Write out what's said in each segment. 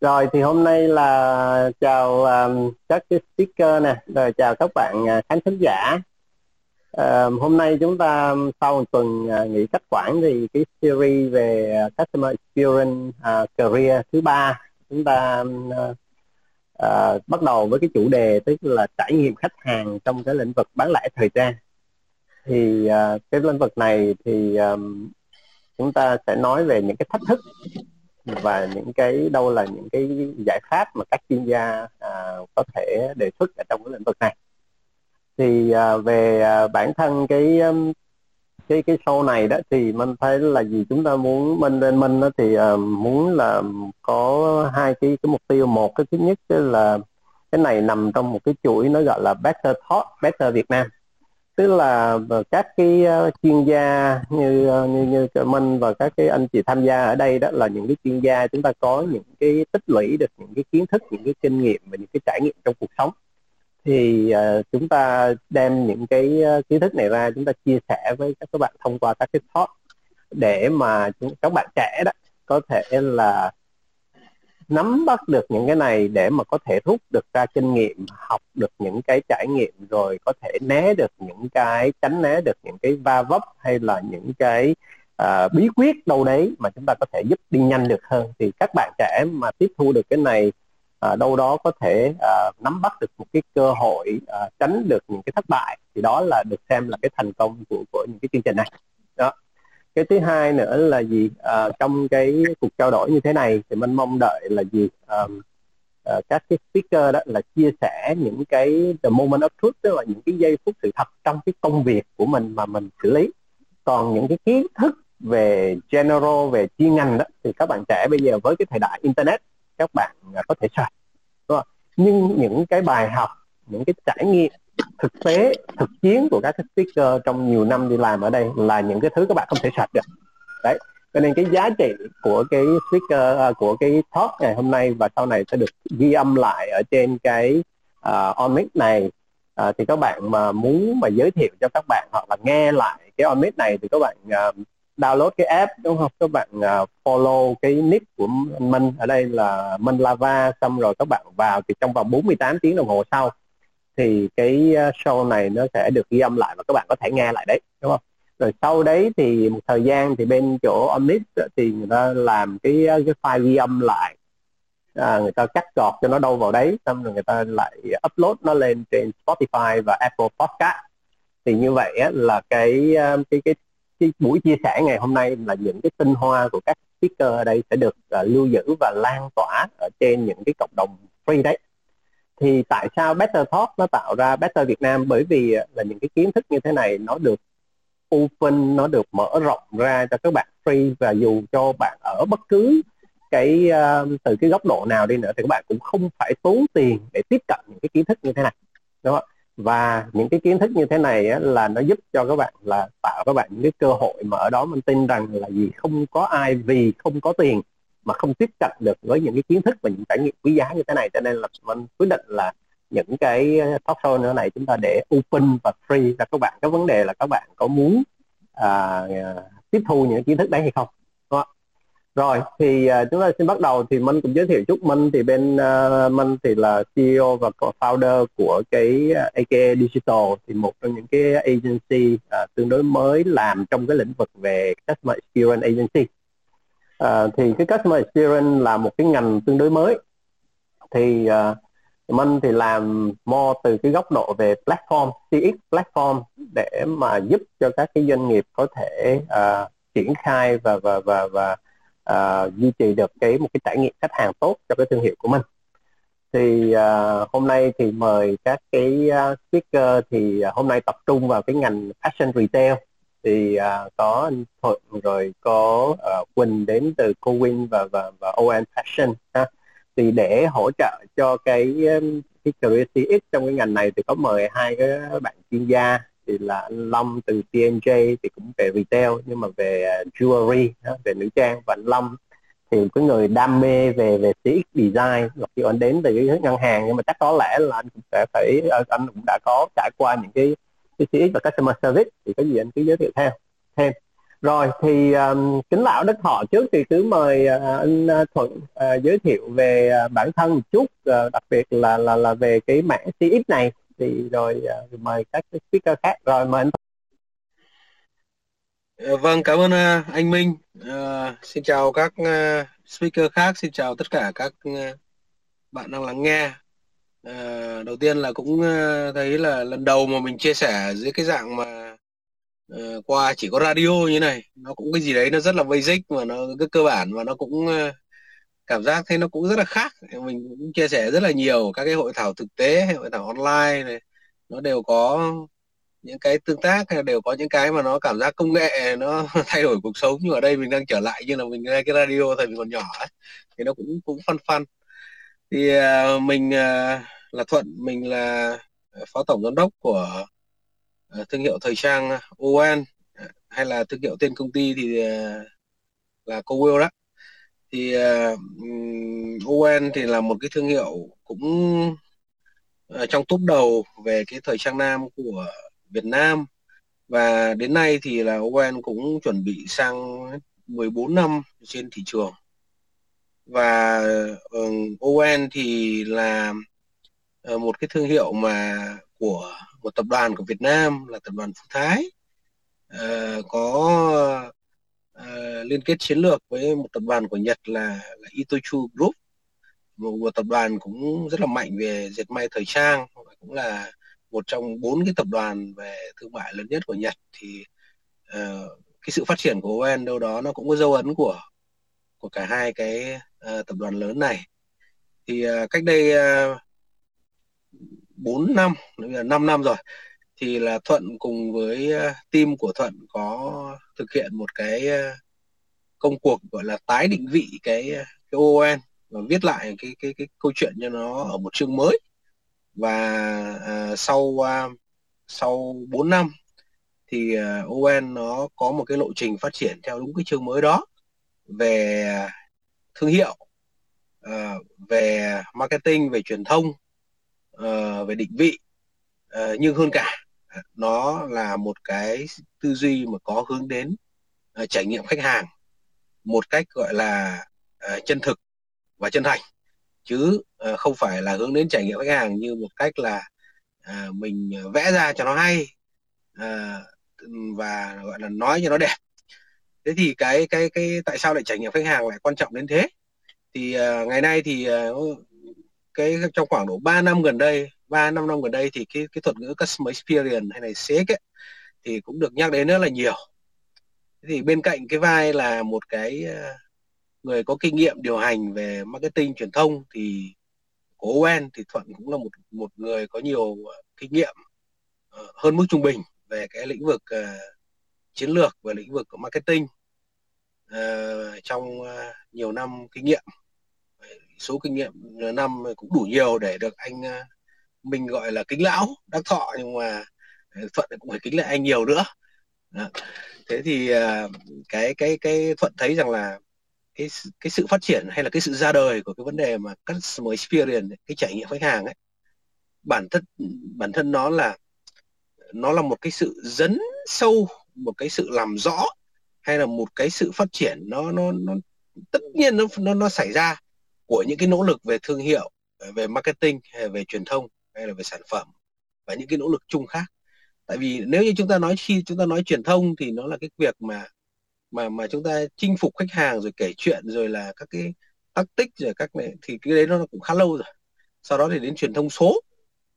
Rồi thì hôm nay là chào um, các cái speaker nè, rồi chào các bạn uh, khán thính giả. Uh, hôm nay chúng ta sau một tuần uh, nghỉ cách quản thì cái series về uh, customer experience uh, career thứ ba chúng ta uh, uh, bắt đầu với cái chủ đề tức là trải nghiệm khách hàng trong cái lĩnh vực bán lẻ thời trang. Thì uh, cái lĩnh vực này thì um, chúng ta sẽ nói về những cái thách thức và những cái đâu là những cái giải pháp mà các chuyên gia à, có thể đề xuất ở trong cái lĩnh vực này. Thì à, về à, bản thân cái um, cái cái show này đó thì mình thấy là gì chúng ta muốn mình bên mình đó thì à, muốn là có hai cái cái mục tiêu. Một cái thứ nhất là cái này nằm trong một cái chuỗi nó gọi là Better thought Better Việt Nam tức là ờ, các cái ờ, chuyên gia như ờ, như như Minh và các cái anh chị tham gia ở đây đó là những cái chuyên gia chúng ta có những cái tích lũy được những cái kiến thức những cái kinh nghiệm và những cái trải nghiệm trong cuộc sống. Thì uh, chúng ta đem những cái kiến thức này ra chúng ta chia sẻ với các bạn thông qua các cái talk để mà chúng, các bạn trẻ đó có thể là nắm bắt được những cái này để mà có thể rút được ra kinh nghiệm học được những cái trải nghiệm rồi có thể né được những cái tránh né được những cái va vấp hay là những cái uh, bí quyết đâu đấy mà chúng ta có thể giúp đi nhanh được hơn. Thì các bạn trẻ mà tiếp thu được cái này uh, đâu đó có thể uh, nắm bắt được một cái cơ hội uh, tránh được những cái thất bại. Thì đó là được xem là cái thành công của của những cái chương trình này. Đó cái thứ hai nữa là gì? À, trong cái cuộc trao đổi như thế này thì mình mong đợi là gì? À, à, các cái speaker đó là chia sẻ những cái the moment of truth tức là những cái giây phút sự thật trong cái công việc của mình mà mình xử lý. Còn những cái kiến thức về general về chuyên ngành đó thì các bạn trẻ bây giờ với cái thời đại internet các bạn có thể search đúng không? nhưng những cái bài học những cái trải nghiệm thực tế thực chiến của các cái speaker trong nhiều năm đi làm ở đây là những cái thứ các bạn không thể sạch được. Đấy cho nên cái giá trị của cái speaker à, của cái talk ngày hôm nay và sau này sẽ được ghi âm lại ở trên cái à, uh, on này. Uh, thì các bạn mà muốn mà giới thiệu cho các bạn hoặc là nghe lại cái omic này thì các bạn uh, download cái app đúng không? Các bạn uh, follow cái nick của Minh ở đây là mình Lava xong rồi các bạn vào thì trong vòng 48 tiếng đồng hồ sau thì cái ờ, show này nó sẽ được ghi âm lại và các bạn có thể nghe lại đấy đúng không? Rồi sau đấy thì một thời gian thì bên chỗ Omnis thì người ta làm cái ờ, cái file ghi âm lại. À, người ta cắt gọt cho nó đâu vào đấy xong rồi người ta lại upload nó lên trên Spotify và Apple Podcast. Thì như vậy á, là cái ờ, cái cái cái buổi chia sẻ ngày hôm nay là những cái tinh hoa của các speaker ở đây sẽ được uh, lưu giữ và lan tỏa ở trên những cái cộng đồng free đấy thì tại sao Better Talk nó tạo ra Better Việt Nam? Bởi vì là những cái kiến thức như thế này nó được open nó được mở rộng ra cho các bạn free. Và dù cho bạn ở bất cứ cái uh, từ cái góc độ nào đi nữa thì các bạn cũng không phải tốn tiền để tiếp cận những cái kiến thức như thế này. Đúng không? Và những cái kiến thức như thế này á, là nó giúp cho các bạn là tạo các bạn những cái cơ hội mà ở đó mình tin rằng là gì? Không có ai vì không có tiền mà không tiếp cận được với những cái kiến thức và những trải nghiệm quý giá như thế này. Cho nên là mình quyết định là những cái uh, talk show nữa này chúng ta để open và free. Cho các bạn cái vấn đề là các bạn có muốn à, tiếp thu những kiến thức đấy hay không? Đúng không? rồi thì à, chúng ta xin bắt đầu. Thì mình cũng giới thiệu chút. Mình thì bên à, uh, mình thì là CEO và founder của cái à, uh, AKA Digital. Thì một trong những cái agency uh, tương đối mới làm trong cái lĩnh vực về customer experience agency à, thì cái customer experience là một cái ngành tương đối mới. Thì ờ, uh, mình thì làm more từ cái góc độ về platform CX platform để mà giúp cho các cái doanh nghiệp có thể uh, triển khai và và và và uh, duy trì được cái một cái trải nghiệm khách hàng tốt cho cái thương hiệu của mình. Thì uh, hôm nay thì mời các cái uh, speaker thì uh, hôm nay tập trung vào cái ngành fashion retail thì uh, có anh Thuận rồi có uh, Quỳnh đến từ Cowin và và và ON Fashion ha. thì để hỗ trợ cho cái um, cái career CX trong cái ngành này thì có mời hai cái bạn chuyên gia. Thì là anh Long từ TNJ thì cũng về retail nhưng mà về à, jewelry ha, về nữ trang. Và anh Long thì cái người đam mê về về CX design. Mặc dù anh đến từ cái ngân hàng nhưng mà chắc có lẽ là anh cũng sẽ phải ờ, anh cũng đã có trải qua những cái CX và customer service thì có gì anh cứ giới thiệu theo thêm rồi thì um, kính lão đức thọ trước thì cứ mời uh, anh à, thuận uh, giới thiệu về uh, bản thân một chút uh, đặc biệt là là là về cái mảng CX này thì rồi uh, mời các speaker khác rồi mời anh ờ, vâng, cảm ơn uh, anh Minh. Uh, xin chào các uh, speaker khác, xin chào tất cả các uh, bạn đang lắng nghe à, đầu tiên là cũng ờ, thấy là lần đầu mà mình chia sẻ dưới cái dạng mà uh, qua chỉ có radio như này, nó cũng cái gì đấy nó rất là basic mà nó rất cơ bản và nó cũng uh, cảm giác thấy nó cũng rất là khác. Mình cũng chia sẻ rất là nhiều các cái hội thảo thực tế hội thảo online này, nó đều có những cái tương tác đều có những cái mà nó cảm giác công nghệ nó thay đổi cuộc sống nhưng ở đây mình đang trở lại như là mình nghe cái radio thời mình còn nhỏ ấy. thì nó cũng cũng phân phân thì uh, mình uh, là thuận mình là phó tổng giám đốc của uh, thương hiệu thời trang ON hay là thương hiệu tên công ty thì uh, là Cowell đó. Thì uh, ON thì là một cái thương hiệu cũng uh, trong top đầu về cái thời trang nam của Việt Nam. Và đến nay thì là ON cũng chuẩn bị sang 14 năm trên thị trường và uh, thì là uh, một cái thương hiệu mà của một tập đoàn của Việt Nam là tập đoàn Phú Thái. Uh, có uh, liên kết chiến lược với một tập đoàn của Nhật là, là Itochu Group. Một, một tập đoàn cũng rất là mạnh về dệt may thời trang cũng là một trong bốn cái tập đoàn về thương mại lớn nhất của Nhật. Thì uh, cái sự phát triển của Owen đâu đó nó cũng có dấu ấn của của cả hai cái uh, tập đoàn lớn này. Thì uh, cách đây ờ, uh, 4 năm, là 5 năm rồi thì là Thuận cùng với uh, team của Thuận có thực hiện một cái uh, công cuộc gọi là tái định vị cái cái OON và viết lại cái cái cái câu chuyện cho nó ở một chương mới. Và uh, sau uh, sau 4 năm thì uh, ON nó có một cái lộ trình phát triển theo đúng cái chương mới đó về thương hiệu uh, về marketing về truyền thông uh, về định vị uh, nhưng hơn cả nó là một cái tư duy mà có hướng đến uh, trải nghiệm khách hàng một cách gọi là uh, chân thực và chân thành. Chứ uh, không phải là hướng đến trải nghiệm khách hàng như một cách là uh, mình vẽ ra cho nó hay uh, và gọi là nói cho nó đẹp thế thì cái cái cái tại sao lại trải nghiệm khách hàng lại quan trọng đến thế? Thì uh, ngày nay thì uh, cái trong khoảng độ 3 năm gần đây 3 năm năm gần đây thì cái cái thuật ngữ customer experience hay này CX ấy, thì cũng được nhắc đến rất là nhiều. Thì bên cạnh cái vai là một cái uh, người có kinh nghiệm điều hành về marketing truyền thông thì của ON thì Thuận cũng là một một người có nhiều kinh nghiệm uh, hơn mức trung bình về cái lĩnh vực uh, chiến lược và lĩnh vực của marketing uh, trong uh, nhiều năm kinh nghiệm số kinh nghiệm ờ, năm cũng đủ nhiều để được anh uh, mình gọi là kính lão đắc thọ nhưng mà thuận cũng phải kính lại anh nhiều nữa Đó. thế thì uh, cái cái cái thuận thấy rằng là cái cái sự phát triển hay là cái sự ra đời của cái vấn đề mà customer experience cái trải nghiệm khách hàng ấy bản thân bản thân nó là nó là một cái sự dấn sâu một cái sự làm rõ hay là một cái sự phát triển nó nó nó tất nhiên nó nó nó xảy ra của những cái nỗ lực về thương hiệu, về marketing hay về truyền thông hay là về sản phẩm và những cái nỗ lực chung khác. Tại vì nếu như chúng ta nói khi chúng ta nói truyền thông thì nó là cái việc mà mà mà chúng ta chinh phục khách hàng rồi kể chuyện rồi là các cái tác tích rồi các này, thì cái đấy nó cũng khá lâu rồi. Sau đó thì đến truyền thông số,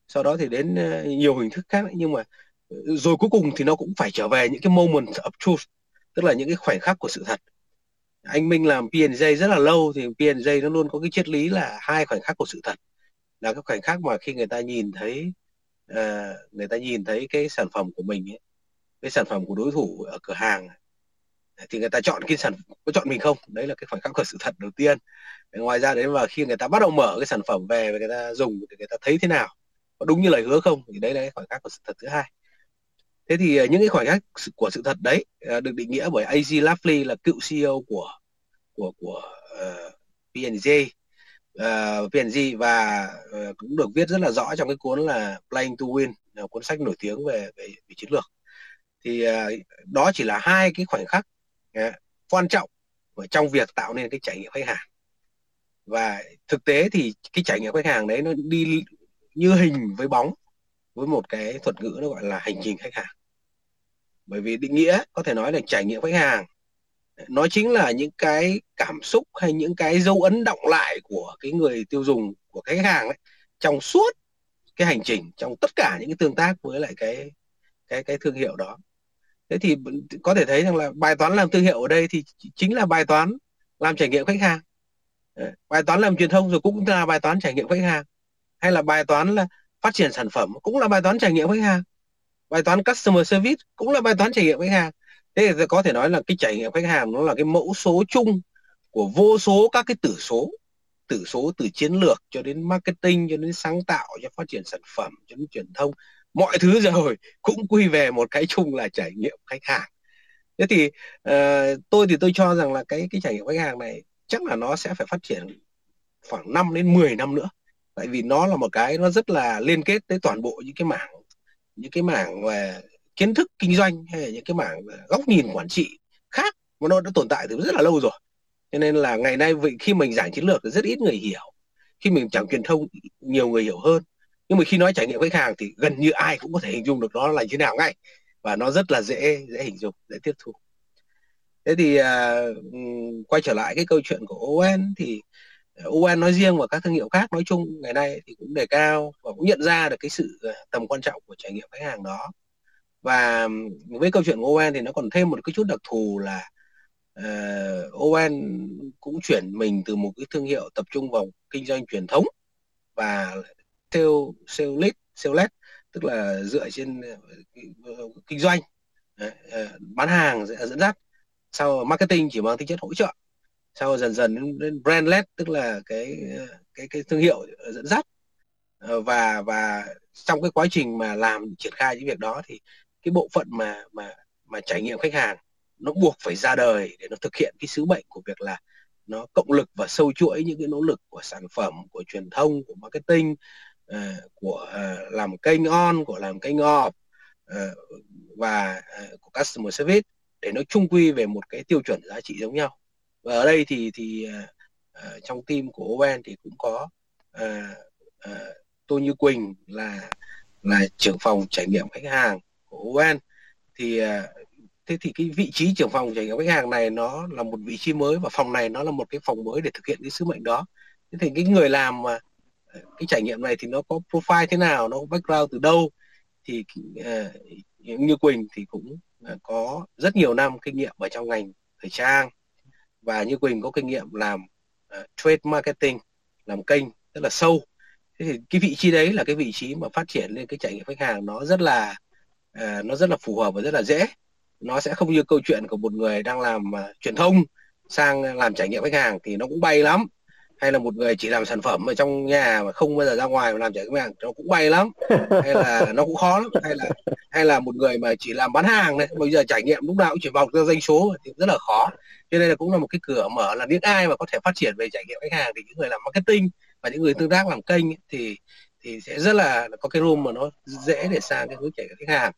sau đó thì đến ờ, nhiều hình thức khác. Nhưng mà ờ, rồi cuối cùng thì nó cũng phải trở về những cái moment of truth tức là những cái khoảnh khắc của sự thật. Anh Minh làm P&J rất là lâu thì P&J nó luôn có cái triết lý là hai khoảnh khắc của sự thật. Là cái khoảnh khắc mà khi người ta nhìn thấy uh, người ta nhìn thấy cái sản phẩm của mình ấy, cái sản phẩm của đối thủ ở cửa hàng thì người ta chọn cái sản có chọn mình không? Đấy là cái khoảnh khắc của sự thật đầu tiên. Ngoài ra đấy mà khi người ta bắt đầu mở cái sản phẩm về và người ta dùng thì người ta thấy thế nào? Có đúng như lời hứa không? Thì đấy là cái khoảnh khắc của sự thật thứ hai thế thì ờ, những cái khoảnh khắc của sự thật đấy ờ, được định nghĩa bởi Aj Lafley là cựu CEO của của của ờ, uh, P&G uh, P&G và uh, cũng được viết rất là rõ trong cái cuốn là Playing to Win là cuốn sách nổi tiếng về về, về chiến lược. Thì đó chỉ là hai cái khoảnh khắc quan trọng trong việc tạo nên cái trải nghiệm khách hàng. Và thực tế thì cái trải nghiệm khách hàng đấy nó đi như hình với bóng với một cái thuật ngữ nó gọi là hành trình khách hàng bởi vì định nghĩa có thể nói là trải nghiệm khách hàng. Nó chính là những cái cảm xúc hay những cái dấu ấn động lại của cái người tiêu dùng, của khách hàng ấy, trong suốt cái hành trình, trong tất cả những cái tương tác với lại cái cái cái thương hiệu đó. Thế thì có thể thấy rằng là bài toán làm thương hiệu ở đây thì chính là bài toán làm trải nghiệm khách hàng. Bài toán làm truyền thông rồi cũng là bài toán trải nghiệm khách hàng. Hay là bài toán là phát triển sản phẩm cũng là bài toán trải nghiệm khách hàng bài toán customer service cũng là bài toán trải nghiệm khách hàng. Thế thì có thể nói là cái trải nghiệm khách hàng nó là cái mẫu số chung của vô số các cái tử số tử số từ chiến lược cho đến marketing cho đến sáng tạo cho phát triển sản phẩm cho đến truyền thông. Mọi thứ rồi cũng quy về một cái chung là trải nghiệm khách hàng. Thế thì uh, tôi thì tôi cho rằng là cái cái trải nghiệm khách hàng này chắc là nó sẽ phải phát triển khoảng 5 đến 10 năm nữa. Tại vì nó là một cái nó rất là liên kết tới toàn bộ những cái mảng những cái mảng về kiến thức kinh doanh hay là những cái mảng góc nhìn quản trị khác mà nó đã tồn tại từ rất là lâu rồi. Cho nên là ngày nay khi mình giảng chiến lược thì rất ít người hiểu. Khi mình chẳng truyền thông nhiều người hiểu hơn. Nhưng mà khi nói trải nghiệm khách hàng thì gần như ai cũng có thể hình dung được nó là như thế nào ngay. Và nó rất là dễ dễ hình dung dễ tiếp thu. Thế thì uh, quay trở lại cái câu chuyện của Owen thì UN nói riêng và các thương hiệu khác nói chung ngày nay thì cũng đề cao và cũng nhận ra được cái sự ờ, tầm quan trọng của trải nghiệm khách hàng đó. Và với câu chuyện của UN thì nó còn thêm một cái chút đặc thù là ờ, uh, UN cũng chuyển mình từ một cái thương hiệu tập trung vào kinh doanh truyền thống và sale sale lead sale led tức là dựa trên ờ, kinh doanh bán hàng dẫn dắt sau marketing chỉ mang tính chất hỗ trợ sau dần dần đến brand led tức là cái cái cái thương hiệu dẫn dắt. Ờ, và và trong cái quá trình mà làm triển khai những việc đó thì cái bộ phận mà mà mà trải nghiệm khách hàng nó buộc phải ra đời để nó thực hiện cái sứ mệnh của việc là nó cộng lực và sâu chuỗi những cái nỗ lực của sản phẩm của truyền thông của marketing uh, của uh, làm kênh on của làm kênh off uh, và uh, của customer service để nó chung quy về một cái tiêu chuẩn giá trị giống nhau và ở đây thì thì uh, trong team của Owen thì cũng có uh, uh, Tô Như Quỳnh là là trưởng phòng trải nghiệm khách hàng của Owen. Thì uh, thế thì cái vị trí trưởng phòng trải nghiệm khách hàng này nó là một vị trí mới và phòng này nó là một cái phòng mới để thực hiện cái sứ mệnh đó. Thế thì cái người làm mà cái trải nghiệm này thì nó có profile thế nào nó có background từ đâu? Thì uh, như Quỳnh thì cũng uh, có rất nhiều năm kinh nghiệm ở trong ngành thời trang và như Quỳnh có kinh nghiệm làm uh, trade marketing làm kênh rất là sâu. Thế thì cái vị trí đấy là cái vị trí mà phát triển lên cái trải nghiệm khách hàng nó rất là uh, nó rất là phù hợp và rất là dễ. Nó sẽ không như câu chuyện của một người đang làm uh, truyền thông sang làm trải nghiệm khách hàng thì nó cũng bay lắm hay là một người chỉ làm sản phẩm ở trong nhà mà không bao giờ ra ngoài mà làm trải nghiệm khách hàng nó cũng bay lắm. Hay là nó cũng khó lắm. Hay là hay là một người mà chỉ làm bán hàng này bây giờ trải nghiệm lúc nào cũng chỉ vòng ra doanh số thì rất là khó. Cho nên là cũng là một cái cửa mở là những ai mà có thể phát triển về trải nghiệm khách hàng thì những người làm marketing và những người tương tác làm kênh ấy, thì thì sẽ rất là có cái room mà nó dễ để sang cái hướng chạy của khách hàng.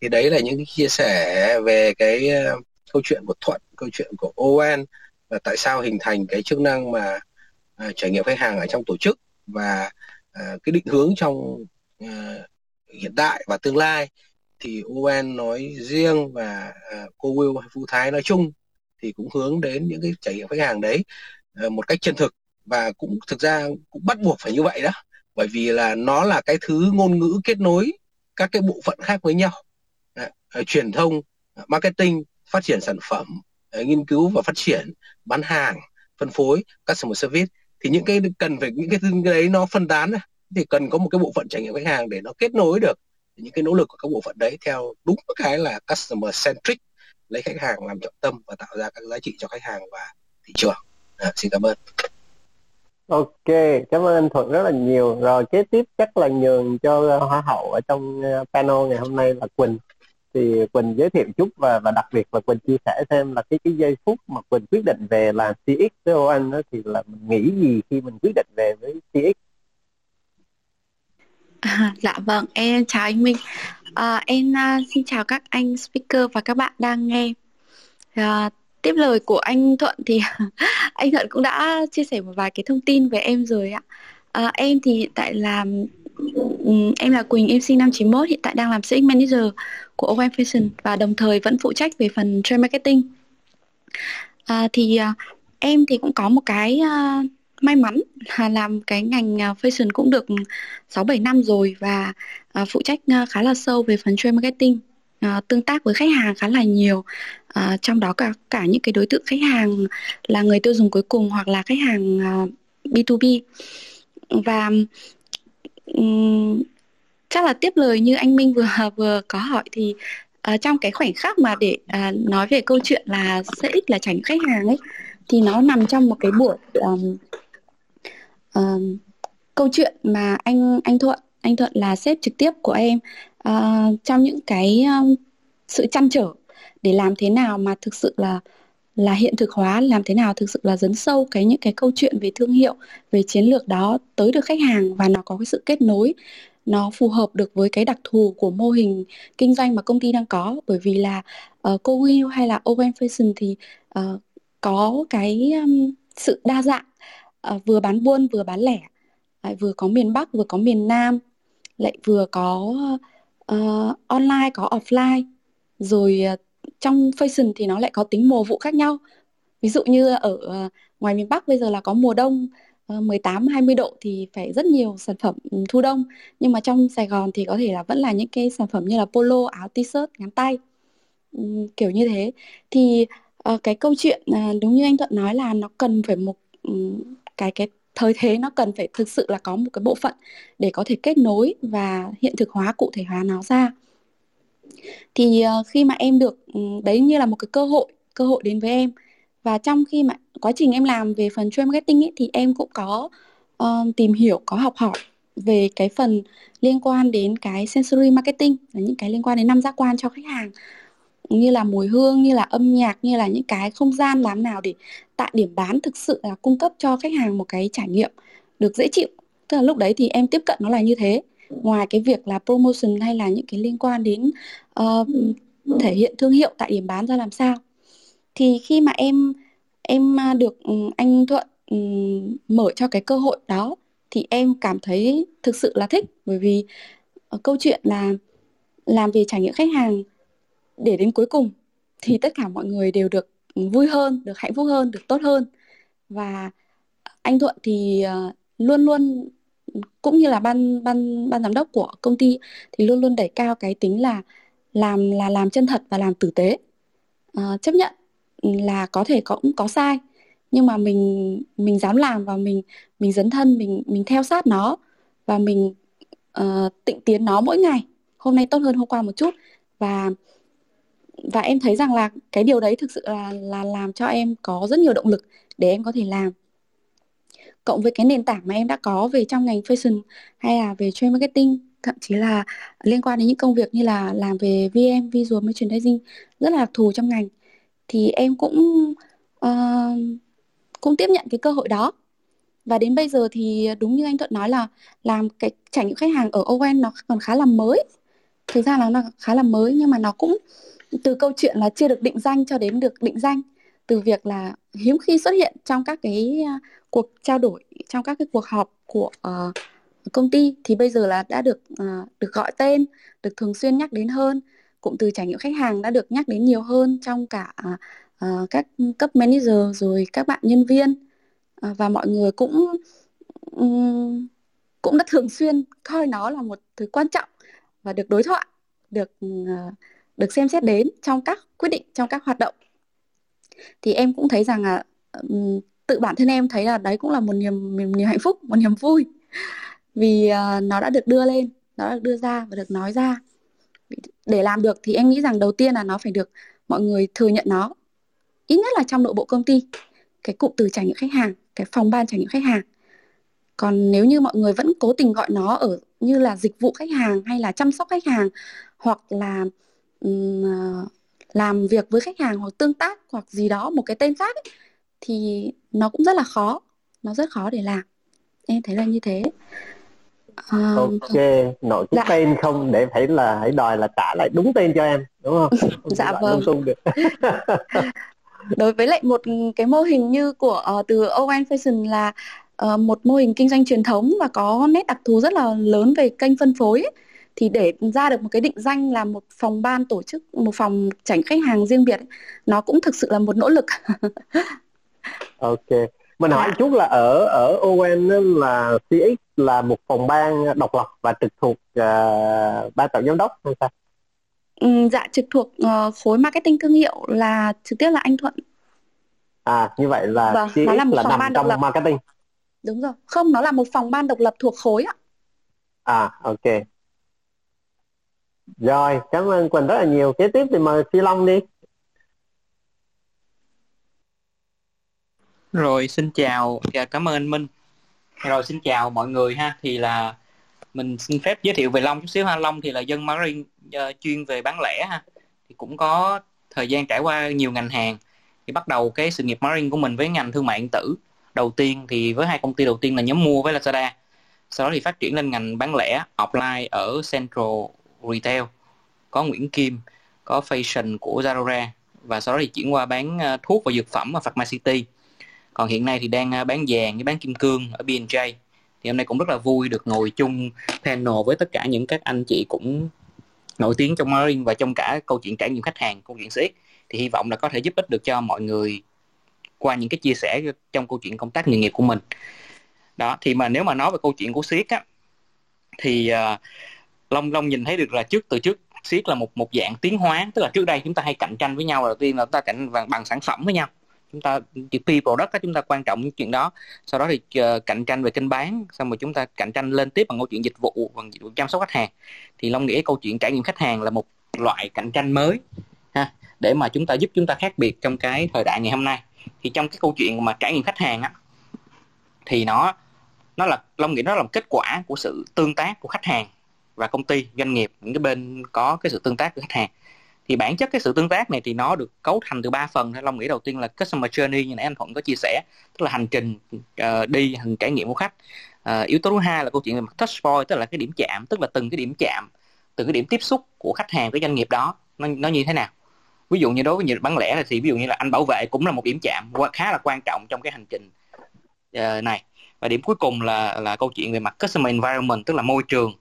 Thì đấy là những cái chia sẻ về cái uh, câu chuyện của thuận câu chuyện của ON và tại sao hình thành cái chức năng mà uh, trải nghiệm khách hàng ở trong tổ chức và à, cái định hướng trong à, hiện tại và tương lai. Thì UN nói riêng và cô Will hay Thái nói chung thì cũng hướng đến những cái trải nghiệm khách hàng đấy một cách chân thực. Và cũng thực ra cũng bắt buộc phải như vậy đó bởi vì là nó là cái thứ ngôn ngữ kết nối các cái bộ phận khác với nhau. À, truyền thông marketing phát triển sản phẩm nghiên cứu và phát triển bán hàng phân phối customer service thì những cái cần phải những cái, đấy nó phân tán thì cần có một cái bộ phận trải nghiệm khách hàng để nó kết nối được những cái nỗ lực của các bộ phận đấy theo đúng cái là customer centric lấy khách hàng làm trọng tâm và tạo ra các giá trị cho khách hàng và thị trường à, xin cảm ơn Ok, cảm ơn anh Thuận rất là nhiều. Rồi kế tiếp chắc là nhường cho Hoa hậu ở trong ờ, panel ngày hôm nay là Quỳnh. Thì Quỳnh giới thiệu chút và và đặc biệt là Quỳnh chia sẻ thêm là cái cái giây phút mà Quỳnh quyết định về là CX với anh đó thì là mình nghĩ gì khi mình quyết định về với CX? À, dạ vâng, em chào anh Minh. À, em uh, xin chào các anh speaker và các bạn đang nghe. À, tiếp lời của anh Thuận thì anh Thuận cũng đã chia sẻ một vài cái thông tin về em rồi ạ. À, em thì hiện tại là um, em là Quỳnh, em sinh năm 91, hiện tại đang làm CX Manager của OM Fashion và đồng thời vẫn phụ trách về phần trade marketing. À, thì à, em thì cũng có một cái uh, may mắn là làm cái ngành à, fashion cũng được 6 7 năm rồi và uh, phụ trách uh, khá là sâu về phần trade marketing, à, tương tác với khách hàng khá là nhiều. À, trong đó cả cả những cái đối tượng khách hàng là người tiêu dùng cuối cùng hoặc là khách hàng uh, B2B. Và um, chắc là tiếp lời như anh Minh vừa vừa có hỏi thì uh, trong cái khoảnh khắc mà để uh, nói về câu chuyện là CX là tránh khách hàng ấy thì nó nằm trong một cái buổi um, um, câu chuyện mà anh anh Thuận anh Thuận là sếp trực tiếp của em. Uh, trong những cái um, sự chăn trở để làm thế nào mà thực sự là là hiện thực hóa làm thế nào thực sự là dấn sâu cái những cái câu chuyện về thương hiệu về chiến lược đó tới được khách hàng và nó có cái sự kết nối nó phù hợp được với cái đặc thù của mô hình kinh doanh mà công ty đang có. Bởi vì là uh, cô Will hay là Owen Fashion thì uh, có cái um, sự đa dạng uh, vừa bán buôn vừa bán lẻ lại vừa có miền Bắc vừa có miền Nam lại vừa có uh, online có offline rồi uh, trong fashion thì nó lại có tính mùa vụ khác nhau. Ví dụ như ở ờ, ngoài miền Bắc bây giờ là có mùa đông ờ, 18 20 độ thì phải rất nhiều sản phẩm ừ, thu đông. Nhưng mà trong Sài Gòn thì có thể là vẫn là những cái sản phẩm như là polo, áo, t-shirt, ngắn tay ừ, kiểu như thế. Thì ờ, cái câu chuyện đúng như anh Thuận nói là nó cần phải một ừ, cái cái thời thế nó cần phải thực sự là có một cái bộ phận để có thể kết nối và hiện thực hóa, cụ thể hóa nó ra thì uh, khi mà em được ừ, đấy như là một cái cơ hội cơ hội đến với em. Và trong khi mà quá trình em làm về phần trade marketing ấy, thì em cũng có uh, tìm hiểu có học hỏi về cái phần liên quan đến cái sensory marketing là những cái liên quan đến năm giác quan cho khách hàng. Như là mùi hương như là âm nhạc như là những cái không gian làm nào để tại điểm bán thực sự là cung cấp cho khách hàng một cái trải nghiệm được dễ chịu. Tức là lúc đấy thì em tiếp cận nó là như thế ngoài cái việc là promotion hay là những cái liên quan đến uh, thể hiện thương hiệu tại điểm bán ra làm sao. Thì khi mà em em à, được ừ, anh Thuận ừ, mở cho cái cơ hội đó thì em cảm thấy thực sự là thích. Bởi vì ờ, câu chuyện là làm về trải nghiệm khách hàng để đến cuối cùng thì tất cả mọi người đều được vui hơn, được hạnh phúc hơn, được tốt hơn. Và anh Thuận thì ờ, luôn luôn cũng như là ban ban ban giám đốc của công ty thì luôn luôn đẩy cao cái tính là làm là làm chân thật và làm tử tế. À, chấp nhận là có thể cũng có sai nhưng mà mình mình dám làm và mình mình dấn thân mình mình theo sát nó và mình uh, tịnh tiến nó mỗi ngày. Hôm nay tốt hơn hôm qua một chút. Và và em thấy rằng là cái điều đấy thực sự là là làm cho em có rất nhiều động lực để em có thể làm cộng với cái nền tảng mà em đã có về trong ngành fashion hay là về trade marketing thậm chí là liên quan đến những công việc như là làm về VM visual merchandising rất là đặc thù trong ngành thì em cũng uh, cũng tiếp nhận cái cơ hội đó. Và đến bây giờ thì đúng như anh Thuận nói là làm cái trải nghiệm khách hàng ở Owen nó còn khá là mới. Thực ra là nó khá là mới nhưng mà nó cũng từ câu chuyện là chưa được định danh cho đến được định danh từ việc là hiếm khi xuất hiện trong các cái cuộc trao đổi trong các cái cuộc họp của uh, công ty thì bây giờ là đã được uh, được gọi tên được thường xuyên nhắc đến hơn. Cụm từ trải nghiệm khách hàng đã được nhắc đến nhiều hơn trong cả uh, các cấp manager rồi các bạn nhân viên. Uh, và mọi người cũng um, cũng đã thường xuyên coi nó là một thứ quan trọng và được đối thoại được uh, được xem xét đến trong các quyết định trong các hoạt động. Thì em cũng thấy rằng là uh, tự bản thân em thấy là đấy cũng là một niềm niềm, niềm hạnh phúc một niềm vui. Vì uh, nó đã được đưa lên nó đã được đưa ra và được nói ra. Để làm được thì em nghĩ rằng đầu tiên là nó phải được mọi người thừa nhận nó. Ít nhất là trong nội bộ công ty cái cụm từ trải nghiệm khách hàng cái phòng ban trải nghiệm khách hàng. Còn nếu như mọi người vẫn cố tình gọi nó ở như là dịch vụ khách hàng hay là chăm sóc khách hàng hoặc là um, làm việc với khách hàng hoặc tương tác hoặc gì đó một cái tên khác ấy, thì nó cũng rất là khó nó rất khó để làm. Em thấy là như thế. À, ok nội cái dạ. tên không để phải là hãy đòi là trả lại đúng tên cho em đúng không, không dạ vâng. được. Đối với lại một cái mô hình như của uh, từ Owen Fashion là uh, một mô hình kinh doanh truyền thống và có nét đặc thù rất là lớn về kênh phân phối ấy, thì để ra được một cái định danh là một phòng ban tổ chức một phòng trải khách hàng riêng biệt ấy, nó cũng thực sự là một nỗ lực ok mình hỏi dạ. chút là ở ở Owen là CX là một phòng ban độc lập và trực thuộc uh, ban tổng giám đốc hay sao? Ừ, dạ trực thuộc uh, khối marketing thương hiệu là trực tiếp là anh Thuận. À như vậy là vâng, CX nó là, một là phòng nằm ban trong lập. marketing. Đúng rồi, không nó là một phòng ban độc lập thuộc khối ạ. À ok. Rồi, cảm ơn Quỳnh rất là nhiều. Kế tiếp thì mời Phi Long đi. Rồi xin chào và cảm ơn anh Minh. Rồi xin chào mọi người ha. Thì là mình xin phép giới thiệu về Long chút xíu ha. Long thì là dân marketing uh, ờ, chuyên về bán lẻ ha. Thì cũng có thời gian trải qua nhiều ngành hàng. Thì bắt đầu cái sự nghiệp marketing của mình với ngành thương mại điện tử. Đầu tiên thì với hai công ty đầu tiên là nhóm mua với Lazada. Sau đó thì phát triển lên ngành bán lẻ offline ở Central Retail. Có Nguyễn Kim, có Fashion của Zalora và sau đó thì chuyển qua bán uh, thuốc và dược phẩm ở Pharma City còn hiện nay thì đang à, bán vàng với bán kim cương ở B&J thì hôm nay cũng rất là vui được ngồi chung panel với tất cả những các anh chị cũng nổi tiếng trong marketing và trong cả câu chuyện trải nghiệm khách hàng câu chuyện CX thì hy vọng là có thể giúp ích được cho mọi người qua những cái chia sẻ trong câu chuyện công tác nghề nghiệp của mình. Đó thì mà nếu mà nói về câu chuyện của siết á thì uh, long long nhìn thấy được là trước từ trước siết là một một dạng tiến hóa. Tức là trước đây chúng ta hay cạnh tranh với nhau đầu tiên là chúng ta cạnh bằng, bằng sản phẩm với nhau chúng ta chữ P product đó, chúng ta quan trọng chuyện đó. Sau đó thì uh, cạnh tranh về kênh bán xong rồi chúng ta cạnh tranh lên tiếp bằng câu chuyện dịch vụ bằng dịch vụ chăm sóc khách hàng. Thì long nghĩ câu chuyện trải nghiệm khách hàng là một loại cạnh tranh mới ha để mà chúng ta giúp chúng ta khác biệt trong cái thời đại ngày hôm nay. Thì trong cái câu chuyện mà trải nghiệm khách hàng á thì nó nó là long nghĩ nó là một kết quả của sự tương tác của khách hàng và công ty doanh nghiệp những cái bên có cái sự tương tác của khách hàng thì bản chất cái sự tương tác này thì nó được cấu thành từ ba phần long nghĩ đầu tiên là customer journey như nãy anh thuận có chia sẻ tức là hành trình uh, đi hành trải nghiệm của khách. Uh, yếu tố thứ hai là câu chuyện về mặt touch point tức là cái điểm chạm tức là từng cái điểm chạm từng cái điểm tiếp xúc của khách hàng với doanh nghiệp đó nó, nó như thế nào. Ví dụ như đối với nhiều bán lẻ thì ví dụ như là anh bảo vệ cũng là một điểm chạm khá là quan trọng trong cái hành trình uh, này. Và điểm cuối cùng là là câu chuyện về mặt customer environment tức là môi trường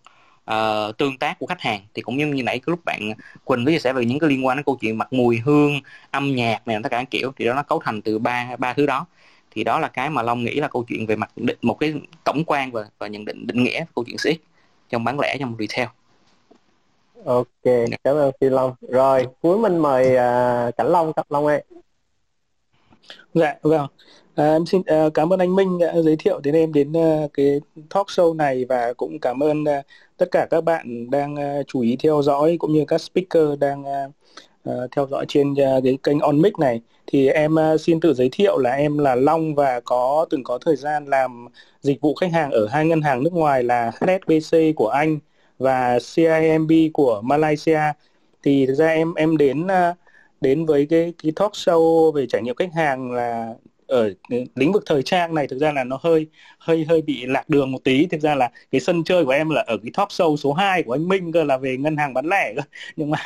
uh, tương tác của khách hàng. Thì cũng như như nãy cái lúc bạn Quỳnh có chia sẻ về những cái liên quan đến câu chuyện mặt mùi hương âm nhạc này tất cả các kiểu thì đó nó cấu thành từ ba ba thứ đó. Thì đó là cái mà Long nghĩ là câu chuyện về mặt định một cái tổng quan và và nhận định định nghĩa câu chuyện CX trong bán lẻ trong retail. Ok cảm ơn phi long. Rồi cuối mình mời uh, cảnh long cảnh long ơi. Dạ vâng À, em xin à, cảm ơn anh Minh đã giới thiệu đến em đến à, cái talk show này và cũng cảm ơn à, tất cả các bạn đang ờ, chú ý theo dõi cũng như các speaker đang ờ, ờ, theo dõi trên cái kênh OnMic này. Thì em xin tự giới thiệu là em là Long và có, từng có thời gian làm dịch vụ khách hàng ở hai ngân hàng nước ngoài là HSBC của Anh và CIMB của Malaysia. Thì thực ra em em đến đến với cái cái talk show về trải nghiệm khách hàng là ở ừ, lĩnh vực thời trang này thực ra là nó hơi hơi hơi bị lạc đường một tí. Thực ra là cái sân chơi của em là ở cái top show số 2 của anh Minh cơ là về ngân hàng bán lẻ cơ. Nhưng mà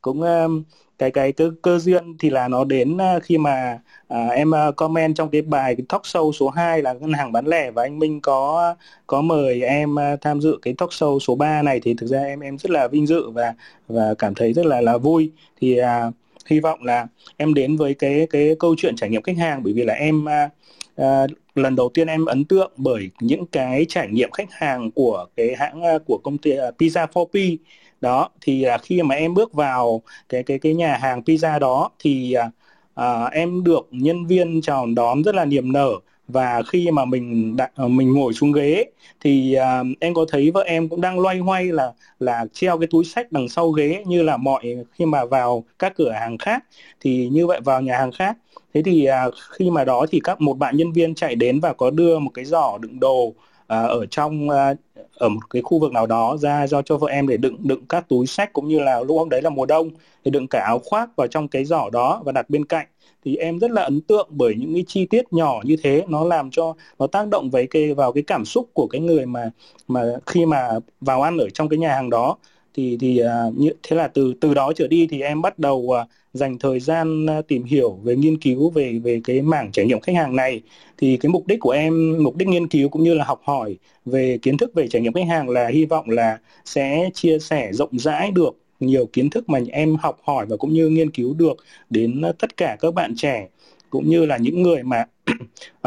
cũng um, cái cái cơ, cơ duyên thì là nó đến ờ, khi mà à, em ờ, comment trong cái bài cái talk show số 2 là ngân hàng bán lẻ và anh Minh có có mời em ờ, tham dự cái talk show số 3 này thì thực ra em em rất là vinh dự và và cảm thấy rất là là vui. Thì à, hy vọng là em đến với cái cái câu chuyện trải nghiệm khách hàng bởi vì là em à, à lần đầu tiên em ấn tượng bởi những cái trải nghiệm khách hàng của cái hãng à, của công ty uh, Pizza 4P đó thì là khi mà em bước vào cái cái cái nhà hàng pizza đó thì à, em được nhân viên chào đón rất là niềm nở và khi mà mình đã, mình ngồi xuống ghế thì uh, em có thấy vợ em cũng đang loay hoay là là treo cái túi sách đằng sau ghế như là mọi khi mà vào các cửa hàng khác. Thì như vậy vào nhà hàng khác. Thế thì uh, khi mà đó thì các một bạn nhân viên chạy đến và có đưa một cái giỏ đựng đồ uh, ở trong uh, ở một cái khu vực nào đó ra do cho vợ em để đựng đựng các túi sách cũng như là lúc hôm đấy là mùa đông thì đựng cả áo khoác vào trong cái giỏ đó và đặt bên cạnh thì em rất là ấn tượng bởi những cái chi tiết nhỏ như thế. Nó làm cho nó tác động với cái vào cái cảm xúc của cái người mà mà khi mà vào ăn ở trong cái nhà hàng đó. Thì thì uh, như thế là từ từ đó trở đi thì em bắt đầu uh, dành thời gian uh, tìm hiểu về nghiên cứu về về cái mảng trải nghiệm khách hàng này. Thì cái mục đích của em mục đích nghiên cứu cũng như là học hỏi về kiến thức về trải nghiệm khách hàng là hy vọng là sẽ chia sẻ rộng rãi được nhiều kiến thức mà em học hỏi và cũng như nghiên cứu được đến ờ, tất cả các bạn trẻ cũng như là những người mà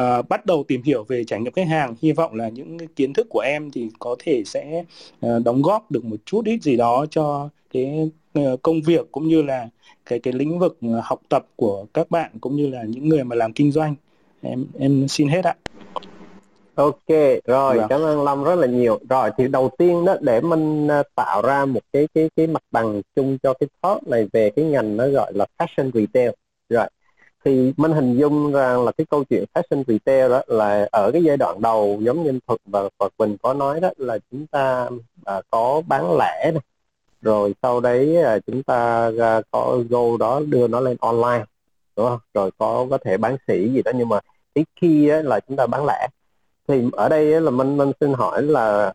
uh, bắt đầu tìm hiểu về trải nghiệm khách hàng. Hy vọng là những kiến thức của em thì có thể sẽ uh, đóng góp được một chút ít gì đó cho cái uh, công việc cũng như là cái cái lĩnh vực học tập của các bạn cũng như là những người mà làm kinh doanh. Em em xin hết ạ. Ok, rồi vâng. cảm ơn Lâm rất là nhiều. Rồi thì đầu tiên đó để mình tạo ra một cái cái cái mặt bằng chung cho cái talk này về cái ngành nó gọi là fashion retail. Rồi thì mình hình dung rằng là cái câu chuyện fashion retail đó là ở cái giai đoạn đầu giống như Thuật và Phật Bình có nói đó là chúng ta à, có bán lẻ này rồi sau đấy à, chúng ta à, có go đó đưa nó lên online đúng không rồi có có thể bán sỉ gì đó nhưng mà cái khi á, là chúng ta bán lẻ thì ở đây là mình mình xin hỏi là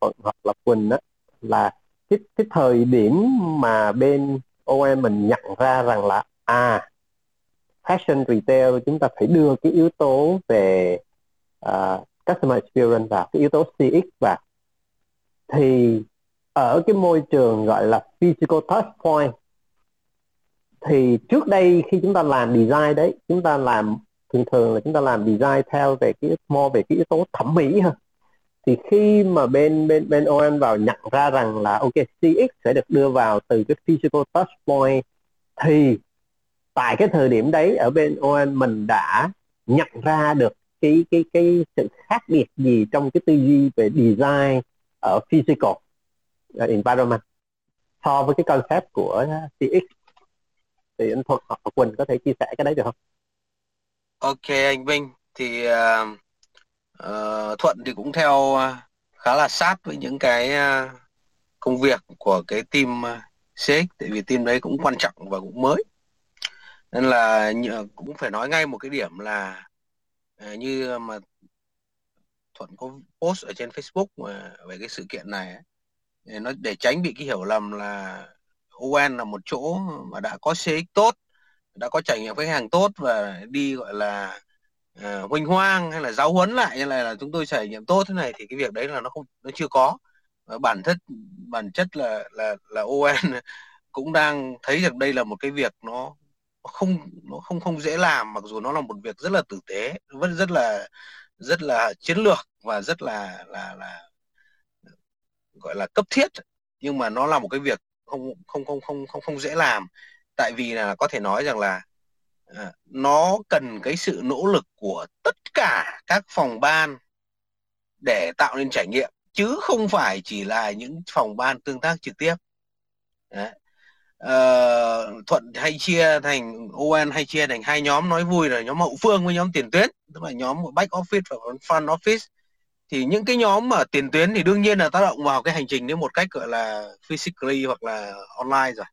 Thuận hoặc là Quỳnh á, là cái cái thời điểm mà bên OM mình nhận ra rằng là à fashion retail chúng ta phải đưa cái yếu tố về uh, customer experience vào cái yếu tố CX vào. Thì ở cái môi trường gọi là physical touch point thì trước đây khi chúng ta làm design đấy chúng ta làm thường thường là chúng ta làm design theo về cái more về cái yếu tố thẩm mỹ hơn thì khi mà bên bên bên OM vào nhận ra rằng là ok CX sẽ được đưa vào từ cái physical touch point thì tại cái thời điểm đấy ở bên ON mình đã nhận ra được cái cái cái sự khác biệt gì trong cái tư duy về design ở physical uh, environment so với cái concept của CX thì anh Thuật hoặc Quỳnh có thể chia sẻ cái đấy được không? Ok anh Vinh thì uh, uh, Thuận thì cũng theo uh, khá là sát với những cái uh, công việc của cái team uh, CX tại vì team đấy cũng quan trọng và cũng mới. Nên là cũng phải nói ngay một cái điểm là uh, như mà thuận có post ở trên Facebook mà về cái sự kiện này nó để tránh bị cái hiểu lầm là UN là một chỗ mà đã có CX tốt đã có trải nghiệm khách hàng tốt và đi gọi là ờ, uh, huỳnh hoang hay là giáo huấn lại như này là chúng tôi trải nghiệm tốt thế này thì cái việc đấy là nó không nó chưa có. Bản chất bản chất là là là ON cũng đang thấy được đây là một cái việc nó không nó không không dễ làm mặc dù nó là một việc rất là tử tế vẫn rất là rất là chiến lược và rất là là là gọi là cấp thiết. Nhưng mà nó là một cái việc không không không không không không dễ làm tại vì là có thể nói rằng là à, nó cần cái sự nỗ lực của tất cả các phòng ban để tạo nên trải nghiệm chứ không phải chỉ là những phòng ban tương tác trực tiếp. Đấy. Uh, thuận hay chia thành ON hay chia thành hai nhóm nói vui là nhóm hậu phương với nhóm tiền tuyến tức là nhóm back office và front office. Thì những cái nhóm mà tiền tuyến thì đương nhiên là tác động vào cái hành trình đến một cách gọi là physically hoặc là online rồi.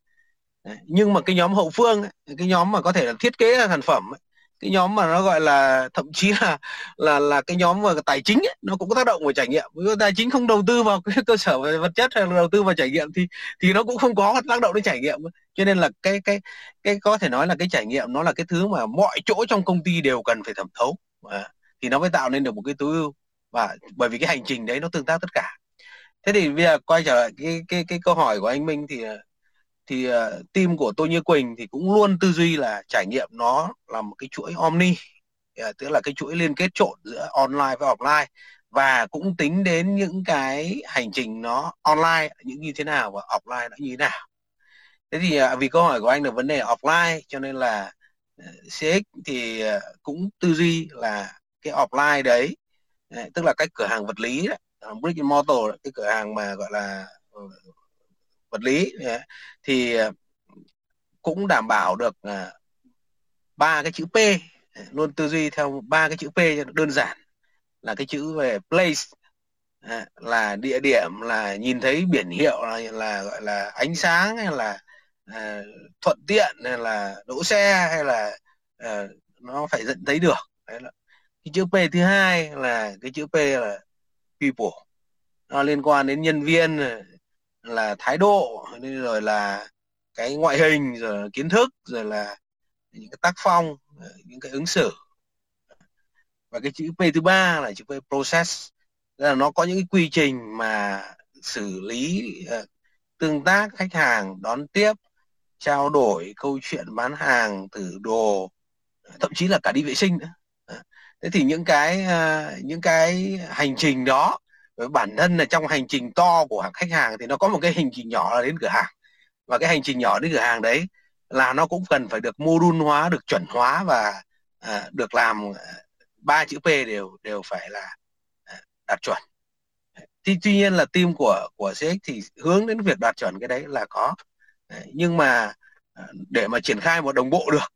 Đấy. nhưng mà cái nhóm hậu phương cái nhóm mà có thể là thiết kế sản phẩm ấy, cái nhóm mà nó gọi là thậm chí là là là cái nhóm mà tài chính ấy, nó cũng có tác động vào trải nghiệm. Nếu tài chính không đầu tư vào cái cơ sở về vật chất hay là đầu tư vào trải nghiệm thì thì nó cũng không có tác động đến trải nghiệm. Cho nên là cái cái cái có thể nói là cái trải nghiệm nó là cái thứ mà mọi chỗ trong công ty đều cần phải thẩm thấu. À, thì nó mới tạo nên được một cái tối ưu. Và bởi vì cái hành trình đấy nó tương tác tất cả. Thế thì bây giờ quay trở lại cái cái cái câu hỏi của anh Minh thì thì uh, team của tôi như Quỳnh thì cũng luôn tư duy là trải nghiệm nó là một cái chuỗi omni uh, tức là cái chuỗi liên kết trộn giữa online và offline và cũng tính đến những cái hành trình nó online những như thế nào và offline nó như thế nào. Thế thì uh, vì câu hỏi của anh là vấn đề offline cho nên là uh, CX thì uh, cũng tư duy là cái offline đấy uh, tức là cách cửa hàng vật lý đấy, brick and mortar cái cửa hàng mà gọi là uh, vật lý thì à, à, cũng đảm bảo được à, ba cái chữ P luôn tư duy theo ba cái chữ P cho đơn giản. Là cái chữ về place là địa điểm là nhìn thấy biển hiệu là, là gọi là ánh sáng hay là uh, thuận tiện hay là đỗ xe hay là uh, nó phải dẫn thấy được. Đấy là cái chữ P thứ hai là cái chữ P là people. Nó liên quan đến nhân viên là thái độ rồi là cái ngoại hình, rồi là kiến thức, rồi là những cái tác phong những cái ứng xử. Và cái chữ P thứ ba là chữ P process. Là nó có những cái quy trình mà xử lý ờ, tương tác khách hàng, đón tiếp, trao đổi, câu chuyện bán hàng, thử đồ, thậm chí là cả đi vệ sinh nữa. Ờ, thế thì những cái ờ, những cái hành trình đó với bản thân là trong hành trình to của khách hàng thì nó có một cái hành trình nhỏ là đến cửa hàng. Và cái hành trình nhỏ đến cửa hàng đấy là nó cũng cần phải được mô đun hóa được chuẩn hóa và à, được làm ờ, ba chữ P đều đều phải là đạt chuẩn. Thì tuy nhiên là team của của CX thì hướng đến việc đạt chuẩn cái đấy là có. Nhưng mà để mà triển khai một đồng bộ được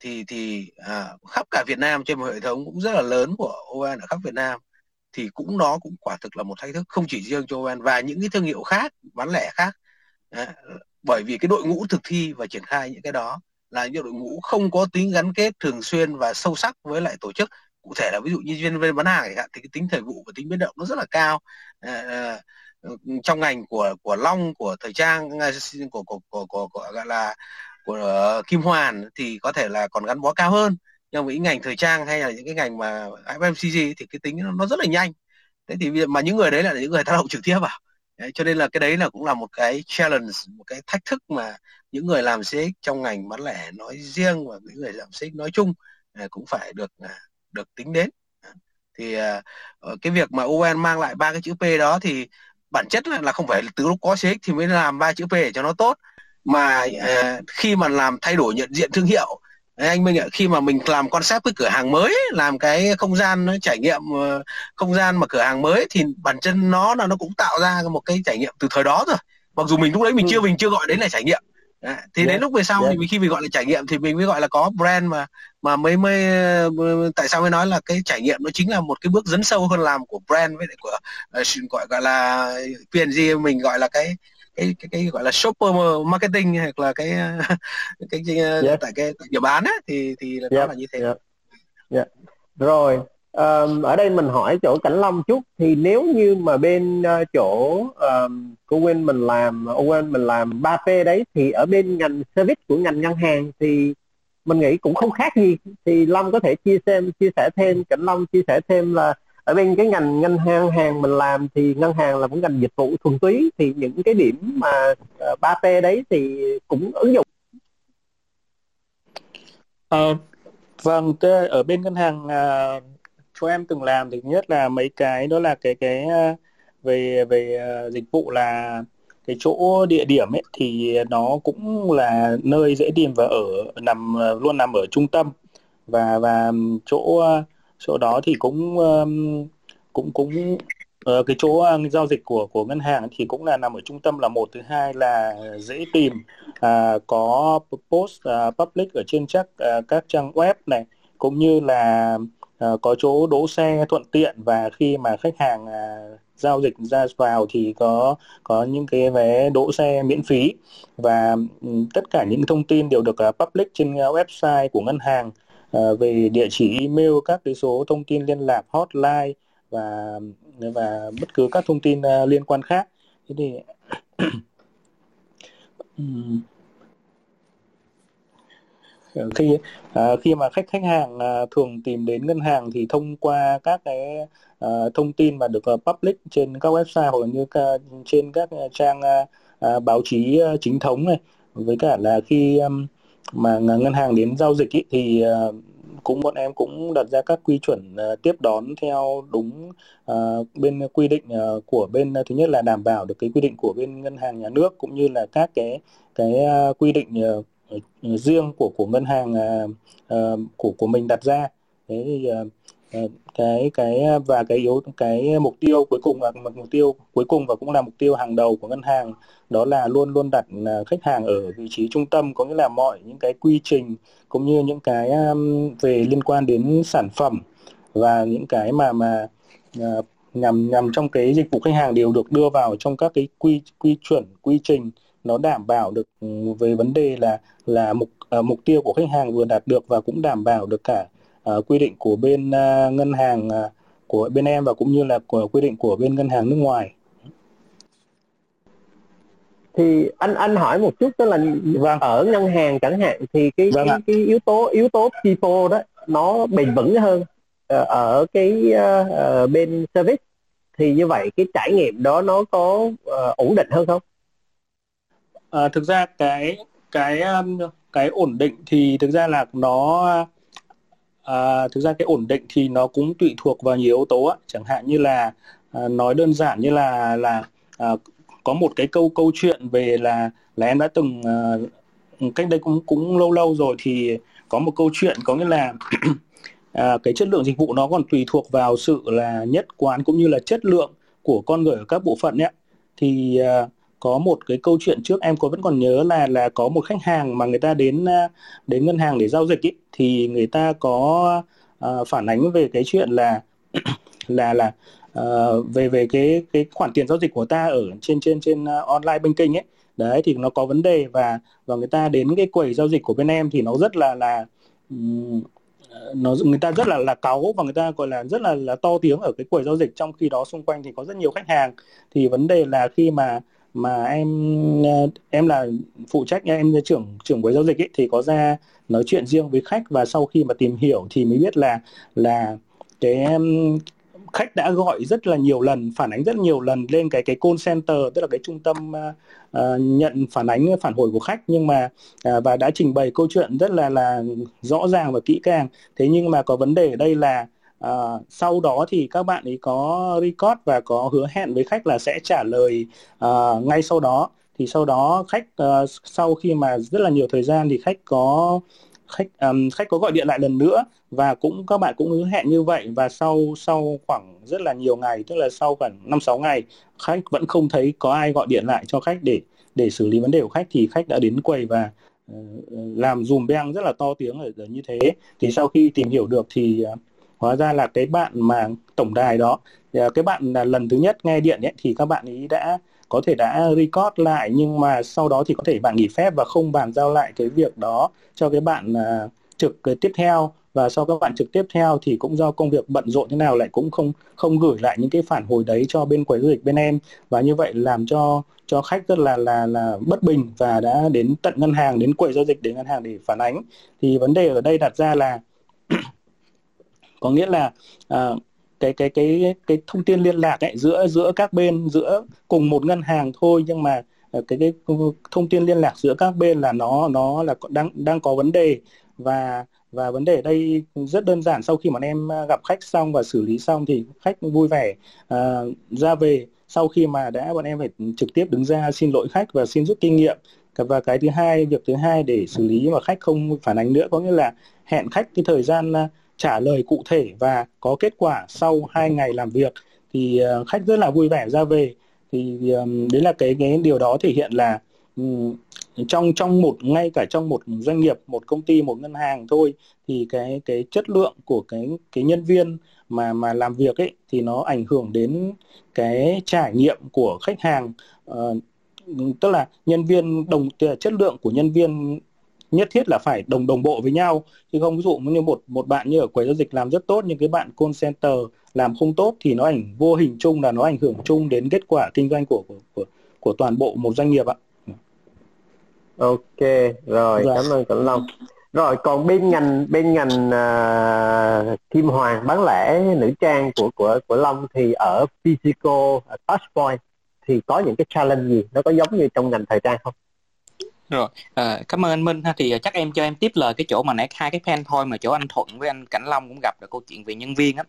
thì thì à, khắp cả Việt Nam trên một hệ thống cũng rất là lớn của ON ở khắp Việt Nam thì cũng nó cũng quả thực là một thách thức không chỉ riêng cho ON và những cái thương hiệu khác bán lẻ khác. Bởi vì cái đội ngũ thực thi và triển khai những cái đó là những đội ngũ không có tính gắn kết thường xuyên và sâu sắc với lại tổ chức. Cụ thể là ví dụ như nhân viên bán hàng thì cái tính thời vụ và tính biến động nó rất là cao. À, trong ngành của của long của thời trang của của của, của, của gọi là của kim hoàn thì có thể là còn gắn bó cao hơn nhưng với ngành thời trang hay là những cái ngành mà FMCG thì cái tính nó, nó rất là nhanh. Thế thì mà những người đấy là những người tác động trực tiếp vào. Đấy, cho nên là cái đấy là cũng là một cái challenge một cái thách thức mà những người làm CX trong ngành bán lẻ nói riêng và những người làm CX nói chung à, cũng phải được à, được tính đến. Thì à, cái việc mà UN mang lại ba cái chữ P đó thì bản chất là, là không phải từ lúc có CX thì mới làm ba chữ P để cho nó tốt. Mà khi mà làm thay đổi nhận diện thương hiệu anh Minh ạ khi mà mình làm concept cái cửa hàng mới làm cái không gian nó trải nghiệm uh, không gian mà cửa hàng mới thì bản chân nó là nó cũng tạo ra một cái trải nghiệm từ thời đó rồi mặc dù mình lúc đấy mình ừ. chưa mình chưa gọi đấy là trải nghiệm Đấy. thì yeah. đến lúc về sau yeah. thì khi mình gọi là trải nghiệm thì mình mới gọi là có brand mà mà mới mới tại sao mới nói là cái trải nghiệm nó chính là một cái bước dấn sâu hơn làm của brand với lại của uh, gọi gọi là P&G mình gọi là cái cái cái, cái gọi là shopper marketing hoặc là cái cái, cái yeah. tại cái tại bán á thì thì là yeah. nó là như thế. Yeah. Yeah. Rồi um, ở đây mình hỏi chỗ Cảnh Long chút thì nếu như mà bên uh, chỗ um, của Win mình làm Owen mình làm 3P đấy thì ở bên ngành service của ngành ngân hàng thì mình nghĩ cũng không khác gì thì Long có thể chia sẻ chia sẻ thêm Cảnh Long chia sẻ thêm là ở bên cái ngành ngân hàng hàng mình làm thì ngân hàng là một ngành dịch vụ thuần túy thì những cái điểm mà ờ, 3P đấy thì cũng ứng dụng. À, vâng ở bên ngân hàng à, chỗ em từng làm thì nhất là mấy cái đó là cái cái về về dịch vụ là cái chỗ địa điểm ấy thì nó cũng là nơi dễ tìm và ở nằm luôn nằm ở trung tâm. Và và chỗ chỗ đó thì cũng cũng cũng ờ, cái chỗ à, giao dịch của của ngân hàng thì cũng là nằm ở trung tâm là một thứ hai là dễ tìm. À, có post uh, public ở trên chắc uh, các trang web này cũng như là uh, có chỗ đỗ xe thuận tiện và khi mà khách hàng uh, giao dịch ra vào thì có có những cái vé đỗ xe miễn phí. Và um, tất cả những thông tin đều được uh, public trên uh, website của ngân hàng. uh, Ờ, về địa chỉ email các cái số thông tin liên lạc hotline và và bất cứ các thông tin uh, liên quan khác. Thế thì ừ. ờ, khi uh, khi mà khách khách hàng uh, thường tìm đến ngân hàng thì thông qua các cái uh, thông tin mà được uh, public trên các website hoặc là như uh, trên các trang uh, uh, báo chí uh, chính thống này. Với cả là khi um, mà ngân hàng đến giao dịch ý, thì uh, cũng bọn em cũng đặt ra các quy chuẩn uh, tiếp đón theo đúng uh, bên quy định uh, của bên uh, thứ nhất là đảm bảo được cái quy định của bên ngân hàng nhà nước cũng như là các cái cái uh, quy định uh, riêng của của ngân hàng uh, uh, của của mình đặt ra. Thế thì uh, Ờ, cái cái ờ, và cái yếu, cái mục tiêu cuối cùng là mục tiêu cuối cùng và cũng là mục tiêu hàng đầu của ngân hàng, đó là luôn luôn đặt ờ, khách hàng ở vị trí trung tâm, có nghĩa là mọi những cái quy trình cũng như những cái về liên quan đến sản phẩm và những cái mà mà nhằm nhằm trong cái dịch vụ khách hàng đều được đưa vào trong các cái quy quy chuẩn, quy trình nó đảm bảo được ừ, về vấn đề là là mục mục tiêu của khách hàng vừa đạt được và cũng đảm bảo được cả uh, quy định của bên uh, ngân hàng uh, của bên em và cũng như là của quy định của bên ngân hàng nước ngoài thì anh anh hỏi một chút tức là vâng. ở ngân hàng chẳng hạn thì cái vâng cái, cái yếu tố yếu tố people đó nó bền vững hơn ở cái uh, bên service thì như vậy cái trải nghiệm đó nó có uh, ổn định hơn không? À, thực ra cái cái cái ổn định thì thực ra là nó à, thực ra cái ổn định thì nó cũng tùy thuộc vào nhiều yếu tố á. chẳng hạn như là à, nói đơn giản như là là à, có một cái câu câu chuyện về là là em đã từng à, cách đây cũng cũng lâu lâu rồi thì có một câu chuyện có nghĩa là à, cái chất lượng dịch vụ nó còn tùy thuộc vào sự là nhất quán cũng như là chất lượng của con người ở các bộ phận nhé thì à, có một cái câu chuyện trước em có vẫn còn nhớ là là có một khách hàng mà người ta đến à, đến ngân hàng để giao dịch ý, thì người ta có uh, phản ánh về cái chuyện là là là uh, về về cái cái khoản tiền giao dịch của ta ở trên trên trên uh, online banking ấy đấy thì nó có vấn đề và và người ta đến cái quầy giao dịch của bên em thì nó rất là là um, nó người ta rất là là cáu và người ta gọi là rất là là to tiếng ở cái quầy giao dịch. Trong khi đó xung quanh thì có rất nhiều khách hàng. Thì vấn đề là khi mà mà em ờ, em là phụ trách em là trưởng trưởng quầy giao dịch ấy, thì có ra nói chuyện riêng với khách và sau khi mà tìm hiểu thì mới biết là là cái khách đã gọi rất là nhiều lần phản ánh rất nhiều lần lên cái cái call center tức là cái trung tâm uh, nhận phản ánh phản hồi của khách. Nhưng mà uh, và đã trình bày câu chuyện rất là là rõ ràng và kỹ càng. Thế nhưng mà có vấn đề ở đây là uh, sau đó thì các bạn ấy có record và có hứa hẹn với khách là sẽ trả lời uh, ngay sau đó. Thì sau đó khách uh, sau khi mà rất là nhiều thời gian thì khách có khách um, khách có gọi điện lại lần nữa và cũng các bạn cũng hứa hẹn như vậy. Và sau sau khoảng rất là nhiều ngày tức là sau khoảng năm sáu ngày khách vẫn không thấy có ai gọi điện lại cho khách để để xử lý vấn đề của khách thì khách đã đến quầy và uh, làm dùm beng rất là to tiếng ở, ở như thế. Thì sau khi tìm hiểu được thì uh, hóa ra là cái bạn mà tổng đài đó à, cái bạn là lần thứ nhất nghe điện ấy thì các bạn ấy đã có thể đã record lại nhưng mà sau đó thì có thể bạn nghỉ phép và không bàn giao lại cái việc đó cho cái bạn uh, trực à, tiếp theo. Và sau các bạn trực tiếp theo thì cũng do công việc bận rộn thế nào lại cũng không không gửi lại những cái phản hồi đấy cho bên quầy du lịch bên em. Và như vậy làm cho cho khách rất là là là bất bình và đã đến tận ngân hàng đến quầy giao dịch đến ngân hàng để phản ánh. Thì vấn đề ở đây đặt ra là có nghĩa là à, cái cái cái cái thông tin liên lạc ấy giữa giữa các bên giữa cùng một ngân hàng thôi nhưng mà à, cái cái thông tin liên lạc giữa các bên là nó nó là đang đang có vấn đề. Và và vấn đề ở đây rất đơn giản sau khi bọn em à, gặp khách xong và xử lý xong thì khách vui vẻ uh, ra về. Sau khi mà đã bọn em phải trực tiếp đứng ra xin lỗi khách và xin rút kinh nghiệm. Và cái thứ hai việc thứ hai để xử lý mà khách không phản ánh nữa có nghĩa là hẹn khách cái thời gian uh, trả lời cụ thể và có kết quả sau hai ngày làm việc thì ờ, khách rất là vui vẻ ra về. Thì đấy là cái cái điều đó thể hiện là trong trong một ngay cả trong một doanh nghiệp một công ty một ngân hàng thôi thì cái cái chất lượng của cái cái nhân viên mà mà làm việc ấy thì nó ảnh hưởng đến cái trải nghiệm của khách hàng. Uh, tức là nhân viên đồng chất lượng của nhân viên nhất thiết là phải đồng đồng bộ với nhau chứ không ví dụ như một một bạn như ở quầy giao dịch làm rất tốt nhưng cái bạn call center làm không tốt thì nó ảnh vô hình chung là nó ảnh hưởng chung đến kết quả kinh doanh của của của, của toàn bộ một doanh nghiệp ạ. Ok rồi dạ. cảm ơn Cẩm Long. Rồi còn bên ngành bên ngành uh, Kim Hoàng bán lẻ nữ trang của của của Long thì ở physical touchpoint thì có những cái challenge gì nó có giống như trong ngành thời trang không? Rồi à, cảm ơn anh Minh ha. Thì ờ, chắc em cho em tiếp lời cái chỗ mà nãy hai cái fan thôi mà chỗ anh Thuận với anh Cảnh Long cũng gặp được câu chuyện về nhân viên á.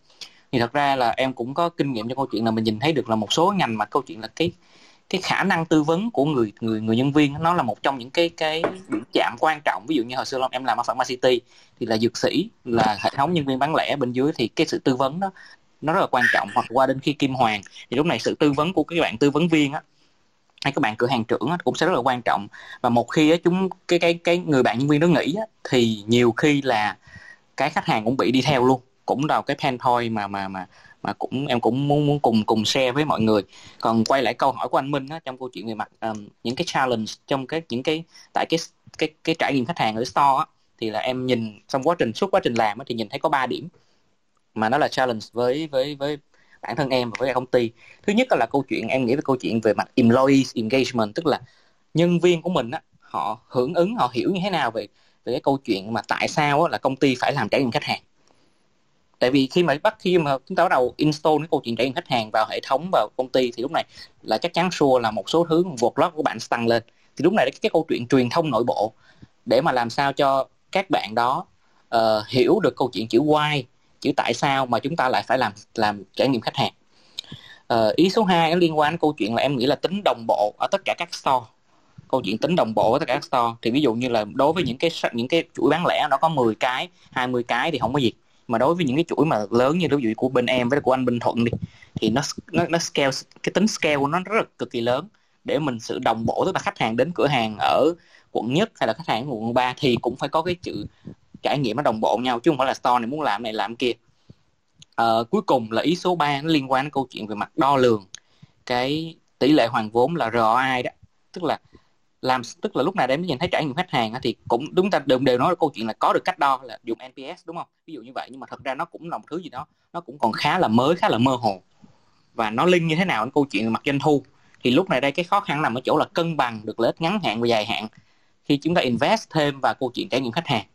Thì thật ra là em cũng có kinh nghiệm cho câu chuyện là mình nhìn thấy được là một số ngành mà câu chuyện là cái cái khả năng tư vấn của người người người nhân viên nó là một trong những cái cái chạm quan trọng. Ví dụ như hồi xưa em làm ở Pharmacity thì là dược sĩ là hệ thống nhân viên bán lẻ bên dưới thì cái sự tư vấn đó nó rất là quan trọng. Hoặc qua đến khi Kim Hoàng thì lúc này sự tư vấn của các bạn tư vấn viên á hay các bạn cửa hàng trưởng cũng sẽ rất là quan trọng. Và một khi chúng cái cái cái người bạn nhân viên đó nghỉ thì nhiều khi là cái khách hàng cũng bị đi theo luôn. Cũng là cái pain point mà mà mà mà cũng em cũng muốn muốn cùng cùng share với mọi người. Còn quay lại câu hỏi của anh Minh á, trong câu chuyện về mặt um, những cái challenge trong cái những cái tại cái cái cái trải nghiệm khách hàng ở store á, thì là em nhìn trong quá trình suốt quá trình làm á, thì nhìn thấy có 3 điểm. Mà nó là challenge với với với bản thân em và với công ty. Thứ nhất là câu chuyện em nghĩ về câu chuyện về mặt employee engagement tức là nhân viên của mình á, họ hưởng ứng họ hiểu như thế nào về về cái câu chuyện mà tại sao á, là công ty phải làm trải nghiệm khách hàng. Tại vì khi mà bắt khi mà chúng ta bắt đầu install cái câu chuyện trải nghiệm khách hàng vào hệ thống vào công ty thì lúc này là chắc chắn sure là một số thứ workload của bạn tăng lên. Thì lúc này cái, cái câu chuyện truyền thông nội bộ để mà làm sao cho các bạn đó uh, hiểu được câu chuyện chữ why chữ tại sao mà chúng ta lại phải làm làm trải nghiệm khách hàng? Uh, ý số 2 nó liên quan đến câu chuyện là em nghĩ là tính đồng bộ ở tất cả các store. Câu chuyện tính đồng bộ ở tất cả các store. Thì ví dụ như là đối với những cái những cái chuỗi bán lẻ nó có 10 cái 20 cái thì không có gì. Mà đối với những cái chuỗi mà lớn như đối dụ của bên em với của anh Bình Thuận đi thì nó nó nó scale cái tính scale của nó rất là cực kỳ lớn. Để mình sự đồng bộ tức là khách hàng đến cửa hàng ở quận nhất hay là khách hàng ở quận 3 thì cũng phải có cái chữ trải nghiệm nó đồng bộ nhau chứ không phải là store này muốn làm này làm kia. À, cuối cùng là ý số 3 nó liên quan đến câu chuyện về mặt đo lường cái tỷ lệ hoàn vốn là ROI đó. Tức là làm tức là lúc này mình nhìn thấy trải nghiệm khách hàng thì cũng chúng ta đều đều nói là câu chuyện là có được cách đo là dùng NPS đúng không? Ví dụ như vậy nhưng mà thật ra nó cũng là một thứ gì đó nó cũng còn khá là mới khá là mơ hồ. Và nó linh như thế nào đến câu chuyện mặt doanh thu? Thì lúc này đây cái khó khăn nằm ở chỗ là cân bằng được lợi ích ngắn hạn và dài hạn khi chúng ta invest thêm vào câu chuyện trải nghiệm khách hàng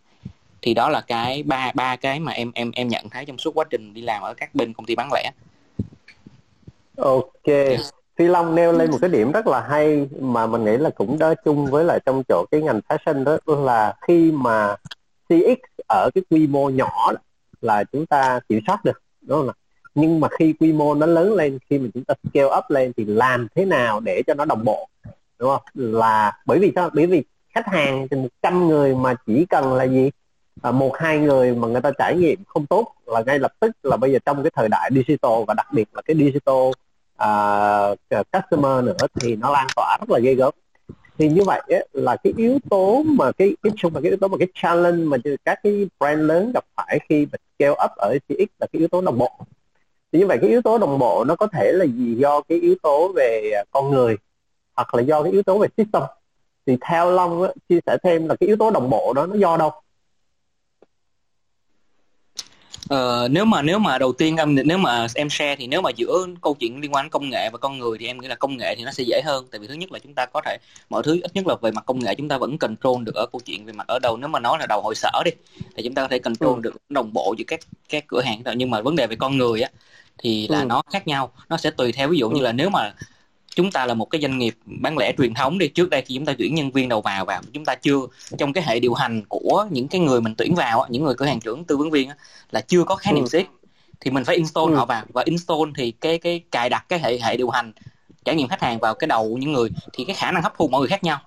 thì đó là cái ba ba cái mà em em em nhận thấy trong suốt quá trình đi làm ở các bên công ty bán lẻ. Ok. Yes. Phi Long nêu lên một cái điểm rất là hay mà mình nghĩ là cũng đỡ chung với lại trong chỗ cái ngành fashion đó là khi mà CX ở cái quy mô nhỏ là chúng ta kiểm soát được đúng không ạ? Nhưng mà khi quy mô nó lớn lên khi mà chúng ta scale up lên thì làm thế nào để cho nó đồng bộ đúng không? Là bởi vì sao? Bởi vì khách hàng thì một trăm người mà chỉ cần là gì à, một hai người mà người ta trải nghiệm không tốt là ngay lập tức là bây giờ trong cái thời đại digital và đặc biệt là cái digital uh, customer nữa thì nó lan tỏa rất là ghê gớm. Thì như vậy ấy, là cái yếu tố mà cái cái chung là cái yếu tố mà cái challenge mà các cái brand lớn gặp phải khi mà scale up ở CX là cái yếu tố đồng bộ. Thì như vậy cái yếu tố đồng bộ nó có thể là gì? Do cái yếu tố về con người hoặc là do cái yếu tố về system. Thì theo long á, chia sẻ thêm là cái yếu tố đồng bộ đó nó do đâu? Ờ, nếu mà nếu mà đầu tiên em nếu mà em share thì nếu mà giữa câu chuyện liên quan đến công nghệ và con người thì em nghĩ là công nghệ thì nó sẽ dễ hơn tại vì thứ nhất là chúng ta có thể mọi thứ ít nhất là về mặt công nghệ chúng ta vẫn control được ở câu chuyện về mặt ở đầu nếu mà nói là đầu hội sở đi thì chúng ta có thể control ừ. được đồng bộ giữa các các cửa hàng nhưng mà vấn đề về con người á thì là ừ. nó khác nhau nó sẽ tùy theo ví dụ ừ. như là nếu mà chúng ta là một cái doanh nghiệp bán lẻ truyền thống đi trước đây khi chúng ta tuyển nhân viên đầu vào vào chúng ta chưa trong cái hệ điều hành của những cái người mình tuyển vào những người cửa hàng trưởng tư vấn viên là chưa có khái niệm ừ. thì mình phải install ừ. họ vào và install thì cái cái cài đặt cái hệ hệ điều hành trải nghiệm khách hàng vào cái đầu những người thì cái khả năng hấp thu mọi người khác nhau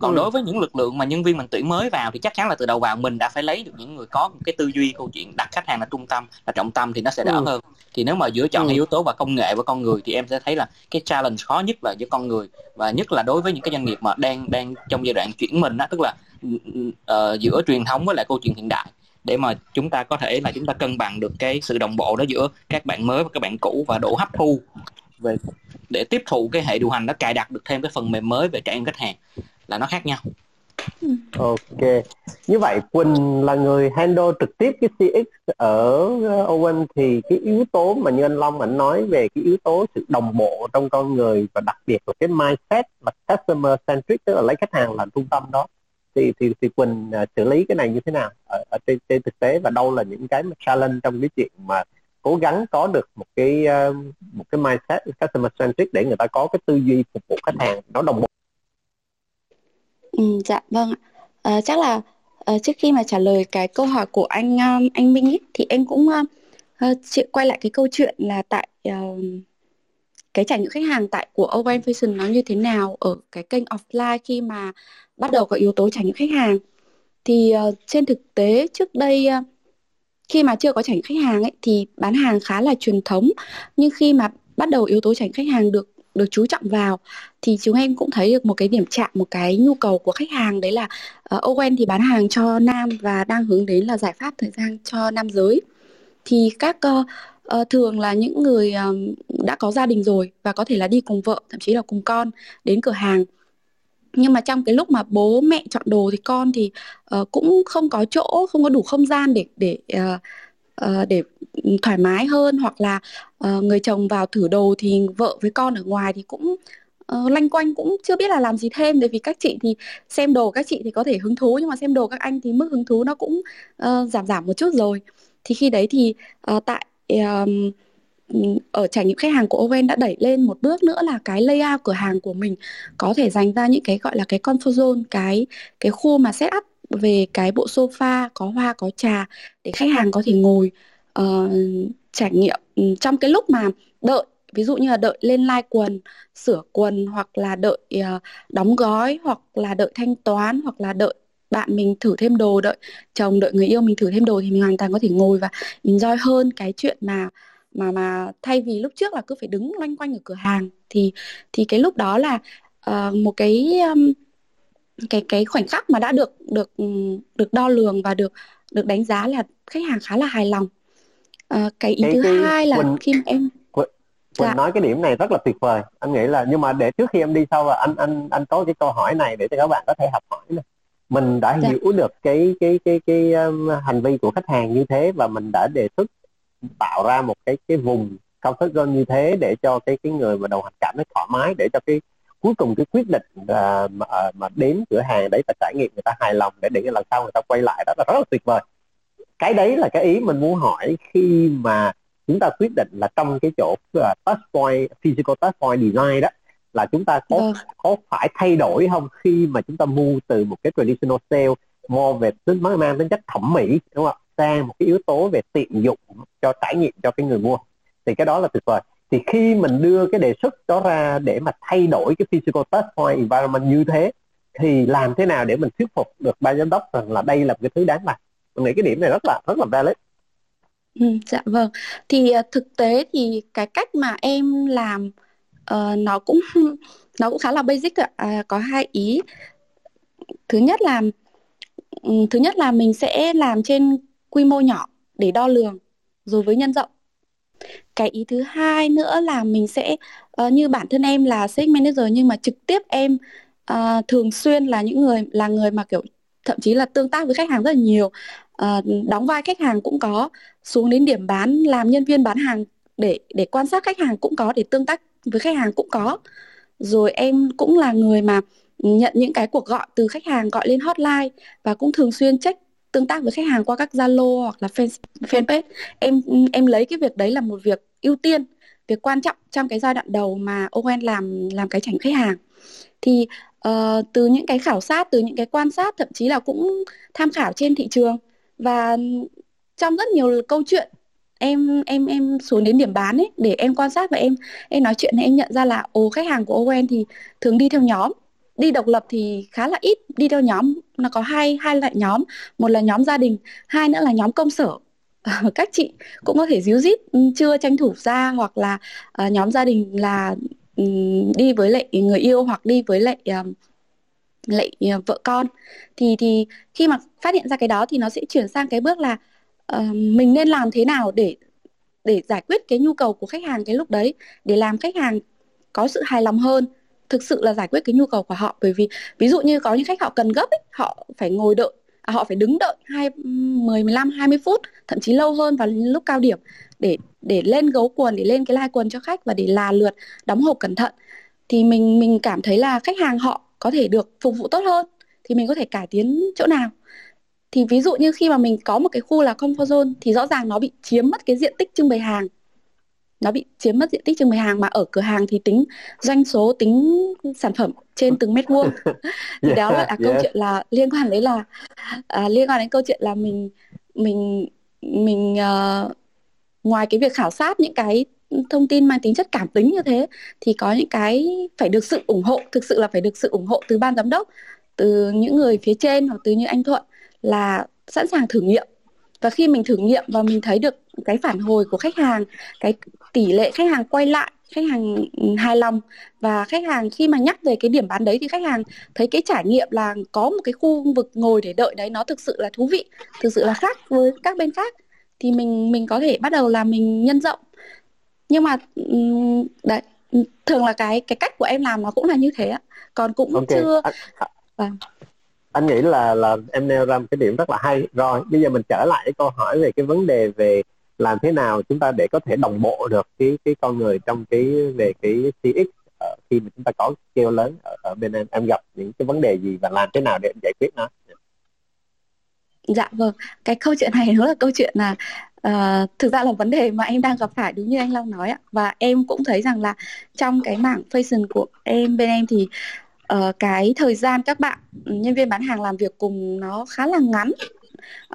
còn ừ. đối với những lực lượng mà nhân viên mình tuyển mới vào thì chắc chắn là từ đầu vào mình đã phải lấy được những người có một cái tư duy câu chuyện đặt khách hàng là trung tâm là trọng tâm thì nó sẽ đỡ ừ. hơn thì nếu mà giữa chọn ừ. yếu tố và công nghệ và con người thì em sẽ thấy là cái challenge khó nhất là giữa con người và nhất là đối với những cái doanh nghiệp mà đang đang trong giai đoạn chuyển mình đó tức là uh, giữa truyền thống với lại câu chuyện hiện đại để mà chúng ta có thể là chúng ta cân bằng được cái sự đồng bộ đó giữa các bạn mới và các bạn cũ và độ hấp thu về để tiếp thụ cái hệ điều hành nó cài đặt được thêm cái phần mềm mới về trải nghiệm khách hàng là nó khác nhau. Ok. Như vậy quỳnh là người handle trực tiếp cái cx ở ờ, owen thì cái yếu tố mà như anh long anh nói về cái yếu tố sự đồng bộ trong con người và đặc biệt là cái mindset và customer centric tức là lấy khách hàng làm trung tâm đó thì thì thì quỳnh ờ, xử lý cái này như thế nào ở, ở trên, trên thực tế và đâu là những cái mà challenge trong cái chuyện mà cố gắng có được một cái ờ, một cái mindset customer centric để người ta có cái tư duy phục vụ khách hàng nó đồng bộ Ừ, dạ vâng ạ. Ờ, chắc là à, trước khi mà trả lời cái câu hỏi của anh um, anh Minh ấy, thì em cũng uh, chị quay lại cái câu chuyện là tại uh, cái trải nghiệm khách hàng tại của Owen Fashion nó như thế nào ở cái kênh offline khi mà bắt đầu có yếu tố trải nghiệm khách hàng thì uh, trên thực tế trước đây uh, khi mà chưa có trải nghiệm khách hàng ấy thì bán hàng khá là truyền thống. Nhưng khi mà bắt đầu yếu tố trải nghiệm khách hàng được được chú trọng vào thì chúng em cũng thấy được một cái điểm chạm một cái nhu cầu của khách hàng. Đấy là uh, Owen thì bán hàng cho nam và đang hướng đến là giải pháp thời gian cho nam giới. Thì các uh, uh, thường là những người uh, đã có gia đình rồi và có thể là đi cùng vợ thậm chí là cùng con đến cửa hàng nhưng mà trong cái lúc mà bố mẹ chọn đồ thì con thì uh, cũng không có chỗ không có đủ không gian để để uh, uh, để ừ, thoải mái hơn. Hoặc là uh, người chồng vào thử đồ thì vợ với con ở ngoài thì cũng uh, lanh quanh cũng chưa biết là làm gì thêm. Bởi vì các chị thì xem đồ các chị thì có thể hứng thú nhưng mà xem đồ các anh thì mức hứng thú nó cũng uh, giảm giảm một chút rồi. Thì khi đấy thì uh, tại uh, ở trải nghiệm khách hàng của Owen đã đẩy lên một bước nữa là cái layout cửa hàng của mình có thể dành ra những cái gọi là cái comfort zone cái cái khu mà set up về cái bộ sofa có hoa có trà để khách hàng có thể ngồi uh, trải nghiệm ừ, trong cái lúc mà đợi. Ví dụ như là đợi lên like quần sửa quần hoặc là đợi uh, đóng gói hoặc là đợi thanh toán hoặc là đợi bạn mình thử thêm đồ đợi chồng đợi người yêu mình thử thêm đồ thì mình hoàn toàn có thể ngồi và enjoy hơn cái chuyện mà mà mà thay vì lúc trước là cứ phải đứng loanh quanh ở cửa hàng thì thì cái lúc đó là uh, một cái um, cái cái khoảnh khắc mà đã được được được đo lường và được được đánh giá là khách hàng khá là hài lòng uh, cái ý cái, thứ cái, hai là Quỳnh, khi mà em Quỳnh, Quỳnh dạ. nói cái điểm này rất là tuyệt vời anh nghĩ là nhưng mà để trước khi em đi sâu là anh anh anh có cái câu hỏi này để cho các bạn có thể học hỏi này mình đã dạ. hiểu được cái cái cái cái um, hành vi của khách hàng như thế và mình đã đề xuất tạo ra một cái cái vùng comfort zone như thế để cho cái cái người mà đầu hành cảm thấy thoải mái để cho cái cuối cùng cái quyết định uh, mà uh, mà đến cửa hàng đấy và trải nghiệm người ta hài lòng để để lần sau người ta quay lại. Đó là rất là tuyệt vời. Cái đấy là cái ý mình muốn hỏi khi mà chúng ta quyết định là trong cái chỗ uh, touch point physical touch point design đó là chúng ta có ừ. có phải thay đổi không khi mà chúng ta mua từ một cái traditional sale more về tính mang tính chất thẩm mỹ đúng không sang một cái yếu tố về tiện dụng cho trải nghiệm cho cái người mua. Thì cái đó là tuyệt vời. Thì khi mình đưa cái đề xuất đó ra để mà thay đổi cái physical touch point environment như thế thì làm thế nào để mình thuyết phục được ban giám đốc rằng là đây là một cái thứ đáng làm? Mình nghĩ cái điểm này rất là rất là valid. Ừ, dạ vâng. Thì uh, thực tế thì cái cách mà em làm uh, nó cũng nó cũng khá là basic ạ. À, có hai ý. Thứ nhất là um, thứ nhất là mình sẽ làm trên quy mô nhỏ để đo lường rồi với nhân rộng. Cái ý thứ hai nữa là mình sẽ uh, như bản thân em là sales manager nhưng mà trực tiếp em uh, thường xuyên là những người là người mà kiểu thậm chí là tương tác với khách hàng rất là nhiều. Uh, đóng vai khách hàng cũng có xuống đến điểm bán làm nhân viên bán hàng để để quan sát khách hàng cũng có để tương tác với khách hàng cũng có. Rồi em cũng là người mà nhận những cái cuộc gọi từ khách hàng gọi lên hotline và cũng thường xuyên check tương tác với khách hàng qua các Zalo hoặc là fanpage. Em em lấy cái việc đấy là một việc ưu tiên việc quan trọng trong cái giai đoạn đầu mà Owen làm làm cái trải khách hàng. Thì uh, từ những cái khảo sát từ những cái quan sát thậm chí là cũng tham khảo trên thị trường. Và trong rất nhiều câu chuyện em em em xuống đến điểm bán ấy để em quan sát và em em nói chuyện thì em nhận ra là ồ khách hàng của Owen thì thường đi theo nhóm đi độc lập thì khá là ít đi theo nhóm nó có hai hai loại nhóm. Một là nhóm gia đình hai nữa là nhóm công sở. Các chị cũng có thể díu dít ừ, chưa tranh thủ ra hoặc là uh, nhóm gia đình là um, đi với lại người yêu hoặc đi với lại um, lại uh, vợ con. Thì thì khi mà phát hiện ra cái đó thì nó sẽ chuyển sang cái bước là uh, mình nên làm thế nào để để giải quyết cái nhu cầu của khách hàng cái lúc đấy để làm khách hàng có sự hài lòng hơn thực sự là giải quyết cái nhu cầu của họ. Bởi vì ví dụ như có những khách họ cần gấp ấy, họ phải ngồi đợi à, họ phải đứng đợi hai mười mười lăm hai mươi phút thậm chí lâu hơn vào lúc cao điểm để để lên gấu quần để lên cái lai quần cho khách và để là lượt đóng hộp cẩn thận. Thì mình mình cảm thấy là khách hàng họ có thể được phục vụ tốt hơn thì mình có thể cải tiến chỗ nào. Thì ví dụ như khi mà mình có một cái khu là comfort zone thì rõ ràng nó bị chiếm mất cái diện tích trưng bày hàng nó bị chiếm mất diện tích trưng bày hàng mà ở cửa hàng thì tính doanh số tính sản phẩm trên từng mét vuông. Thì yeah, đó là, là câu chuyện là liên quan đến là à, liên quan đến câu chuyện là mình mình mình uh, ngoài cái việc khảo sát những cái thông tin mang tính chất cảm tính như thế thì có những cái phải được sự ủng hộ thực sự là phải được sự ủng hộ từ ban giám đốc từ những người phía trên hoặc từ như anh thuận là sẵn sàng thử nghiệm. Và khi mình thử nghiệm và mình thấy được cái phản hồi của khách hàng cái tỷ lệ khách hàng quay lại khách hàng hài lòng và khách hàng khi mà nhắc về cái điểm bán đấy thì khách hàng thấy cái trải nghiệm là có một cái khu vực ngồi để đợi đấy nó thực sự là thú vị thực sự là khác với các bên khác thì mình mình có thể bắt đầu là mình nhân rộng nhưng mà đấy thường là cái cái cách của em làm nó cũng là như thế ạ còn cũng okay. chưa anh, vâng. anh nghĩ là là em nêu ra một cái điểm rất là hay rồi bây giờ mình trở lại cái câu hỏi về cái vấn đề về làm thế nào chúng ta để có thể đồng bộ được cái cái con người trong cái về cái CX ở ờ, khi mà chúng ta có scale lớn ở, ở bên em em gặp những cái vấn đề gì và làm thế nào để giải quyết nó? Dạ vâng cái câu chuyện này nó là câu chuyện là uh, thực ra là vấn đề mà em đang gặp phải đúng như anh Long nói ạ. Và em cũng thấy rằng là trong cái mảng fashion của em bên em thì uh, cái thời gian các bạn ừ, nhân viên bán hàng làm việc cùng nó khá là ngắn.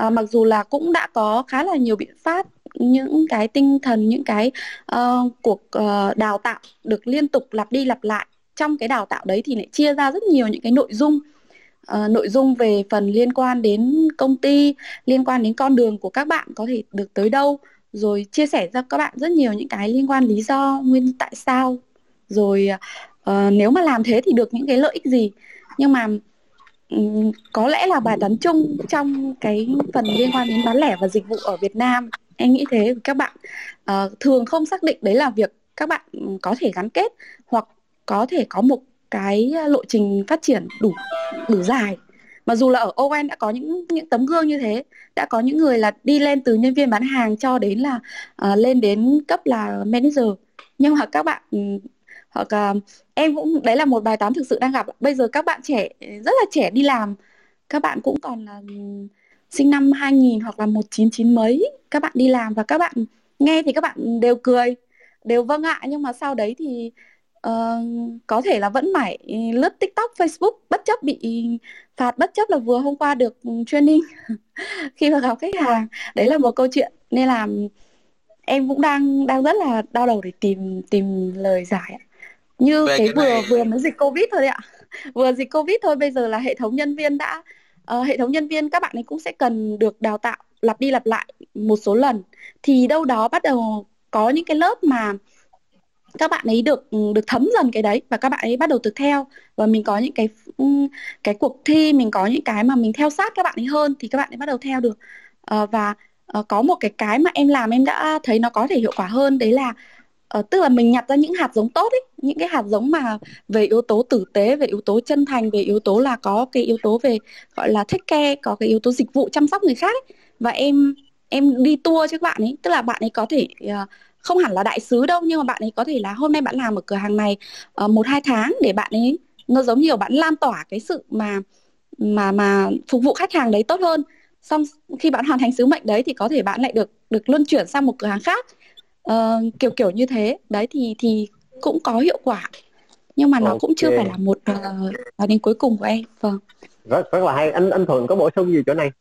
Uh, mặc dù là cũng đã có khá là nhiều biện pháp những cái tinh thần những cái uh, cuộc uh, đào tạo được liên tục lặp đi lặp lại. Trong cái đào tạo đấy thì lại chia ra rất nhiều những cái nội dung. Uh, nội dung về phần liên quan đến công ty liên quan đến con đường của các bạn có thể được tới đâu rồi chia sẻ cho các bạn rất nhiều những cái liên quan lý do nguyên tại sao. Rồi uh, nếu mà làm thế thì được những cái lợi ích gì. Nhưng mà um, có lẽ là bài toán chung trong cái phần liên quan đến bán lẻ và dịch vụ ở Việt Nam em nghĩ thế các bạn uh, thường không xác định đấy là việc các bạn có thể gắn kết hoặc có thể có một cái ờ, lộ trình phát triển đủ đủ dài. Mà dù là ở ON đã có những những tấm gương như thế đã có những người là đi lên từ nhân viên bán hàng cho đến là uh, lên đến cấp là manager. Nhưng mà các bạn ừ, hoặc uh, em cũng đấy là một bài toán thực sự đang gặp bây giờ các bạn trẻ rất là trẻ đi làm các bạn cũng còn là ừ, sinh năm 2000 hoặc là 199 mấy các bạn đi làm và các bạn nghe thì các bạn đều cười đều vâng ạ. Nhưng mà sau đấy thì uh, có thể là vẫn mãi lướt tiktok facebook bất chấp bị phạt bất chấp là vừa hôm qua được training khi mà gặp khách hàng. Đấy là một câu chuyện. Nên là em cũng đang đang rất là đau đầu để tìm tìm lời giải như Về cái, cái vừa này... vừa mới dịch covid thôi đấy ạ. Vừa dịch covid thôi bây giờ là hệ thống nhân viên đã uh, hệ thống nhân viên các bạn ấy cũng sẽ cần được đào tạo lặp đi lặp lại một số lần. Thì đâu đó bắt đầu có những cái lớp mà các bạn ấy được ừ, được thấm dần cái đấy và các bạn ấy bắt đầu thực theo. Và mình có những cái ừ, cái cuộc thi mình có những cái mà mình theo sát các bạn ấy hơn thì các bạn ấy bắt đầu theo được. À, và à, có một cái cái mà em làm em đã thấy nó có thể hiệu quả hơn đấy là à, tức là mình nhặt ra những hạt giống tốt ấy những cái hạt giống mà về yếu tố tử tế về yếu tố chân thành về yếu tố là có cái yếu tố về gọi là take care có cái yếu tố dịch vụ chăm sóc người khác ấy. và em em đi tour cho các bạn ấy tức là bạn ấy có thể uh, không hẳn là đại sứ đâu nhưng mà bạn ấy có thể là hôm nay bạn làm ở cửa hàng này uh, một hai tháng để bạn ấy nó giống như bạn lan tỏa cái sự mà mà mà phục vụ khách hàng đấy tốt hơn. Xong khi bạn hoàn thành sứ mệnh đấy thì có thể bạn lại được được luân chuyển sang một cửa hàng khác. Uh, kiểu kiểu như thế. Đấy thì thì cũng có hiệu quả. Nhưng mà nó okay. cũng chưa phải là một uh, đến cuối cùng của em. Vâng. Rất rất là hay. Anh anh thuận có bổ sung gì chỗ này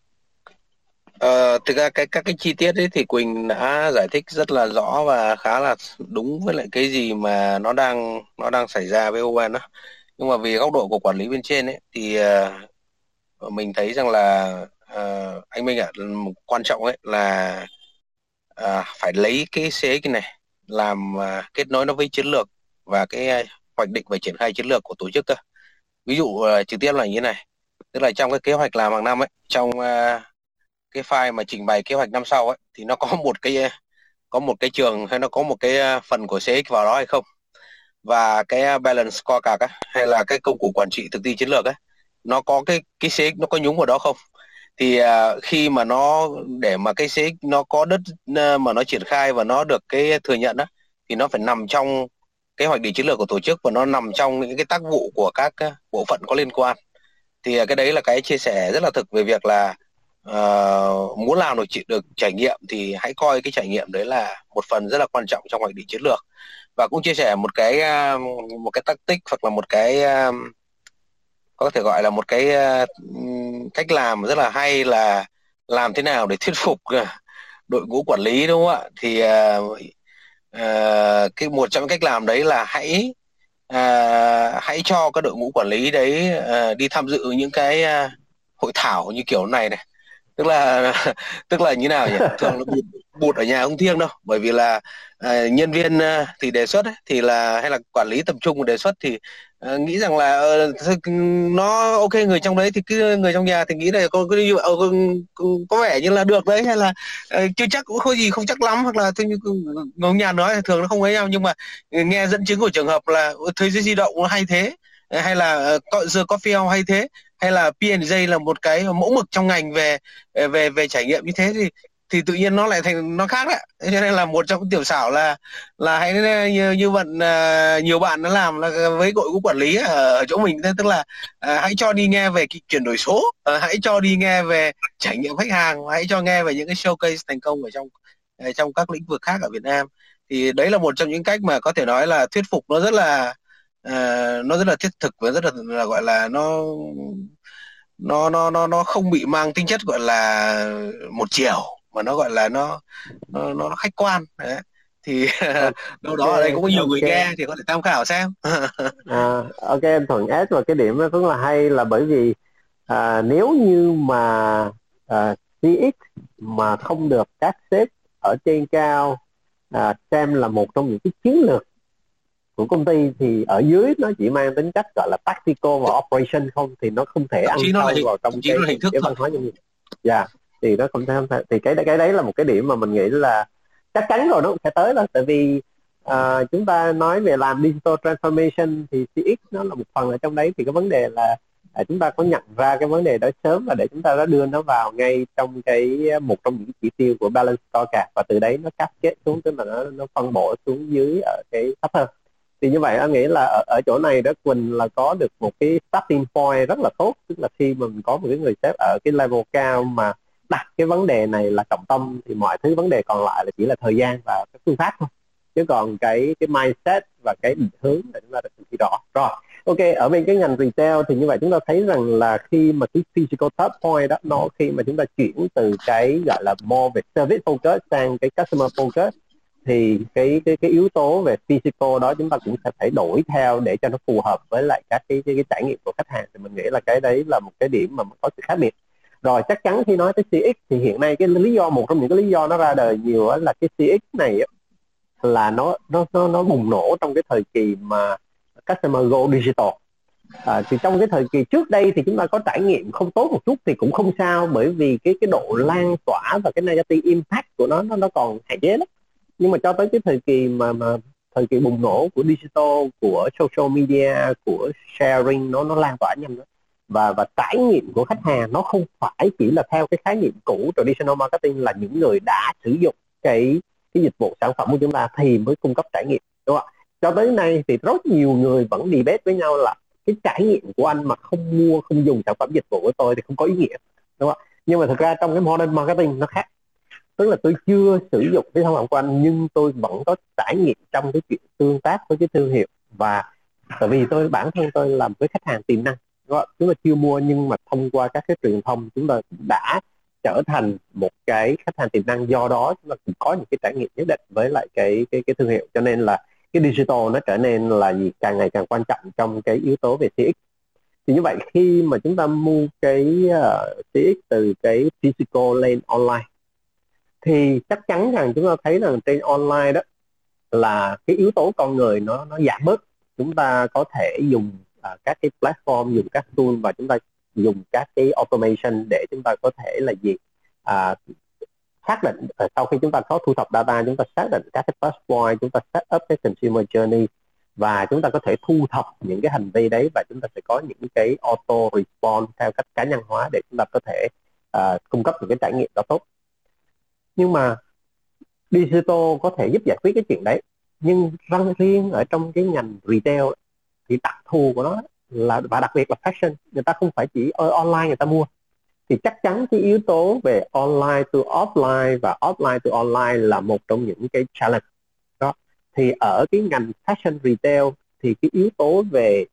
Ờ, thực ra cái các cái chi tiết ấy thì Quỳnh đã giải thích rất là rõ và khá là đúng với lại cái gì mà nó đang nó đang xảy ra với ON đó. Nhưng mà vì góc độ của quản lý bên trên ấy thì uh, mình thấy rằng là uh, anh Minh ạ, à, quan trọng ấy là uh, phải lấy cái CX cái này làm uh, kết nối nó với chiến lược và cái hoạch định và triển khai chiến lược của tổ chức cơ. Ví dụ uh, trực tiếp là như thế này, tức là trong cái kế hoạch làm hàng năm ấy, trong uh, cái file mà trình bày kế hoạch năm sau ấy thì nó có một cái có một cái trường hay nó có một cái à, phần của CX vào đó hay không? Và cái à, balance scorecard ấy, hay là cái công cụ quản trị thực thi chiến lược ấy nó có cái cái CX nó có nhúng vào đó không? Thì uh, khi mà nó để mà cái CX nó có đất uh, mà nó triển khai và nó được cái thừa nhận đó thì nó phải nằm trong kế hoạch định chiến lược của tổ chức và nó nằm trong những cái tác vụ của các uh, bộ phận có liên quan. Thì uh, cái đấy là cái chia sẻ rất là thực về việc là uh, muốn làm được được trải nghiệm thì hãy coi cái trải nghiệm đấy là một phần rất là quan trọng trong hoạch định chiến lược. Và cũng chia sẻ một cái ờ, một cái tactic hoặc là một cái ờ, có thể gọi là một cái cách làm rất là hay là làm thế nào để thuyết phục đội ngũ quản lý đúng không ạ? Thì uh, uh, cái một trong những cách làm đấy là hãy uh, hãy cho các đội ngũ quản lý đấy uh, đi tham dự những cái uh, hội thảo như kiểu này này tức là tức là như nào nhỉ? Thường là bụt, bụt ở nhà không thiêng đâu. Bởi vì là uh, nhân viên uh, thì đề xuất ấy, thì là hay là quản lý tập trung đề xuất thì uh, nghĩ rằng là uh, nó ok người trong đấy thì cứ người trong nhà thì nghĩ là có cái uh, có vẻ như là được đấy hay là uh, chưa chắc cũng không gì không chắc lắm hoặc là theo như người nhà nói thường nó không ấy nhau. Nhưng mà nghe dẫn chứng của trường hợp là thế giới di động nó hay thế hay là ờ, The Coffee House hay thế? Hay là P&J là một cái mẫu mực trong ngành về ờ, về về trải nghiệm như thế thì thì tự nhiên nó lại thành nó khác đấy. Cho nên là một trong những tiểu xảo là là hãy như như vận ờ, nhiều bạn nó làm là với đội ngũ quản lý ở, chỗ mình tức là hãy cho đi nghe về chuyển đổi số hãy cho đi nghe về trải nghiệm khách hàng hãy cho nghe về những cái showcase thành công ở trong trong các lĩnh vực khác ở Việt Nam. Thì đấy là một trong những cách mà có thể nói là thuyết phục nó rất là uh, nó rất là thiết thực và rất là, là gọi là nó nó nó nó nó không bị mang tính chất gọi là một chiều mà nó gọi là nó nó, nó khách quan đấy thì okay. đâu đó ở đây cũng có nhiều okay. người nghe thì có thể tham khảo xem à, ok anh thuận ép vào cái điểm rất là hay là bởi vì à, nếu như mà à, CX mà không được các sếp ở trên cao à, xem là một trong những cái chiến lược của công ty thì ở dưới nó chỉ mang tính chất gọi là tactical và operation không? Thì nó không thể ăn sâu vào trong cái, cái văn hóa doanh nghiệp. Dạ. Thì nó không thể không thể thì cái cái đấy là một cái điểm mà mình nghĩ là chắc chắn rồi nó cũng sẽ tới đó. Tại vì uh, chúng ta nói về làm digital transformation thì CX nó là một phần ở trong đấy. Thì cái vấn đề là uh, chúng ta có nhận ra cái vấn đề đó sớm và để chúng ta đã đưa nó vào ngay trong cái một trong những chỉ tiêu của balance scorecard. Và từ đấy nó cắt kết xuống tức là nó nó phân bổ xuống dưới ở cái thấp hơn thì như vậy anh nghĩ là ở, ở chỗ này đó Quỳnh là có được một cái starting point rất là tốt. Tức là khi mình có một cái người sếp ở cái level cao mà đặt cái vấn đề này là trọng tâm thì mọi thứ vấn đề còn lại là chỉ là thời gian và các phương pháp thôi. Chứ còn cái cái mindset và cái định hướng là chúng ta được kỳ rõ. Rồi ok ở bên cái ngành retail thì như vậy chúng ta thấy rằng là khi mà cái physical touch point đó nó khi mà chúng ta chuyển từ cái gọi là more về service focus sang cái customer focus thì cái cái cái yếu tố về physical đó chúng ta cũng sẽ phải đổi theo để cho nó phù hợp với lại các cái cái, cái trải nghiệm của khách hàng. Thì mình nghĩ là cái đấy là một cái điểm mà có sự khác biệt. Rồi chắc chắn khi nói tới CX thì hiện nay cái lý do một trong những cái lý do nó ra đời nhiều là cái CX này là nó nó nó nó bùng nổ trong cái thời kỳ mà customer go digital. À, thì trong cái thời kỳ trước đây thì chúng ta có trải nghiệm không tốt một chút thì cũng không sao bởi vì cái cái độ lan tỏa và cái negative impact của nó nó nó còn hạn chế lắm nhưng mà cho tới cái thời kỳ mà mà thời kỳ bùng nổ của digital, của social media, của sharing, nó nó lan tỏa nhanh đó và và trải nghiệm của khách hàng nó không phải chỉ là theo cái khái niệm cũ. Traditional marketing là những người đã sử dụng cái cái dịch vụ sản phẩm của chúng ta thì mới cung cấp trải nghiệm, đúng không ạ? Cho tới nay thì rất nhiều người vẫn debate với nhau là cái trải nghiệm của anh mà không mua, không dùng sản phẩm dịch vụ của tôi thì không có ý nghĩa, đúng không ạ? Nhưng mà thực ra trong cái modern marketing nó khác tức là tôi chưa sử dụng cái sản phẩm của anh nhưng tôi vẫn có trải nghiệm trong cái chuyện tương tác với cái thương hiệu. Và tại vì tôi bản thân tôi làm với khách hàng tiềm năng chúng ta chưa mua nhưng mà thông qua các cái truyền thông chúng ta đã trở thành một cái khách hàng tiềm năng. Do đó chúng ta cũng có những cái trải nghiệm nhất định với lại cái cái cái thương hiệu. Cho nên là cái digital nó trở nên là gì càng ngày càng quan trọng trong cái yếu tố về CX. Thì như vậy khi mà chúng ta mua cái uh, CX từ cái physical lên online thì chắc chắn rằng chúng ta thấy rằng trên online đó là cái yếu tố con người nó nó giảm bớt. Chúng ta có thể dùng uh, các cái platform dùng các tool và chúng ta dùng các cái automation để chúng ta có thể là gì? Uh, xác định uh, sau khi chúng ta có thu thập data chúng ta xác định các cái touch point chúng ta set up cái consumer journey và chúng ta có thể thu thập những cái hành vi đấy và chúng ta sẽ có những cái auto response theo cách cá nhân hóa để chúng ta có thể uh, cung cấp những cái trải nghiệm đó tốt nhưng mà digital có thể giúp giải quyết cái chuyện đấy. Nhưng răng riêng ở trong cái ngành retail thì đặc thù của nó là, và đặc biệt là fashion, người ta không phải chỉ ở online người ta mua. Thì chắc chắn cái yếu tố về online to offline và offline to online là một trong những cái challenge. Đó. Thì ở cái ngành fashion retail thì cái yếu tố về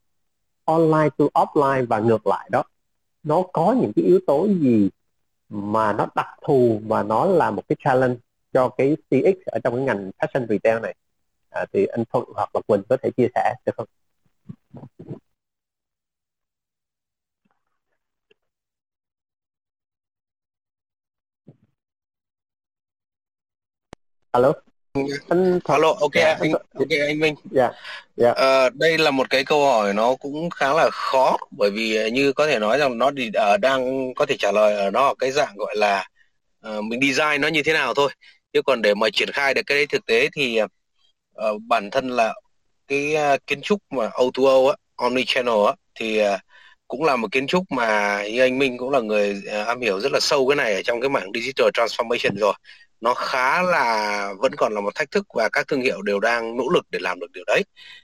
online to offline và ngược lại đó, nó có những cái yếu tố gì mà nó đặc thù mà nó là một cái challenge cho cái CX ở trong cái ngành fashion retail này à, thì anh Thuận hoặc là Quỳnh có thể chia sẻ được không? alo anh alo ok dạ, anh ok anh Minh. Dạ dạ. Ờ, đây là một cái câu hỏi nó cũng khá là khó bởi vì như có thể nói rằng nó thì uh, đang có thể trả lời ở nó ở cái dạng gọi là uh, mình design nó như thế nào thôi. Chứ còn để mà triển khai được cái đấy thực tế thì uh, bản thân là cái uh, kiến trúc mà O2O á, omni channel á thì uh, cũng là một kiến trúc mà như anh Minh cũng là người uh, am hiểu rất là sâu cái này ở trong cái mảng digital transformation rồi nó khá là vẫn còn là một thách thức và các thương hiệu đều đang nỗ lực để làm được điều đấy.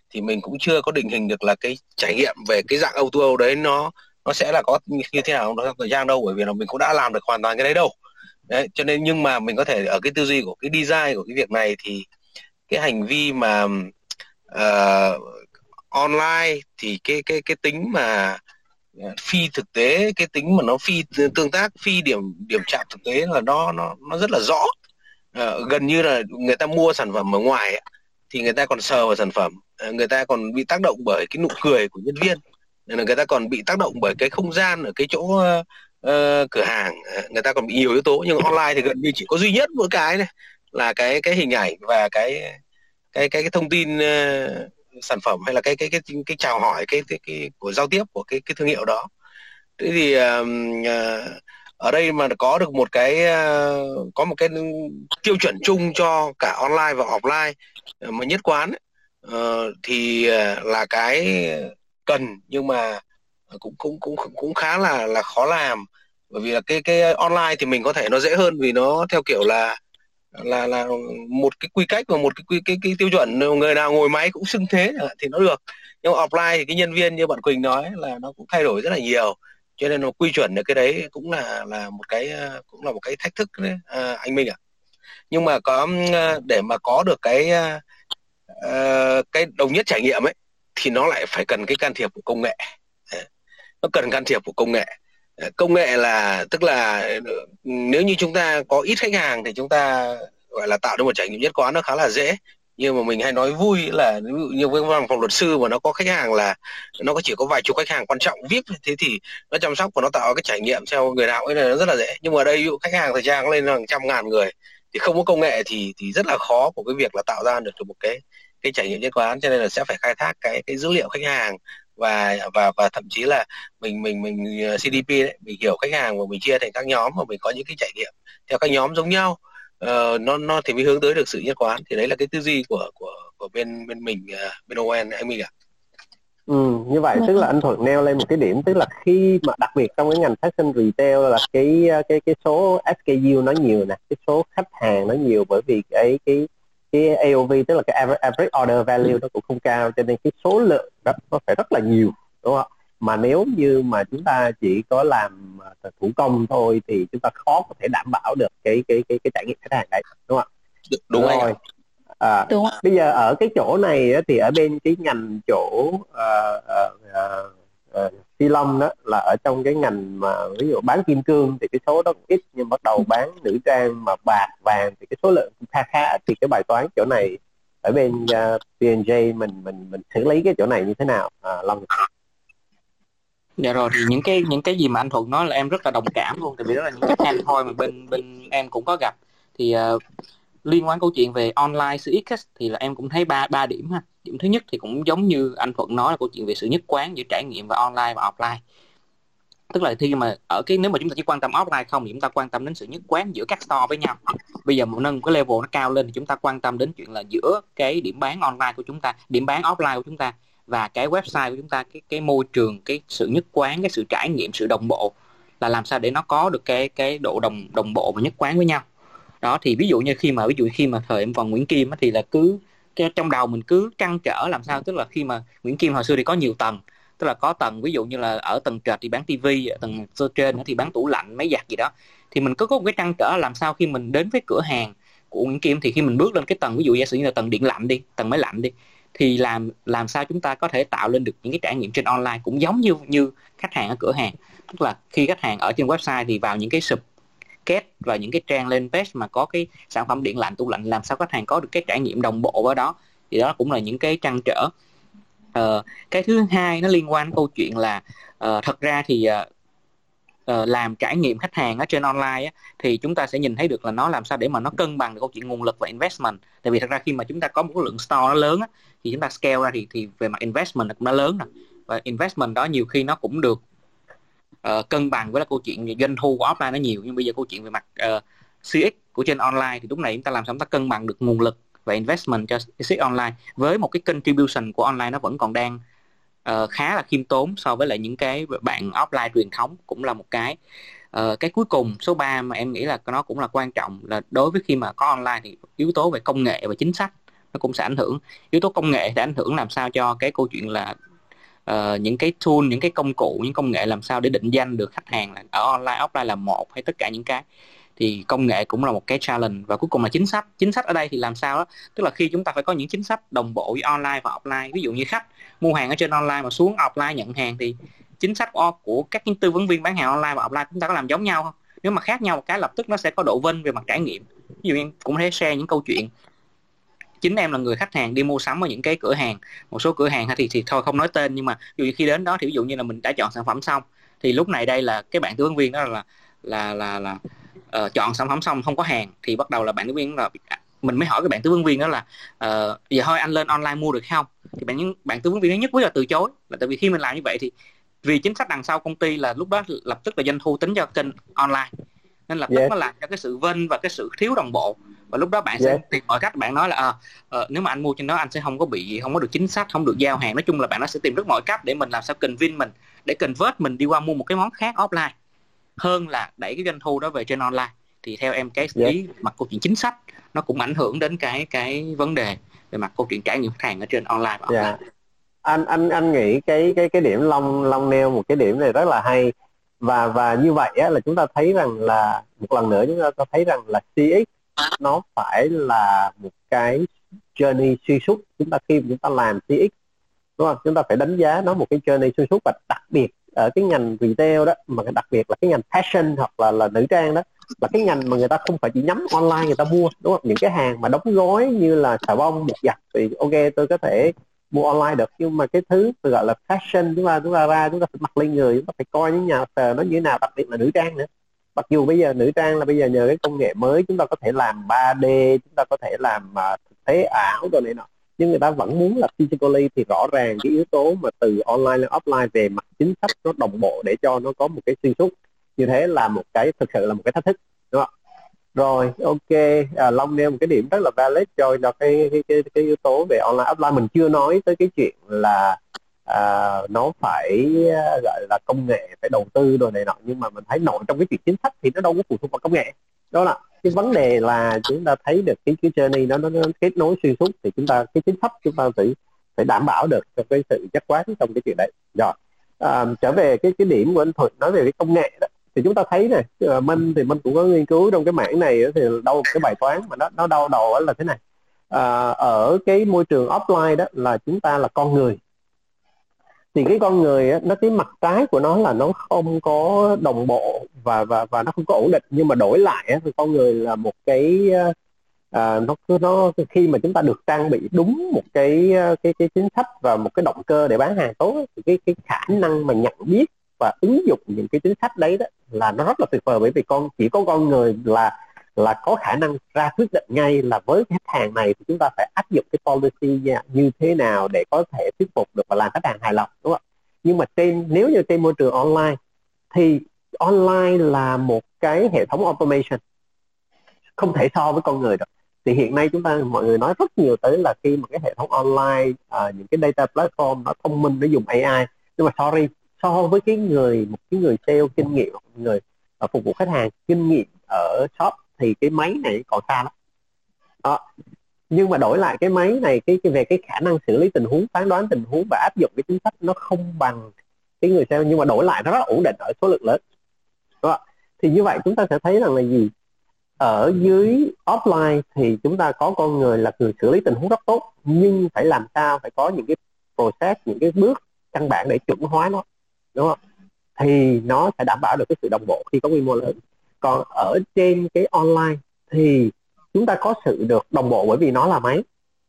Thì mình cũng chưa có định hình được là cái trải nghiệm về cái dạng audio đấy nó nó sẽ là có như thế nào trong thời gian đâu bởi vì là mình cũng đã làm được hoàn toàn cái đấy đâu. Đấy cho nên nhưng mà mình có thể ở cái tư duy của cái design của cái việc này thì cái hành vi mà uh, online thì cái cái cái tính mà ờ, phi thực tế cái tính mà nó phi tương tác phi điểm điểm chạm thực tế là nó nó nó rất là rõ uh, gần như là người ta mua sản phẩm ở ngoài thì người ta còn sờ vào sản phẩm. Uh, người ta còn bị tác động bởi cái nụ cười của nhân viên. Nên là người ta còn bị tác động bởi cái không gian ở cái chỗ uh, uh, cửa hàng. Uh, người ta còn bị nhiều yếu tố nhưng online thì gần như chỉ có duy nhất một cái này là cái cái hình ảnh và cái cái cái, cái thông tin uh, sản phẩm hay là cái cái cái cái, cái chào hỏi cái, cái cái của giao tiếp của cái cái thương hiệu đó. Thế thì uh, uh, ở đây mà có được một cái ờ, có một cái tiêu chuẩn chung cho cả online và offline ờ, mà nhất quán ấy, ờ, thì là cái cần nhưng mà cũng cũng cũng cũng khá là là khó làm. Bởi vì là cái cái online thì mình có thể nó dễ hơn vì nó theo kiểu là là là một cái quy cách và một cái quy cái, cái tiêu chuẩn. Người nào ngồi máy cũng xưng thế thì nó được. Nhưng mà offline thì cái nhân viên như bạn Quỳnh nói là nó cũng thay đổi rất là nhiều cho nên nó quy chuẩn được cái đấy cũng là là một cái ờ, cũng là một cái thách thức đấy à, anh Minh ạ. À. nhưng mà có ờ, để mà có được cái uh, cái đồng nhất trải nghiệm ấy thì nó lại phải cần cái can thiệp của công nghệ. Nó cần can thiệp của công nghệ. Công nghệ là tức là nếu như chúng ta có ít khách hàng thì chúng ta gọi là tạo được một trải nghiệm nhất quán nó khá là dễ nhưng mà mình hay nói vui là ví dụ như với văn phòng luật sư mà nó có khách hàng là nó có chỉ có vài chục khách hàng quan trọng, vip, thế thì nó chăm sóc và nó tạo cái trải nghiệm theo người nào ấy là nó rất là dễ. Nhưng mà đây ví dụ khách hàng thời trang lên hàng trăm ngàn người thì không có công nghệ thì thì rất là khó của cái việc là tạo ra được một cái cái trải nghiệm nhất quán. Cho nên là sẽ phải khai thác cái cái dữ liệu khách hàng và và và thậm chí là mình mình mình ờ, CDP đấy, mình hiểu khách hàng và mình chia thành các nhóm và mình có những cái trải nghiệm theo các nhóm giống nhau uh, nó nó thì mới hướng tới được sự nhất quán. Thì đấy là cái tư duy của của của bên bên mình uh, bên ON anh mình ạ. Ừ, như vậy tức là anh Thuận nêu lên một cái điểm tức là khi mà đặc biệt trong cái ngành fashion retail là cái cái cái số SKU nó nhiều nè, cái số khách hàng nó nhiều bởi vì cái cái cái AOV tức là cái average order value nó cũng không cao cho nên cái số lượng đó nó phải rất là nhiều đúng không mà nếu như mà chúng ta chỉ có làm uh, thủ công thôi thì chúng ta khó có thể đảm bảo được cái cái cái cái trải nghiệm khách hàng đấy đúng không ạ? Đúng rồi, rồi. À, đúng bây giờ ở cái chỗ này thì ở bên cái ngành chỗ uh, uh, uh, uh, phi long đó là ở trong cái ngành mà ví dụ bán kim cương thì cái số đó ít nhưng bắt đầu bán nữ trang mà bạc vàng thì cái số lượng kha khá. Thì cái bài toán chỗ này ở bên uh, P&J mình mình mình xử lý cái chỗ này như thế nào? À, Long dạ rồi thì những cái những cái gì mà anh Thuận nói là em rất là đồng cảm luôn tại vì đó là những cái anh thôi mà bên bên em cũng có gặp. Thì uh, liên quan câu chuyện về online sự ít thì là em cũng thấy ba ba điểm ha. Điểm thứ nhất thì cũng giống như anh thuận nói là câu chuyện về sự nhất quán giữa trải nghiệm và online và offline. Tức là khi mà ở cái nếu mà chúng ta chỉ quan tâm offline không thì chúng ta quan tâm đến sự nhất quán giữa các store với nhau. Bây giờ một nâng cái level nó cao lên thì chúng ta quan tâm đến chuyện là giữa cái điểm bán online của chúng ta điểm bán offline của chúng ta và cái website của chúng ta, cái cái môi trường, cái sự nhất quán, cái sự trải nghiệm, sự đồng bộ là làm sao để nó có được cái cái độ đồng đồng bộ và nhất quán với nhau. Đó, thì ví dụ như khi mà, ví dụ khi mà thời em còn Nguyễn Kim thì là cứ cái, trong đầu mình cứ trăn trở làm sao, tức là khi mà Nguyễn Kim hồi xưa thì có nhiều tầng, tức là có tầng ví dụ như là ở tầng trệt thì bán tivi ở tầng trên thì bán tủ lạnh, máy giặt gì đó. Thì mình cứ có một cái trăn trở làm sao khi mình đến với cửa hàng của Nguyễn Kim thì khi mình bước lên cái tầng, ví dụ giả sử như là tầng điện lạnh đi, tầng máy lạnh đi thì làm làm sao chúng ta có thể tạo lên được những cái trải nghiệm trên online cũng giống như như khách hàng ở cửa hàng. Tức là khi khách hàng ở trên website thì vào những cái sub kết và những cái trang lên page mà có cái sản phẩm điện lạnh tủ lạnh làm sao khách hàng có được cái trải nghiệm đồng bộ với đó. Thì đó cũng là những cái trăn trở. Ờ, cái thứ hai nó liên quan đến câu chuyện là uh, thật ra thì uh, uh, làm trải nghiệm khách hàng ở trên online á, thì chúng ta sẽ nhìn thấy được là nó làm sao để mà nó cân bằng được câu chuyện nguồn lực và investment. Tại vì thật ra khi mà chúng ta có một lượng store nó lớn á, thì chúng ta scale ra thì thì về mặt investment cũng đã lớn rồi. Và investment đó nhiều khi nó cũng được uh, cân bằng với là câu chuyện doanh thu của offline nó nhiều. Nhưng bây giờ câu chuyện về mặt ờ, uh, CX của trên online thì lúc này chúng ta làm sao chúng ta cân bằng được nguồn lực và investment cho CX online. Với một cái contribution của online nó vẫn còn đang uh, khá là khiêm tốn so với lại những cái bạn offline truyền thống cũng là một cái. Uh, cái cuối cùng số 3 mà em nghĩ là nó cũng là quan trọng là đối với khi mà có online thì yếu tố về công nghệ và chính sách nó cũng sẽ ảnh hưởng. Yếu tố công nghệ sẽ ảnh hưởng làm sao cho cái câu chuyện là uh, những cái tool những cái công cụ những công nghệ làm sao để định danh được khách hàng là ở online offline là một hay tất cả những cái thì công nghệ cũng là một cái challenge. Và cuối cùng là chính sách. Chính sách ở đây thì làm sao đó? Tức là khi chúng ta phải có những chính sách đồng bộ với online và offline. Ví dụ như khách mua hàng ở trên online mà xuống offline nhận hàng thì chính sách của các tư vấn viên bán hàng online và offline chúng ta có làm giống nhau không? Nếu mà khác nhau một cái, lập tức nó sẽ có độ vinh về mặt trải nghiệm. Ví dụ như cũng thể share những câu chuyện. Chính em là người khách hàng, đi mua sắm ở những cái cửa hàng. Một số cửa hàng thì thì thôi không nói tên nhưng mà ví dụ khi đến đó thì ví dụ như là mình đã chọn sản phẩm xong. Thì lúc này đây là cái bạn tư vấn viên đó là là là là uh, chọn sản phẩm xong không có hàng thì bắt đầu là bạn tư vấn viên là mình mới hỏi cái bạn tư vấn viên đó là uh, giờ thôi anh lên online mua được không? Thì bạn bạn tư vấn viên nhất quyết là từ chối. Là tại vì khi mình làm như vậy thì vì chính sách đằng sau công ty là lúc đó lập tức là doanh thu tính cho kênh online. Nên lập tức yeah. nó làm cho cái sự vinh và cái sự thiếu đồng bộ. Và lúc đó bạn sẽ yeah. tìm mọi cách bạn nói là à, uh, nếu mà anh mua trên đó anh sẽ không có bị không có được chính sách không được giao hàng. Nói chung là bạn nó sẽ tìm rất mọi cách để mình làm sao cần vin mình để cần vớt mình đi qua mua một cái món khác offline hơn là đẩy cái doanh thu đó về trên online thì theo em cái yeah. ý mặt câu chuyện chính sách nó cũng ảnh hưởng đến cái cái vấn đề về mặt câu chuyện trải nghiệm khách hàng ở trên online và. Yeah. Anh anh anh nghĩ cái cái cái điểm long long nêu một cái điểm này rất là hay và và như vậy á, là chúng ta thấy rằng là một lần nữa chúng ta thấy rằng là CX nó phải là một cái journey xuyên suốt chúng ta khi chúng ta làm CX đúng không chúng ta phải đánh giá nó một cái journey xuyên suốt và đặc biệt ở cái ngành retail đó mà đặc biệt là cái ngành fashion hoặc là là nữ trang đó là cái ngành mà người ta không phải chỉ nhắm online người ta mua đúng không? Những cái hàng mà đóng gói như là xà bông bột giặt thì ok tôi có thể mua online được. Nhưng mà cái thứ tôi gọi là fashion chúng ta chúng ta ra chúng ta phải mặc lên người chúng ta phải coi những nhà sờ nó như thế nào đặc biệt là nữ trang nữa. Mặc dù bây giờ nữ trang là bây giờ nhờ cái công nghệ mới chúng ta có thể làm 3D chúng ta có thể làm uh, thực tế ảo rồi này nọ nhưng người ta vẫn muốn là physically thì rõ ràng cái yếu tố mà từ online lên offline về mặt chính sách nó đồng bộ để cho nó có một cái xuyên suốt. Như thế là một cái thực sự là một cái thách thức đúng không rồi ok à, long nêu một cái điểm rất là valid cho cho cái cái cái, cái yếu tố về online offline. Mình chưa nói tới cái chuyện là à, nó phải à, gọi là công nghệ phải đầu tư đồ này nọ nhưng mà mình thấy nội trong cái chuyện chính sách thì nó đâu có phụ thuộc vào công nghệ đó là cái vấn đề là chúng ta thấy được cái cái journey nó, nó nó kết nối xuyên suốt thì chúng ta cái chính sách chúng ta phải phải đảm bảo được cho cái sự chắc quán trong cái chuyện đấy. Rồi à, trở về cái cái điểm của anh Thuận nói về cái công nghệ đó. Thì chúng ta thấy này Minh thì Minh cũng có nghiên cứu trong cái mảng này thì đâu cái bài toán mà nó nó đau đầu là thế này. À, ở cái môi trường offline đó là chúng ta là con người thì cái con người á, nó cái mặt trái của nó là nó không có đồng bộ và và và nó không có ổn định. Nhưng mà đổi lại á, thì con người là một cái ờ, à, nó nó khi mà chúng ta được trang bị đúng một cái ờ, cái cái chính sách và một cái động cơ để bán hàng tốt thì cái cái khả năng mà nhận biết và ứng dụng những cái chính sách đấy đó là nó rất là tuyệt vời. Bởi vì con chỉ có con người là là có khả năng ra quyết định ngay là với khách hàng này thì chúng ta phải áp dụng cái policy như thế nào để có thể thuyết phục được và làm khách hàng hài lòng đúng không nhưng mà trên nếu như trên môi trường online thì online là một cái hệ thống automation không thể so với con người được. Thì hiện nay chúng ta mọi người nói rất nhiều tới là khi mà cái hệ thống online à, những cái data platform nó thông minh nó dùng AI nhưng mà sorry so với cái người một cái người sale kinh nghiệm người uh, phục vụ khách hàng kinh nghiệm ở shop thì cái máy này còn xa lắm đó. nhưng mà đổi lại cái máy này cái, cái về cái khả năng xử lý tình huống phán đoán tình huống và áp dụng cái chính sách nó không bằng cái người sale nhưng mà đổi lại nó rất là ổn định ở số lượng lớn đó. thì như vậy chúng ta sẽ thấy rằng là gì ở dưới offline thì chúng ta có con người là người xử lý tình huống rất tốt nhưng phải làm sao phải có những cái process những cái bước căn bản để chuẩn hóa nó đúng không thì nó sẽ đảm bảo được cái sự đồng bộ khi có quy mô lớn còn ở trên cái online thì chúng ta có sự được đồng bộ bởi vì nó là máy.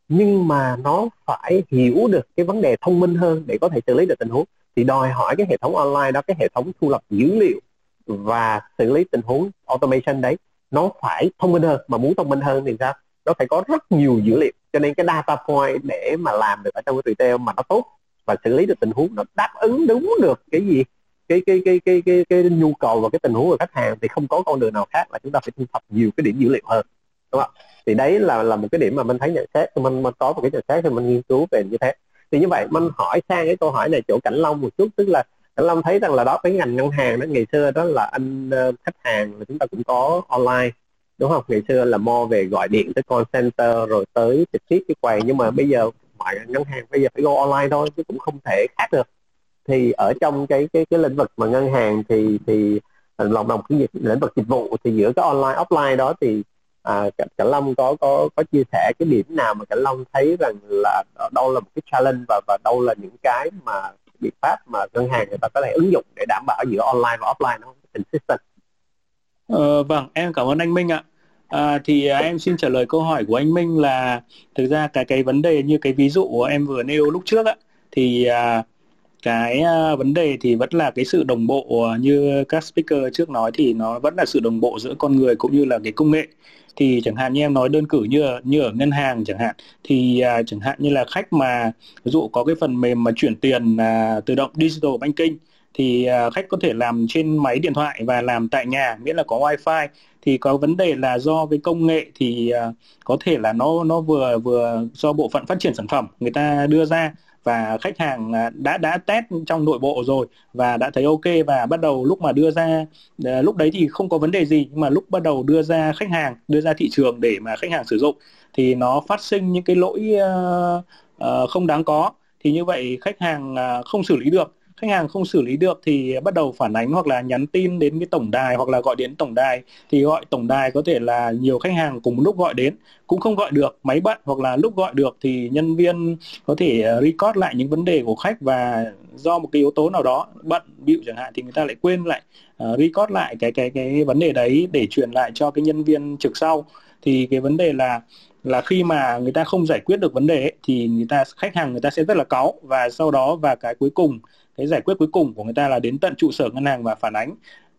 Nhưng mà nó phải hiểu được cái vấn đề thông minh hơn để có thể xử lý được tình huống. Thì đòi hỏi cái hệ thống online đó, cái hệ thống thu lập dữ liệu và xử lý tình huống automation đấy, nó phải thông minh hơn. Mà muốn thông minh hơn thì sao? Nó phải có rất nhiều dữ liệu. Cho nên cái data point để mà làm được ở trong cái retail mà nó tốt và xử lý được tình huống, nó đáp ứng đúng được cái gì cái cái cái cái cái cái, cái nhu cầu và cái tình huống của khách hàng thì không có con đường nào khác là chúng ta phải thu thập nhiều cái điểm dữ liệu hơn đúng không thì đấy là là một cái điểm mà mình thấy nhận xét mình mình có một cái nhận xét thì mình nghiên cứu về như thế. Thì như vậy mình hỏi sang cái câu hỏi này chỗ cảnh long một chút tức là cảnh long thấy rằng là đó cái ngành ngân hàng đó ngày xưa đó là anh ờ, khách hàng là chúng ta cũng có online đúng không? Ngày xưa là mo về gọi điện tới call center rồi tới trực tiếp cái quầy nhưng mà bây giờ mọi ngân hàng bây giờ phải go online thôi chứ cũng không thể khác được thì ở trong cái cái cái lĩnh vực mà ngân hàng thì thì à, lòng đồng cái lĩnh vực dịch vụ thì giữa cái online offline đó thì à, cảnh long có có có chia sẻ cái điểm nào mà cảnh long thấy rằng là đâu là một cái challenge và và đâu là những cái mà biện pháp mà ngân hàng người ta có thể ứng dụng để đảm bảo giữa online và offline nó consistent? Ờ, vâng em cảm ơn anh Minh ạ. À, thì à, em xin trả lời câu hỏi của anh Minh là thực ra cái cái vấn đề như cái ví dụ của em vừa nêu lúc trước á thì à, cái à, vấn đề thì vẫn là cái sự đồng bộ à, như các speaker trước nói thì nó vẫn là sự đồng bộ giữa con người cũng như là cái công nghệ. Thì chẳng hạn như em nói đơn cử như ở, như ở ngân hàng chẳng hạn thì à, chẳng hạn như là khách mà ví dụ có cái phần mềm mà chuyển tiền à, tự động digital banking thì à, khách có thể làm trên máy điện thoại và làm tại nhà miễn là có wifi. Thì có vấn đề là do cái công nghệ thì à, có thể là nó nó vừa vừa do bộ phận phát triển sản phẩm người ta đưa ra và khách hàng à, đã đã test trong nội bộ rồi và đã thấy ok và bắt đầu lúc mà đưa ra à, lúc đấy thì không có vấn đề gì nhưng mà lúc bắt đầu đưa ra khách hàng đưa ra thị trường để mà khách hàng sử dụng thì nó phát sinh những cái lỗi uh, uh, không đáng có. Thì như vậy khách hàng uh, không xử lý được khách hàng không xử lý được thì bắt đầu phản ánh hoặc là nhắn tin đến cái tổng đài hoặc là gọi đến tổng đài. Thì gọi tổng đài có thể là nhiều khách hàng cùng một lúc gọi đến cũng không gọi được. Máy bận hoặc là lúc gọi được thì nhân viên có thể ờ, record lại những vấn đề của khách và do một cái yếu tố nào đó bận bịu chẳng hạn thì người ta lại quên lại uh, record lại cái cái cái vấn đề đấy để truyền lại cho cái nhân viên trực sau. Thì cái vấn đề là là khi mà người ta không giải quyết được vấn đề ấy, thì người ta khách hàng người ta sẽ rất là cáu và sau đó và cái cuối cùng cái giải quyết cuối cùng của người ta là đến tận trụ sở ngân hàng và phản ánh.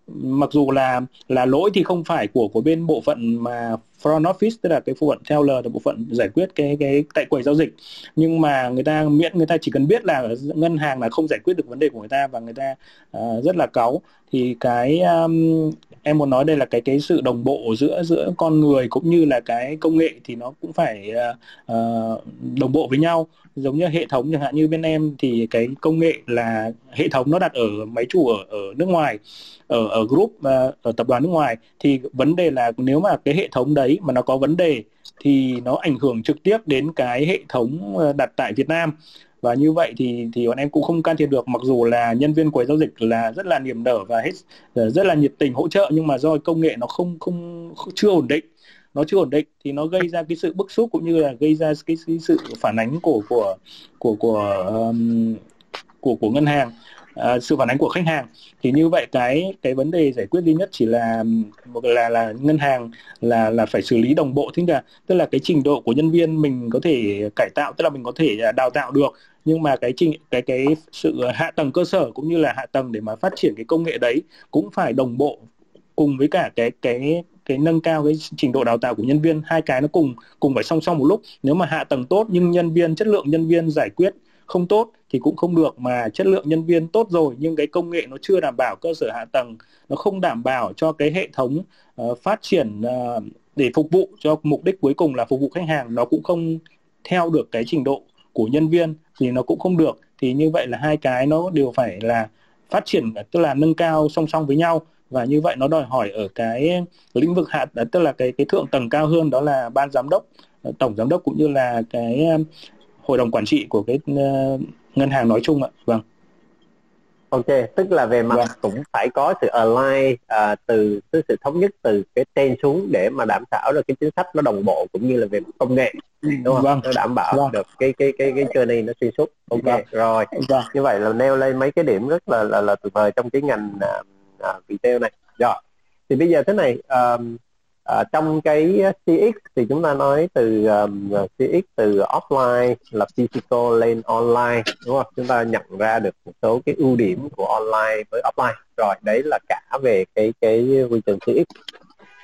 Mặc dù là là lỗi thì không phải của của bên bộ phận mà front office tức là cái bộ phận teller là bộ phận giải quyết cái cái tại quầy giao dịch. Nhưng mà người ta miễn người ta chỉ cần biết là ngân hàng là không giải quyết được vấn đề của người ta và người ta uh, rất là cáu. Thì cái um, em muốn nói đây là cái cái sự đồng bộ giữa giữa con người cũng như là cái công nghệ thì nó cũng phải uh, đồng bộ với nhau. Giống như hệ thống chẳng hạn như bên em thì cái công nghệ là hệ thống nó đặt ở máy chủ ở ở nước ngoài ở ở group uh, ở tập đoàn nước ngoài. Thì vấn đề là nếu mà cái hệ thống đấy mà nó có vấn đề thì nó ảnh hưởng trực tiếp đến cái hệ thống ờ, đặt tại Việt Nam. Và như vậy thì thì bọn em cũng không can thiệp được mặc dù là nhân viên quầy giao dịch là rất là niềm nở và hết ờ, rất là nhiệt tình hỗ trợ nhưng mà do công nghệ nó không không, không chưa ổn định nó chưa ổn định thì nó gây ra cái sự bức xúc cũng như là gây ra cái, cái sự phản ánh của của của của um, của của ngân hàng uh, sự phản ánh của khách hàng. Thì như vậy cái cái vấn đề giải quyết duy nhất chỉ là một là là ngân hàng là là phải xử lý đồng bộ. Tức là tức là cái trình độ của nhân viên mình có thể cải tạo tức là mình có thể à, đào tạo được. Nhưng mà cái trình cái cái sự hạ tầng cơ sở cũng như là hạ tầng để mà phát triển cái công nghệ đấy cũng phải đồng bộ cùng với cả cái cái cái nâng cao cái trình độ đào tạo của nhân viên. Hai cái nó cùng cùng phải song song một lúc. Nếu mà hạ tầng tốt nhưng nhân viên chất lượng nhân viên giải quyết không tốt thì cũng không được mà chất lượng nhân viên tốt rồi nhưng cái công nghệ nó chưa đảm bảo cơ sở hạ tầng nó không đảm bảo cho cái hệ thống uh, phát triển uh, để phục vụ cho mục đích cuối cùng là phục vụ khách hàng. Nó cũng không theo được cái trình độ của nhân viên thì nó cũng không được. Thì như vậy là hai cái nó đều phải là phát triển tức là nâng cao song song với nhau. Và như vậy nó đòi hỏi ở cái lĩnh vực hạ tức là cái cái thượng tầng cao hơn đó là ban giám đốc ờ, tổng giám đốc cũng như là cái hội đồng quản trị của cái ngân hàng nói chung ạ vâng ok tức là về mặt vâng. cũng phải có sự align uh, từ cái sự thống nhất từ cái trên xuống để mà đảm bảo được cái chính sách nó đồng bộ cũng như là về công nghệ đúng không vâng. nó đảm bảo vâng. được cái cái cái cái journey nó xuyên suốt ok vâng. rồi vâng. như vậy là nêu lên mấy cái điểm rất là là, là tuyệt vời trong cái ngành uh, uh, retail này rồi thì bây giờ thế này uh, à, trong cái CX thì chúng ta nói từ um, CX từ offline là physical lên online đúng không? Chúng ta nhận ra được một số cái ưu điểm của online với offline. Rồi đấy là cả về cái cái quy trình CX.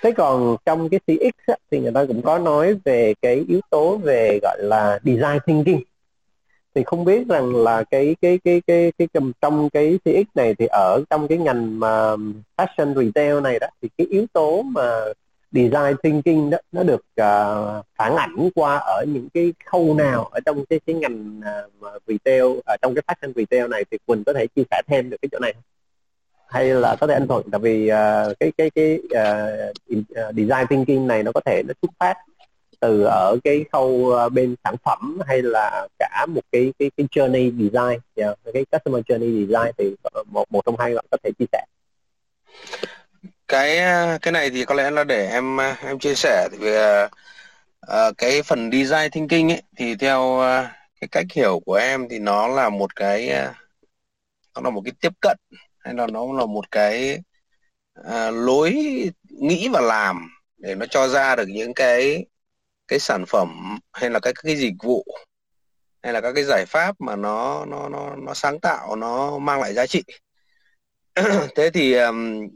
Thế còn trong cái CX á, thì người ta cũng có nói về cái yếu tố về gọi là design thinking. Thì không biết rằng là cái cái cái cái cái, cái trong cái CX này thì ở trong cái ngành mà fashion retail này đó thì cái yếu tố mà design thinking đó nó được uh, phản ảnh qua ở những cái khâu nào ở trong cái cái ngành uh, retail ở trong cái fashion retail này thì Quỳnh có thể chia sẻ thêm được cái chỗ này không? hay là có thể anh thuận tại vì uh, cái cái cái uh, design thinking này nó có thể nó xuất phát từ ở cái khâu bên sản phẩm hay là cả một cái cái cái journey design yeah, cái customer journey design thì ờ, một một trong hai bạn có thể chia sẻ cái à, cái này thì có lẽ là để em à, em chia sẻ. Thì về uh, cái phần design thinking ấy thì theo uh, cái cách hiểu của em thì nó là một cái uh, nó là một cái tiếp cận hay là nó là một cái uh, lối nghĩ và làm để nó cho ra được những cái cái sản phẩm hay là các cái dịch vụ hay là các cái giải pháp mà nó nó nó nó sáng tạo nó mang lại giá trị. Thế thì um,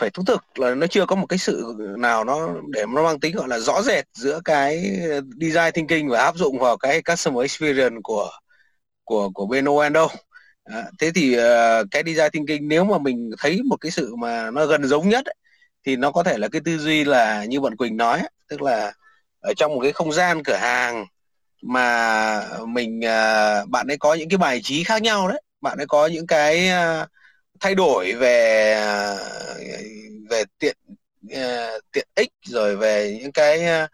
phải thú thực là nó chưa có một cái sự nào nó để nó mang tính gọi là rõ rệt giữa cái design thinking và áp dụng vào cái customer experience của của của bên ON đâu. À, thế thì uh, cái design thinking nếu mà mình thấy một cái sự mà nó gần giống nhất ấy, thì nó có thể là cái tư duy là như bạn Quỳnh nói tức là ở trong một cái không gian cửa hàng mà mình uh, bạn ấy có những cái bài trí khác nhau đấy. Bạn ấy có những cái uh, thay đổi về về tiện ờ, tiện ích, rồi về những cái ờ,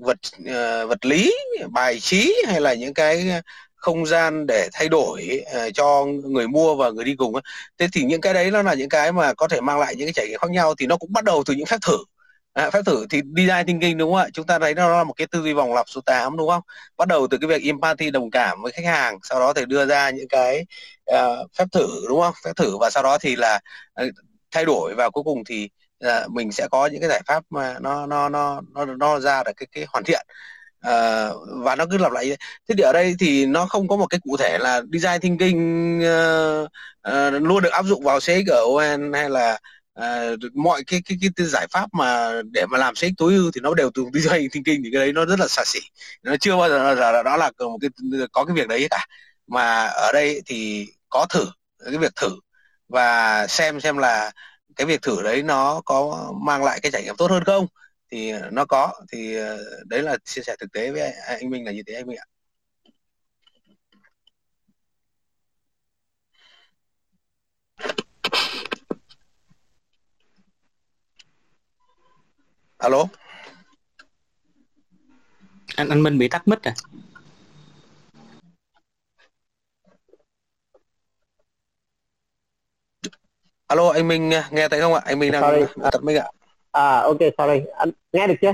vật ờ, vật lý, bài trí hay là những cái không gian để thay đổi cho người mua và người đi cùng thế thì những cái đấy nó là những cái mà có thể mang lại những cái trải nghiệm khác nhau thì nó cũng bắt đầu từ những phép thử. À, phép thử thì design thinking đúng không ạ? Chúng ta thấy nó là một cái tư duy vòng lặp số 8 đúng không? Bắt đầu từ cái việc empathy đồng cảm với khách hàng, sau đó thì đưa ra những cái uh, phép thử đúng không? Phép thử và sau đó thì là uh, thay đổi và cuối cùng thì uh, mình sẽ có những cái giải pháp mà nó nó nó nó nó ra được cái cái hoàn thiện. Uh, và nó cứ lặp lại thế thì ở đây thì nó không có một cái cụ thể là design thinking uh, uh, luôn được áp dụng vào CX ở ON hay là à, mọi cái, cái cái cái giải pháp mà để mà làm sách tối ưu thì nó đều từ design thinking thì cái đấy nó rất là xa xỉ. Nó chưa bao giờ là đó là một cái có cái việc đấy cả. Mà ở đây thì có thử cái việc thử và xem xem là cái việc thử đấy nó có mang lại cái trải nghiệm tốt hơn không? Thì nó có thì ờ, đấy là chia sẻ thực tế với anh Minh là như thế anh Minh ạ. Alo? Anh anh Minh bị tắt mic à? Alo anh Minh nghe thấy không ạ? Anh Minh đang sorry. tắt mic ạ. À ok sorry. Anh nghe được chưa?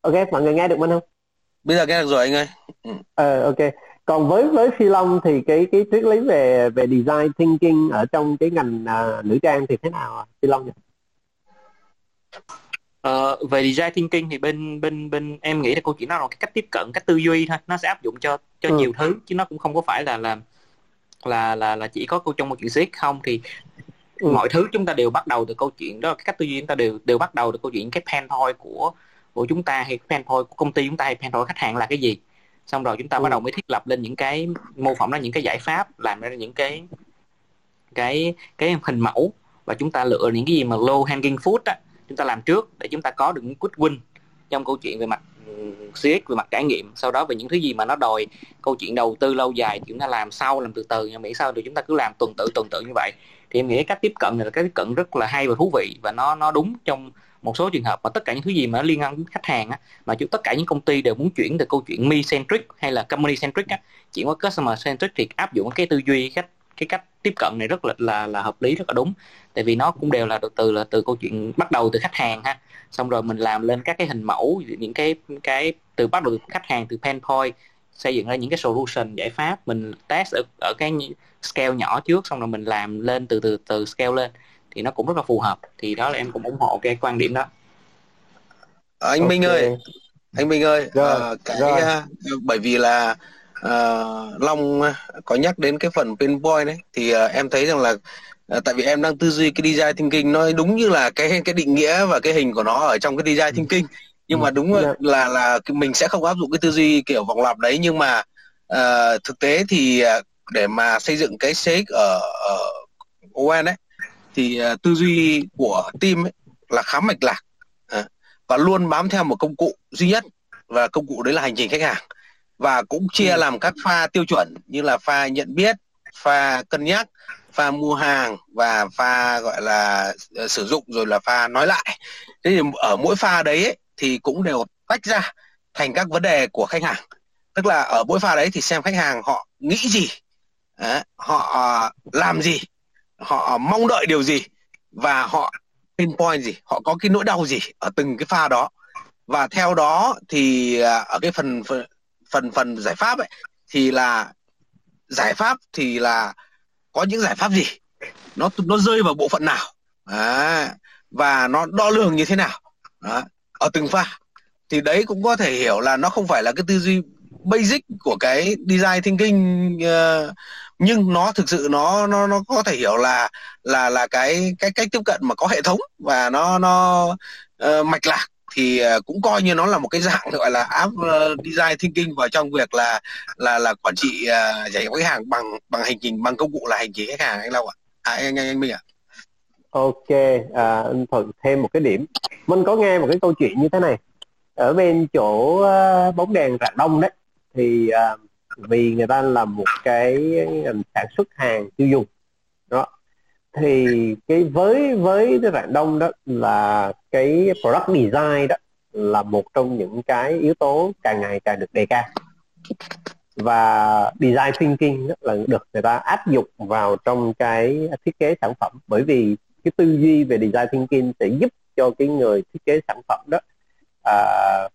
Ok mọi người nghe được mình không? Bây giờ nghe được rồi anh ơi. Ừ. ờ ok. Còn với với phi long thì cái cái triết lý về về design thinking ở trong cái ngành uh, nữ trang thì thế nào phi long nhỉ? Uh, về design thinking thì bên bên bên em nghĩ là câu chuyện nó là cái cách tiếp cận cách tư duy thôi nó sẽ áp dụng cho cho ừ. nhiều thứ chứ nó cũng không có phải là là là là là chỉ có câu trong một chuyện siết không thì ừ. mọi thứ chúng ta đều bắt đầu từ câu chuyện đó cái cách tư duy chúng ta đều đều bắt đầu từ câu chuyện cái pain point của của chúng ta hay pain point của công ty chúng ta hay pain point khách hàng là cái gì xong rồi chúng ta ừ. bắt đầu mới thiết lập lên những cái mô phỏng ra những cái giải pháp làm ra những cái cái cái hình mẫu và chúng ta lựa những cái gì mà low hanging fruit á chúng ta làm trước để chúng ta có được những quick win trong câu chuyện về mặt CX về mặt trải nghiệm. Sau đó về những thứ gì mà nó đòi câu chuyện đầu tư lâu dài thì chúng ta làm sau, làm từ từ nhưng miễn sao thì chúng ta cứ làm tuần tự tuần tự như vậy. Thì em nghĩ cách tiếp cận này là cái tiếp cận rất là hay và thú vị và nó nó đúng trong một số trường hợp mà tất cả những thứ gì mà nó liên quan đến khách hàng á, mà chúng tất cả những công ty đều muốn chuyển từ câu chuyện me centric hay là company centric á, chuyển qua customer centric thì áp dụng cái tư duy khách cái cách tiếp cận này rất là là là hợp lý rất là đúng. Tại vì nó cũng đều là từ từ là từ câu chuyện bắt đầu từ khách hàng ha. Xong rồi mình làm lên các cái hình mẫu những cái cái từ bắt đầu từ khách hàng từ pain point xây dựng ra những cái solution giải pháp. Mình test ở, ở cái scale nhỏ trước xong rồi mình làm lên từ từ từ scale lên. Thì nó cũng rất là phù hợp. Thì đó là em cũng ủng hộ cái quan điểm đó. Anh okay. Minh ơi anh Minh ơi rồi, uh, cái rồi. Uh, bởi vì là uh, Long có nhắc đến cái phần pinpoint đấy thì uh, em thấy rằng là uh, tại vì em đang tư duy cái design thinking nó đúng như là cái cái định nghĩa và cái hình của nó ở trong cái design thinking nhưng mà đúng. Dạ. là là mình sẽ không áp dụng cái tư duy kiểu vòng lặp đấy nhưng mà uh, thực tế thì uh, để mà xây dựng cái shake ở, ở ON ấy thì uh, tư duy của team ấy là khá mạch lạc uh, và luôn bám theo một công cụ duy nhất và công cụ đấy là hành trình khách hàng và cũng chia ừ. làm các pha tiêu chuẩn như là pha nhận biết pha cân nhắc pha mua hàng và pha gọi là uh, sử dụng rồi là pha nói lại. Thế thì ở mỗi pha đấy ấy, thì cũng đều tách ra thành các vấn đề của khách hàng. Tức là ở mỗi pha đấy thì xem khách hàng họ nghĩ gì đấy, họ làm gì họ mong đợi điều gì và họ pinpoint gì họ có cái nỗi đau gì ở từng cái pha đó. Và theo đó thì à, ở cái phần phần phần phần giải pháp ấy thì là giải pháp thì là có những giải pháp gì? Nó nó rơi vào bộ phận nào? À, và nó đo lường như thế nào? À, ở từng pha. Thì đấy cũng có thể hiểu là nó không phải là cái tư duy basic của cái design thinking uh, nhưng nó thực sự nó nó nó có thể hiểu là là là cái cái cách tiếp cận mà có hệ thống và nó nó uh, mạch lạc thì à, cũng coi như nó là một cái dạng gọi là app ờ, design thinking vào trong việc là là là quản trị uh, giải quyết hàng bằng bằng hành trình bằng công cụ là hành trình khách hàng anh Long ạ à? à anh anh anh Minh ạ à? Ok, à, anh Thuận thêm một cái điểm. Mình có nghe một cái câu chuyện như thế này. Ở bên chỗ uh, bóng đèn rạng đông đấy, thì uh, vì người ta làm một cái ngành sản xuất hàng tiêu dùng đó thì cái với với cái rạng đông đó là cái product design đó là một trong những cái yếu tố càng ngày càng được đề cao. Và design thinking đó là được người ta áp dụng vào trong cái thiết kế sản phẩm. Bởi vì cái tư duy về design thinking sẽ giúp cho cái người thiết kế sản phẩm đó uh,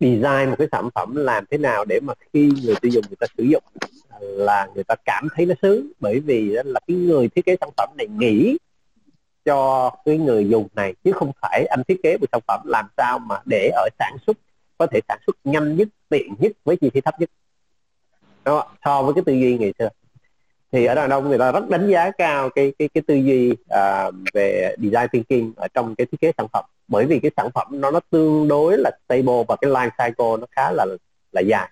design một cái sản phẩm làm thế nào để mà khi người tiêu dùng người ta sử dụng là người ta cảm thấy nó sướng. Bởi vì là cái người thiết kế sản phẩm này nghĩ cho cái người dùng này chứ không phải anh thiết kế một sản phẩm làm sao mà để ở sản xuất có thể sản xuất nhanh nhất tiện nhất với chi phí thấp nhất. Đó so với cái tư duy ngày xưa. Thì ở đàn ông người ta rất đánh giá cao cái cái cái tư duy uh, về design thinking ở trong cái thiết kế sản phẩm bởi vì cái sản phẩm nó nó tương đối là stable và cái life cycle nó khá là là dài.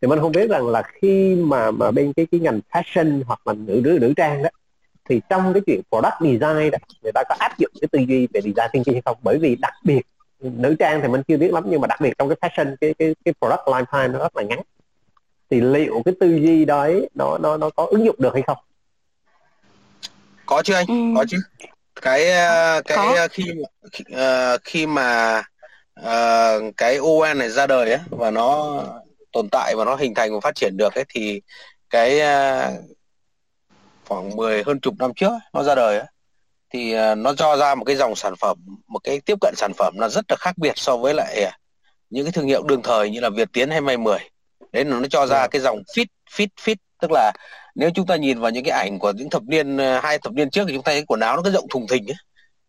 Thì mình không biết rằng là khi mà mà bên cái cái ngành fashion hoặc là nữ nữ nữ trang đó thì trong cái chuyện product design đó người ta có áp dụng cái tư duy về design thinking hay không? Bởi vì đặc biệt nữ trang thì mình chưa biết lắm nhưng mà đặc biệt trong cái fashion cái cái cái product lifetime nó rất là ngắn. Thì liệu cái tư duy đấy nó nó nó có ứng dụng được hay không? Có chứ anh ừ. có chứ cái ờ, cái có. Ờ, khi uh, khi mà uh, cái ON này ra đời ấy, và nó tồn tại và nó hình thành và phát triển được ấy thì cái uh, khoảng 10 hơn chục năm trước nó ra đời ấy, thì uh, nó cho ra một cái dòng sản phẩm một cái tiếp cận sản phẩm nó rất là khác biệt so với lại những cái thương hiệu đương thời như là Việt Tiến hay May 10 đấy nó cho ra dạ. cái dòng fit fit fit tức là nếu chúng ta nhìn vào những cái ảnh của những thập niên ờ, hai thập niên trước thì chúng ta thấy quần áo nó cứ rộng thùng thình ấy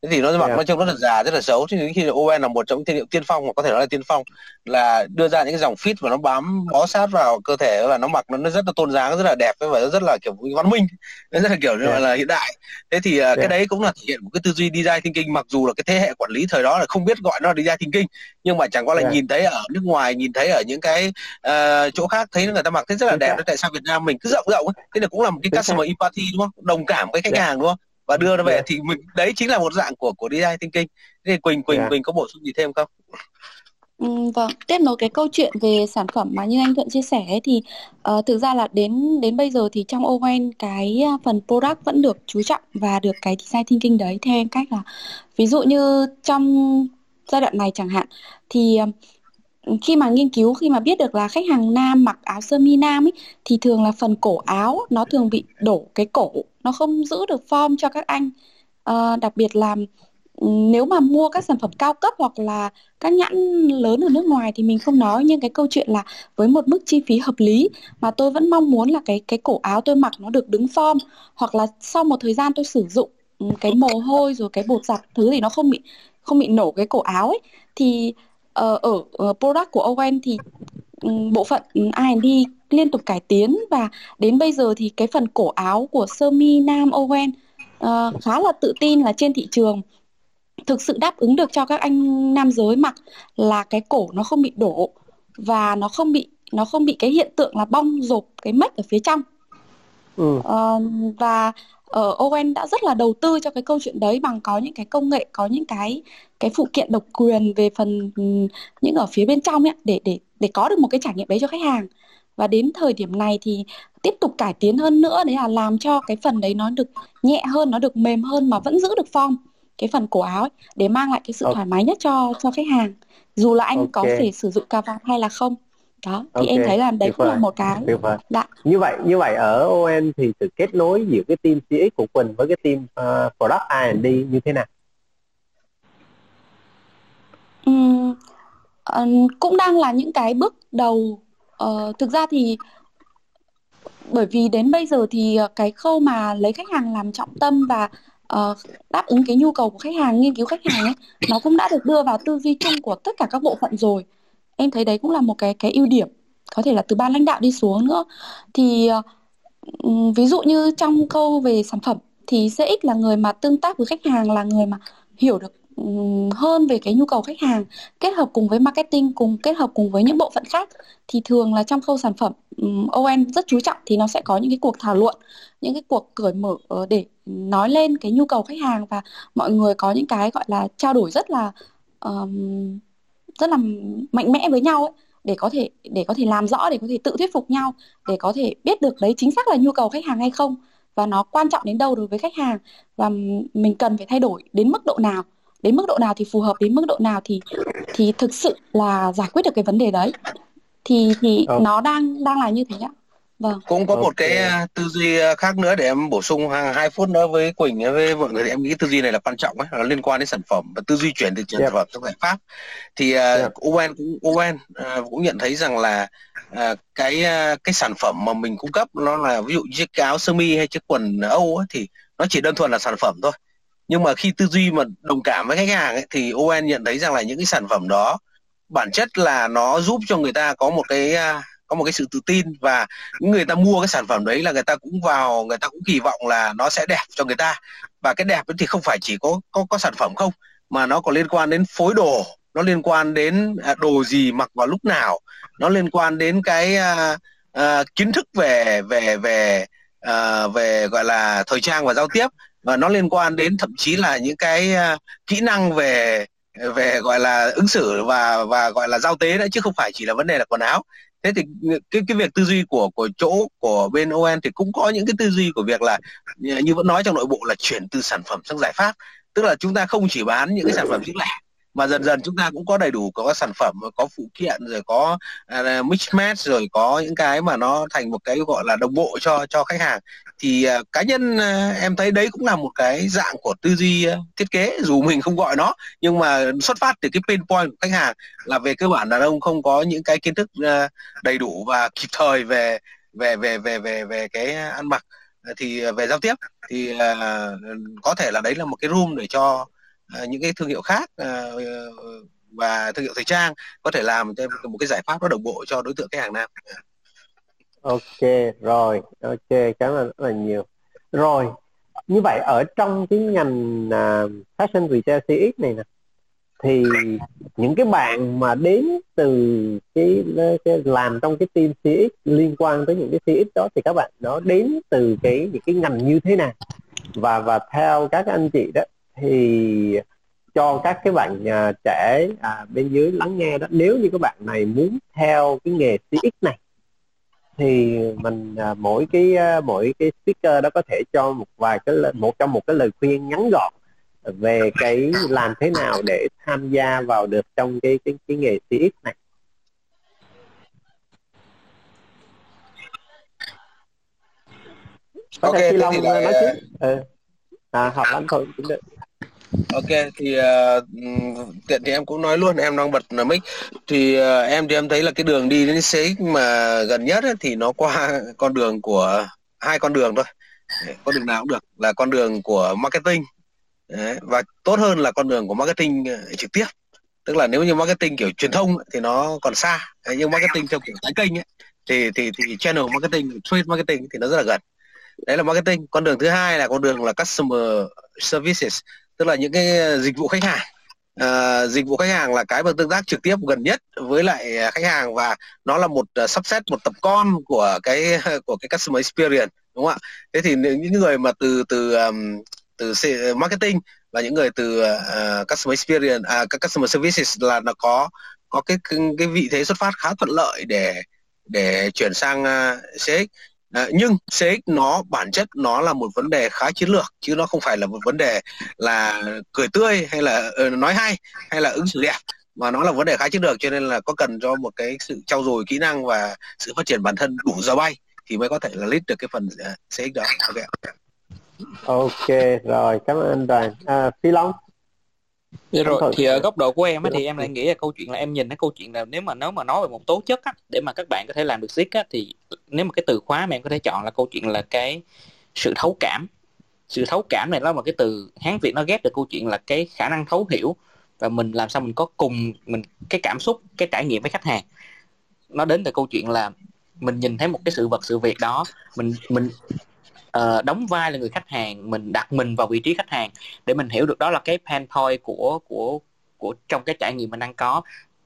thế thì nó mặc yeah. Dạ. nó trông rất là già rất là xấu thì khi ON là một trong những thương hiệu tiên phong hoặc có thể nói là tiên phong là đưa ra những cái dòng fit và nó bám bó sát vào cơ thể và nó mặc nó, nó rất là tôn dáng rất là đẹp và nó rất là kiểu văn minh nó rất là kiểu yeah. Dạ. là hiện đại thế thì yeah. Ờ, cái đấy cũng là thể hiện một cái tư duy design thinking mặc dù là cái thế hệ quản lý thời đó là không biết gọi nó là design thinking nhưng mà chẳng qua là yeah. nhìn thấy ở nước ngoài nhìn thấy ở những cái uh, chỗ khác thấy người ta mặc thấy rất là đẹp tại sao Việt Nam mình cứ rộng rộng ấy thế là cũng là một cái customer empathy đúng không đồng cảm với khách yeah. hàng đúng không và đưa nó về yeah. thì mình đấy chính là một dạng của của design thinking thế thì quỳnh quỳnh yeah. quỳnh có bổ sung gì thêm không Ừ, vâng, tiếp nối cái câu chuyện về sản phẩm mà như anh Thuận chia sẻ ấy, thì uh, thực ra là đến đến bây giờ thì trong ON cái ờ, phần product vẫn được chú trọng và được cái design thinking đấy theo cách là ví dụ như trong giai đoạn này chẳng hạn thì uh, khi mà nghiên cứu khi mà biết được là khách hàng nam mặc áo sơ mi nam ấy thì thường là phần cổ áo nó thường bị đổ cái cổ nó không giữ được form cho các anh. À, đặc biệt là ừ, nếu mà mua các sản phẩm cao cấp hoặc là các nhãn lớn ở nước ngoài thì mình không nói nhưng cái câu chuyện là với một mức chi phí hợp lý mà tôi vẫn mong muốn là cái cái cổ áo tôi mặc nó được đứng form hoặc là sau một thời gian tôi sử dụng ừ, cái mồ hôi rồi cái bột giặt thứ thì nó không bị không bị nổ cái cổ áo ấy thì ở uh, product của Owen thì um, bộ phận R&D liên tục cải tiến và đến bây giờ thì cái phần cổ áo của sơ mi nam Owen uh, khá là tự tin là trên thị trường thực sự đáp ứng được cho các anh nam giới mặc là cái cổ nó không bị đổ và nó không bị nó không bị cái hiện tượng là bong rộp cái mách ở phía trong ừ. uh, và ở uh, Owen đã rất là đầu tư cho cái câu chuyện đấy bằng có những cái công nghệ có những cái cái phụ kiện độc quyền về phần những ở phía bên trong ấy, để để để có được một cái trải nghiệm đấy cho khách hàng. Và đến thời điểm này thì tiếp tục cải tiến hơn nữa đấy là làm cho cái phần đấy nó được nhẹ hơn nó được mềm hơn mà vẫn giữ được form cái phần cổ áo ấy, để mang lại cái sự thoải mái nhất cho cho khách hàng. Dù là anh okay. có thể sử dụng cà vạt hay là không đó thì okay. em thấy là đấy cũng là một cái dạ. như vậy như vậy ở ON thì sự kết nối giữa cái team CX của Quỳnh với cái team uh, product R&D như thế nào uhm, uh, cũng đang là những cái bước đầu uh, thực ra thì bởi vì đến bây giờ thì cái khâu mà lấy khách hàng làm trọng tâm và uh, đáp ứng cái nhu cầu của khách hàng nghiên cứu khách hàng ấy nó cũng đã được đưa vào tư duy chung của tất cả các bộ phận rồi em thấy đấy cũng là một cái cái ưu điểm có thể là từ ban lãnh đạo đi xuống nữa. Thì ờ, ví dụ như trong câu về sản phẩm thì CX là người mà tương tác với khách hàng là người mà hiểu được hơn về cái nhu cầu khách hàng kết hợp cùng với marketing cùng kết hợp cùng với những bộ phận khác. Thì thường là trong khâu sản phẩm OM rất chú trọng thì nó sẽ có những cái cuộc thảo luận những cái cuộc cởi mở ờ, để nói lên cái nhu cầu khách hàng và mọi người có những cái gọi là trao đổi rất là um, rất là mạnh mẽ với nhau ấy để có thể để có thể làm rõ để có thể tự thuyết phục nhau để có thể biết được đấy chính xác là nhu cầu khách hàng hay không. Và nó quan trọng đến đâu đối với khách hàng. Và mình cần phải thay đổi đến mức độ nào. Đến mức độ nào thì phù hợp đến mức độ nào thì thì thực sự là giải quyết được cái vấn đề đấy. Thì thì ừ. nó đang đang là như thế ạ vâng cũng có okay. một cái à, tư duy à, khác nữa để em bổ sung hàng hai phút nữa với quỳnh với mọi người thì em nghĩ tư duy này là quan trọng ấy nó liên quan đến sản phẩm và tư duy chuyển từ sản phẩm sang giải pháp thì uh, yep. Owen cũng Owen uh, cũng nhận thấy rằng là uh, cái uh, cái sản phẩm mà mình cung cấp nó là ví dụ chiếc áo sơ mi hay chiếc quần âu ấy, thì nó chỉ đơn thuần là sản phẩm thôi nhưng mà khi tư duy mà đồng cảm với khách hàng ấy, thì ON nhận thấy rằng là những cái sản phẩm đó bản chất là nó giúp cho người ta có một cái à, có một cái sự tự tin và những người ta mua cái sản phẩm đấy là người ta cũng vào người ta cũng kỳ vọng là nó sẽ đẹp cho người ta. Và cái đẹp thì không phải chỉ có có có sản phẩm không mà nó còn liên quan đến phối đồ nó liên quan đến à, đồ gì mặc vào lúc nào nó liên quan đến cái uh, uh, kiến thức về về về uh, về gọi là thời trang và giao tiếp. Và nó liên quan đến thậm chí là những cái uh, kỹ năng về về gọi là ứng xử và và gọi là giao tế đấy chứ không phải chỉ là vấn đề là quần áo thế thì cái cái việc tư duy của của chỗ, của bên ON thì cũng có những cái tư duy của việc là, như vẫn nói trong nội bộ là chuyển từ sản phẩm sang giải pháp. Tức là chúng ta không chỉ bán những cái sản phẩm riêng lẻ mà dần dần chúng ta cũng có đầy đủ có sản phẩm có phụ kiện rồi có uh, mix match rồi có những cái mà nó thành một cái gọi là đồng bộ cho cho khách hàng. Thì uh, cá nhân uh, em thấy đấy cũng là một cái dạng của tư duy uh, thiết kế dù mình không gọi nó nhưng mà xuất phát từ cái pain point của khách hàng là về cơ bản đàn ông không có những cái kiến thức uh, đầy đủ và kịp thời về về về về về về cái ăn mặc. Thì về giao tiếp thì uh, có thể là đấy là một cái room để cho Ờ, những cái thương hiệu khác ờ, ờ, và thương hiệu thời trang có thể làm một cái giải pháp nó đồng bộ cho đối tượng khách hàng nam. Dạ. Ok rồi. Ok cảm ơn rất là nhiều. Rồi như vậy ở trong cái ngành uh, fashion retail CX này nè thì những cái bạn mà đến từ cái, cái làm trong cái team CX liên quan tới những cái CX đó thì các bạn nó đến từ cái những cái ngành như thế nào? Và và theo các anh chị đó thì cho các cái bạn uh, trẻ à, bên dưới lắng nghe đó nếu như các bạn này muốn theo cái nghề CX này thì mình à, mỗi cái à, mỗi cái speaker đó có thể cho một vài cái một trong một cái lời khuyên ngắn gọn về cái làm thế nào để tham gia vào được trong cái cái cái nghề CX này. Có ok, Phi Long thì là... nói trước. Ừ. À, học anh thôi cũng được ok thì uh, tiện thì em cũng nói luôn em đang bật mic thì uh, em thì em thấy là cái đường đi đến CX mà gần nhất ấy, thì nó qua con đường của hai con đường thôi. Con đường nào cũng được là con đường của marketing Đấy, và tốt hơn là con đường của marketing ờ, trực tiếp. Tức là nếu như marketing kiểu truyền thông thì nó còn xa. Đấy, nhưng marketing theo kiểu tái kênh ấy, thì thì thì channel marketing trade marketing thì nó rất là gần. Đấy là marketing. Con đường thứ hai là con đường là customer services tức là những cái dịch vụ khách hàng. À, dịch vụ khách hàng là cái mà tương tác trực tiếp gần nhất với lại khách hàng và nó là một ờ, uh, xếp một tập con của cái của cái customer experience đúng không ạ? Thế thì những người mà từ từ um, từ marketing và những người từ uh, customer experience à, các customer services là nó có có cái cái vị thế xuất phát khá thuận lợi để để chuyển sang uh, CX À, nhưng CX nó bản chất nó là một vấn đề khá chiến lược chứ nó không phải là một vấn đề là cười tươi hay là uh, nói hay hay là ứng xử đẹp mà nó là vấn đề khá chiến lược cho nên là có cần cho một cái sự trau dồi kỹ năng và sự phát triển bản thân đủ giờ bay thì mới có thể là lead được cái phần ờ, CX đó. Ok. okay rồi cảm ơn anh Đoàn. À, Phi Long Dạ rồi thì ở góc độ của em á, thì em lại nghĩ là câu chuyện là em nhìn cái câu chuyện là nếu mà nếu mà nói về một tố chất á, để mà các bạn có thể làm được sick á, thì nếu mà cái từ khóa mà em có thể chọn là câu chuyện là cái sự thấu cảm. Sự thấu cảm này là một cái từ hán việt nó ghép được câu chuyện là cái khả năng thấu hiểu và mình làm sao mình có cùng mình cái cảm xúc cái trải nghiệm với khách hàng. Nó đến từ câu chuyện là mình nhìn thấy một cái sự vật sự việc đó mình mình uh, đóng vai là người khách hàng mình đặt mình vào vị trí khách hàng để mình hiểu được đó là cái pain point của của của trong cái trải nghiệm mình đang có.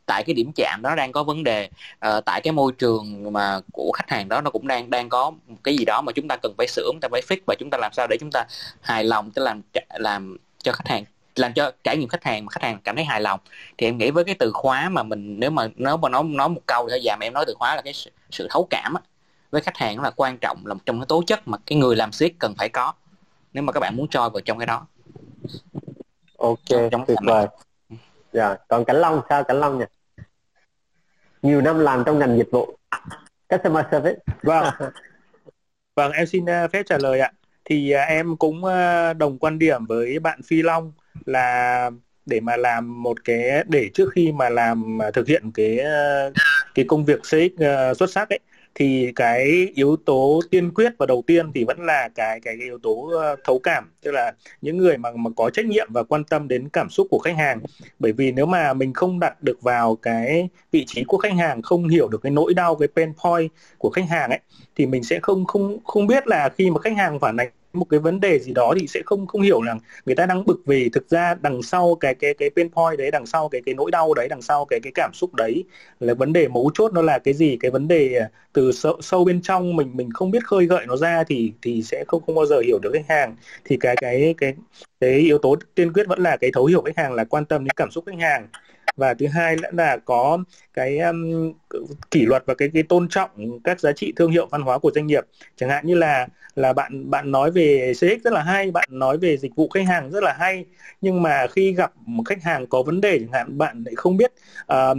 Tại cái điểm chạm đó đang có vấn đề uh, tại cái môi trường mà của khách hàng đó nó cũng đang đang có một cái gì đó mà chúng ta cần phải sửa chúng ta phải fix và chúng ta làm sao để chúng ta hài lòng để làm làm cho khách hàng làm cho trải nghiệm khách hàng mà khách hàng cảm thấy hài lòng. Thì em nghĩ với cái từ khóa mà mình nếu mà nếu mà nói nói một câu thì dạ giảm em nói từ khóa là cái sự, sự thấu cảm á với khách hàng là quan trọng là một trong cái tố chất mà cái người làm siết cần phải có nếu mà các bạn muốn choi vào trong cái đó. Ok trong tuyệt vời. dạ còn cảnh long sao cảnh long nhỉ? Nhiều năm làm trong ngành dịch vụ. Customer service. Vâng. Vâng em xin uh, phép trả lời ạ. Thì uh, em cũng uh, đồng quan điểm với bạn phi long là để mà làm một cái để trước khi mà làm thực hiện cái cái công việc CX xuất sắc ấy thì cái yếu tố tiên quyết và đầu tiên thì vẫn là cái cái, cái yếu tố ờ, thấu cảm. Tức là những người mà mà có trách nhiệm và quan tâm đến cảm xúc của khách hàng. Bởi vì nếu mà mình không đặt được vào cái vị trí của khách hàng không hiểu được cái nỗi đau cái pain point của khách hàng ấy thì mình sẽ không không không biết là khi mà khách hàng phản ánh một cái vấn đề gì đó thì sẽ không không hiểu là người ta đang bực vì thực ra đằng sau cái cái cái pain point đấy đằng sau cái cái nỗi đau đấy đằng sau cái cái cảm xúc đấy là vấn đề mấu chốt nó là cái gì? Cái vấn đề à, từ sâu, sâu bên trong mình mình không biết khơi gợi nó ra thì thì sẽ không không bao giờ hiểu được khách hàng. Thì cái cái cái cái yếu tố tiên quyết vẫn là cái thấu hiểu khách hàng là quan tâm đến cảm xúc khách hàng. Và thứ hai nữa là có cái um, kỷ luật và cái cái tôn trọng các giá trị thương hiệu văn hóa của doanh nghiệp. Chẳng hạn như là là bạn bạn nói về CX rất là hay bạn nói về dịch vụ khách hàng rất là hay nhưng mà khi gặp một khách hàng có vấn đề chẳng hạn bạn lại không biết uh,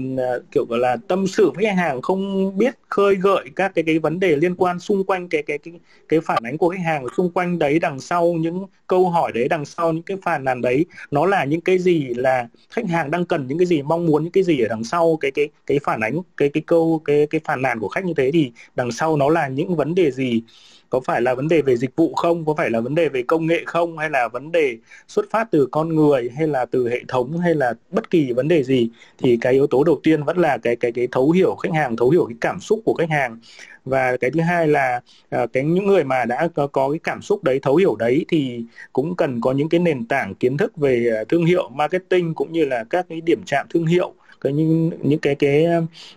kiểu gọi là tâm sự với khách hàng không biết khơi gợi các cái cái vấn đề liên quan xung quanh cái cái cái cái phản ánh của khách hàng xung quanh đấy đằng sau những câu hỏi đấy đằng sau những cái phản nàn đấy. Nó là những cái gì là khách hàng đang cần những cái gì mong muốn những cái gì ở đằng sau cái cái cái phản ánh cái cái câu cái cái phản nàn của khách như thế thì đằng sau nó là những vấn đề gì? Có phải là vấn đề về dịch vụ không? Có phải là vấn đề về công nghệ không? Hay là vấn đề xuất phát từ con người? Hay là từ hệ thống? Hay là bất kỳ vấn đề gì? Thì cái yếu tố đầu tiên vẫn là cái cái cái thấu hiểu khách hàng thấu hiểu cái cảm xúc của khách hàng. Và cái thứ hai là uh, cái những người mà đã có, có cái cảm xúc đấy thấu hiểu đấy thì cũng cần có những cái nền tảng kiến thức về à, thương hiệu marketing cũng như là các cái điểm chạm thương hiệu cái những những cái cái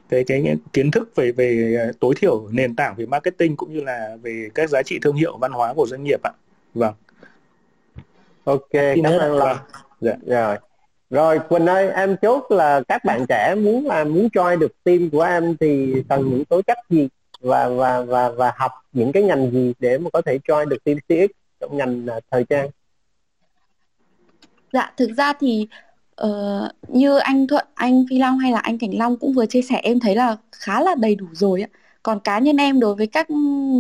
cái cái, cái kiến thức về về tối thiểu nền tảng về marketing cũng như là về các giá trị thương hiệu văn hóa của doanh nghiệp ạ. Vâng. Ok cảm ơn long. Dạ. rồi rồi Quỳnh ơi em chốt là các bạn trẻ muốn là muốn join được team của em thì cần những tố chất gì và và và và học những cái ngành gì để mà có thể join được team CX trong ngành uh, thời trang? Dạ thực ra thì Ờ, như anh Thuận anh Phi Long hay là anh Cảnh Long cũng vừa chia sẻ em thấy là khá là đầy đủ rồi ạ. Còn cá nhân em đối với các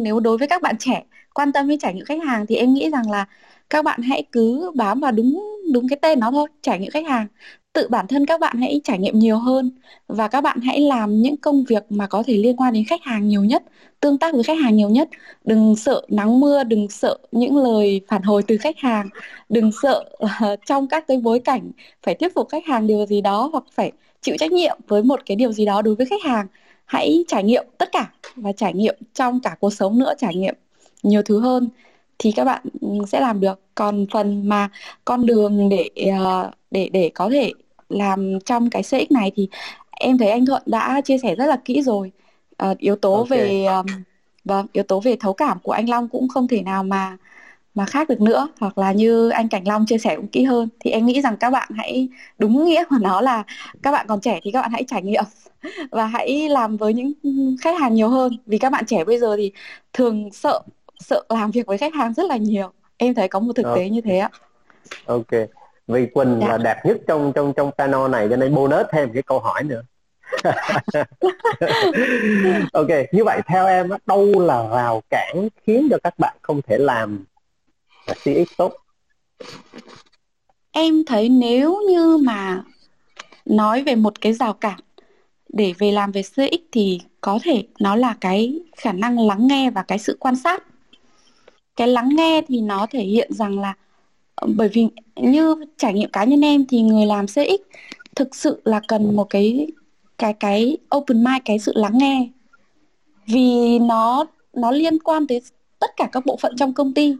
nếu đối với các bạn trẻ quan tâm với trải nghiệm khách hàng thì em nghĩ rằng là các bạn hãy cứ bám vào đúng đúng cái tên nó thôi trải nghiệm khách hàng tự bản thân các bạn hãy trải nghiệm nhiều hơn và các bạn hãy làm những công việc mà có thể liên quan đến khách hàng nhiều nhất tương tác với khách hàng nhiều nhất. Đừng sợ nắng mưa đừng sợ những lời phản hồi từ khách hàng đừng sợ uh, trong các cái bối cảnh phải thuyết phục khách hàng điều gì đó hoặc phải chịu trách nhiệm với một cái điều gì đó đối với khách hàng. Hãy trải nghiệm tất cả và trải nghiệm trong cả cuộc sống nữa trải nghiệm nhiều thứ hơn thì các bạn ừ, sẽ làm được. Còn phần mà con đường để ờ, để để có thể làm trong cái CX này thì em thấy anh Thuận đã chia sẻ rất là kỹ rồi. Uh, yếu tố okay. về um, vâng yếu tố về thấu cảm của anh Long cũng không thể nào mà mà khác được nữa. Hoặc là như anh Cảnh Long chia sẻ cũng kỹ hơn. Thì em nghĩ rằng các bạn hãy đúng nghĩa của nó là các bạn còn trẻ thì các bạn hãy trải nghiệm và hãy làm với những khách hàng nhiều hơn. Vì các bạn trẻ bây giờ thì thường sợ sợ làm việc với khách hàng rất là nhiều. Em thấy có một thực tế như thế ạ. Ok vì Quỳnh dạ. là đẹp nhất trong trong trong panel này cho nên bonus thêm cái câu hỏi nữa. Ok như vậy theo em đâu là rào cản khiến cho các bạn không thể làm CX tốt? Em thấy nếu như mà nói về một cái rào cản để về làm về CX thì có thể nó là cái khả năng lắng nghe và cái sự quan sát. Cái lắng nghe thì nó thể hiện rằng là bởi vì như trải nghiệm cá nhân em thì người làm CX thực sự là cần một cái cái cái open mind cái sự lắng nghe. Vì nó nó liên quan tới tất cả các bộ phận trong công ty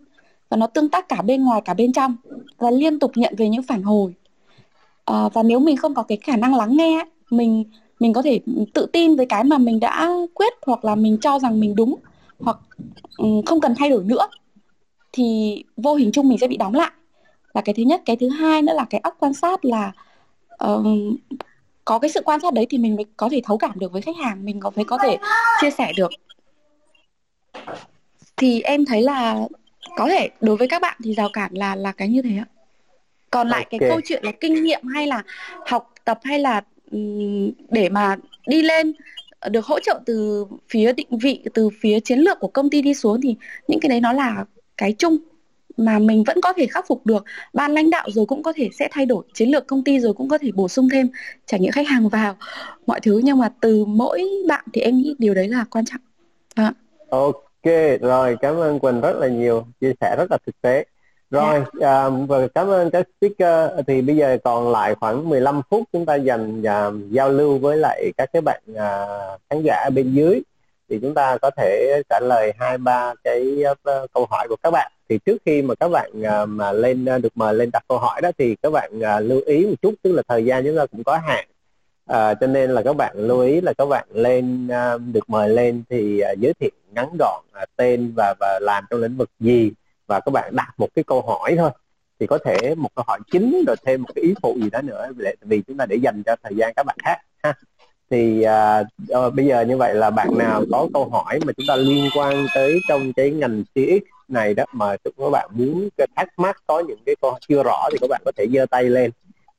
và nó tương tác cả bên ngoài cả bên trong và liên tục nhận về những phản hồi. À, và nếu mình không có cái khả năng lắng nghe mình mình có thể tự tin với cái mà mình đã quyết hoặc là mình cho rằng mình đúng hoặc ừ, không cần thay đổi nữa thì vô hình chung mình sẽ bị đóng lại là cái thứ nhất. Cái thứ hai nữa là cái óc quan sát là um, có cái sự quan sát đấy thì mình mới có thể thấu cảm được với khách hàng mình có thể có thể chia sẻ được. Thì em thấy là có thể đối với các bạn thì rào cản là là cái như thế ạ. Còn lại okay. cái câu chuyện là kinh nghiệm hay là học tập hay là để mà đi lên được hỗ trợ từ phía định vị từ phía chiến lược của công ty đi xuống thì những cái đấy nó là cái chung mà mình vẫn có thể khắc phục được. Ban lãnh đạo rồi cũng có thể sẽ thay đổi chiến lược công ty rồi cũng có thể bổ sung thêm trải nghiệm khách hàng vào mọi thứ. Nhưng mà từ mỗi bạn thì em nghĩ điều đấy là quan trọng. À. ok rồi cảm ơn quỳnh rất là nhiều chia sẻ rất là thực tế. Rồi dạ. uh, và cảm ơn các speaker. Thì bây giờ còn lại khoảng 15 phút chúng ta dành uh, giao lưu với lại các cái bạn uh, khán giả bên dưới. Thì chúng ta có thể trả lời hai ba cái uh, câu hỏi của các bạn thì trước khi mà các bạn uh, mà lên uh, được mời lên đặt câu hỏi đó thì các bạn uh, lưu ý một chút tức là thời gian chúng ta cũng có hạn. Uh, cho nên là các bạn lưu ý là các bạn lên uh, được mời lên thì uh, giới thiệu ngắn gọn uh, tên và và làm trong lĩnh vực gì và các bạn đặt một cái câu hỏi thôi. Thì có thể một câu hỏi chính rồi thêm một cái ý phụ gì đó nữa để vì chúng ta để dành cho thời gian các bạn khác ha. Thì uh, bây giờ như vậy là bạn nào có câu hỏi mà chúng ta liên quan tới trong cái ngành CX này đó mà các bạn muốn thắc mắc có những cái câu chưa rõ thì các bạn có thể giơ tay lên.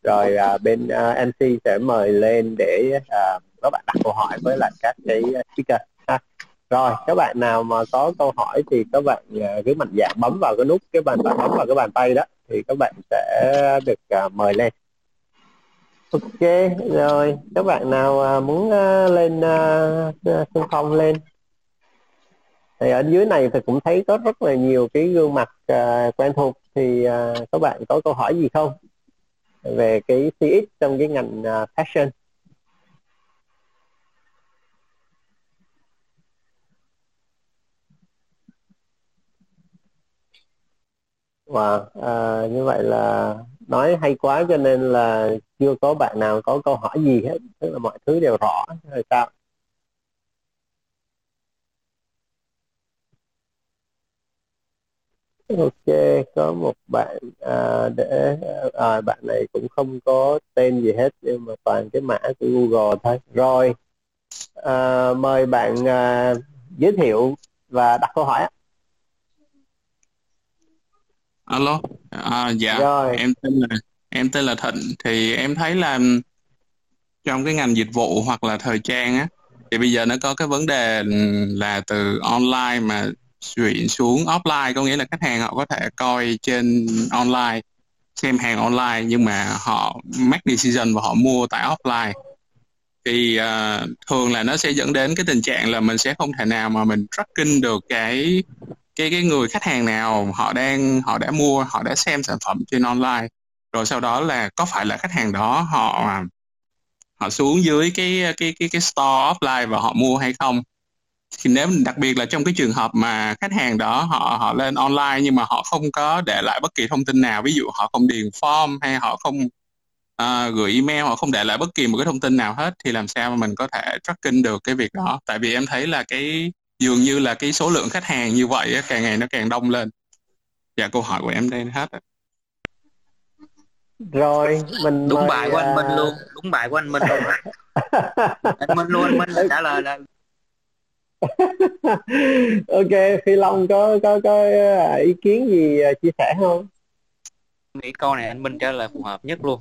Rồi uh, bên à, uh, MC sẽ mời lên để uh, các bạn đặt câu hỏi với lại các cái speaker. Ha. rồi các bạn nào mà có câu hỏi thì các bạn uh, cứ mạnh dạn bấm vào cái nút cái bàn bấm vào cái bàn tay đó thì các bạn sẽ được uh, mời lên. Ok rồi các bạn nào à, muốn à, lên xung à, phong lên thì ở dưới này thì cũng thấy có rất là nhiều cái gương mặt à, quen thuộc. Thì à, các bạn có câu hỏi gì không? Về cái CX trong cái ngành à, fashion. Wow, à, như vậy là nói hay quá cho nên là chưa có bạn nào có câu hỏi gì hết. Tức là mọi thứ đều rõ rồi sao? Ok có một bạn à, để à, bạn này cũng không có tên gì hết nhưng mà toàn cái mã của Google thôi. Rồi à, mời bạn à, giới thiệu và đặt câu hỏi alo à, dạ rồi. em tên là em tên là Thịnh. Thì em thấy là trong cái ngành dịch vụ hoặc là thời trang á thì bây giờ nó có cái vấn đề là từ online mà chuyển xuống offline có nghĩa là khách hàng họ có thể coi trên online xem hàng online nhưng mà họ make decision và họ mua tại offline. Thì uh, thường là nó sẽ dẫn đến cái tình trạng là mình sẽ không thể nào mà mình tracking được cái cái cái người khách hàng nào họ đang họ đã mua họ đã xem sản phẩm trên online. Rồi sau đó là có phải là khách hàng đó họ họ xuống dưới cái cái cái cái store offline và họ mua hay không? Thì nếu đặc biệt là trong cái trường hợp mà khách hàng đó họ họ lên online nhưng mà họ không có để lại bất kỳ thông tin nào ví dụ họ không điền form hay họ không uh, gửi email họ không để lại bất kỳ một cái thông tin nào hết thì làm sao mà mình có thể tracking được cái việc đó? Tại vì em thấy là cái dường như là cái số lượng khách hàng như vậy càng ngày nó càng đông lên. Dạ câu hỏi của em đây hết rồi mình đúng bài của anh Minh à, luôn đúng bài của anh Minh luôn anh Minh luôn anh Minh trả lời là ok phi long có có có à, ý kiến gì à, chia sẻ không? Nghĩ câu này anh minh trả lời phù hợp nhất luôn.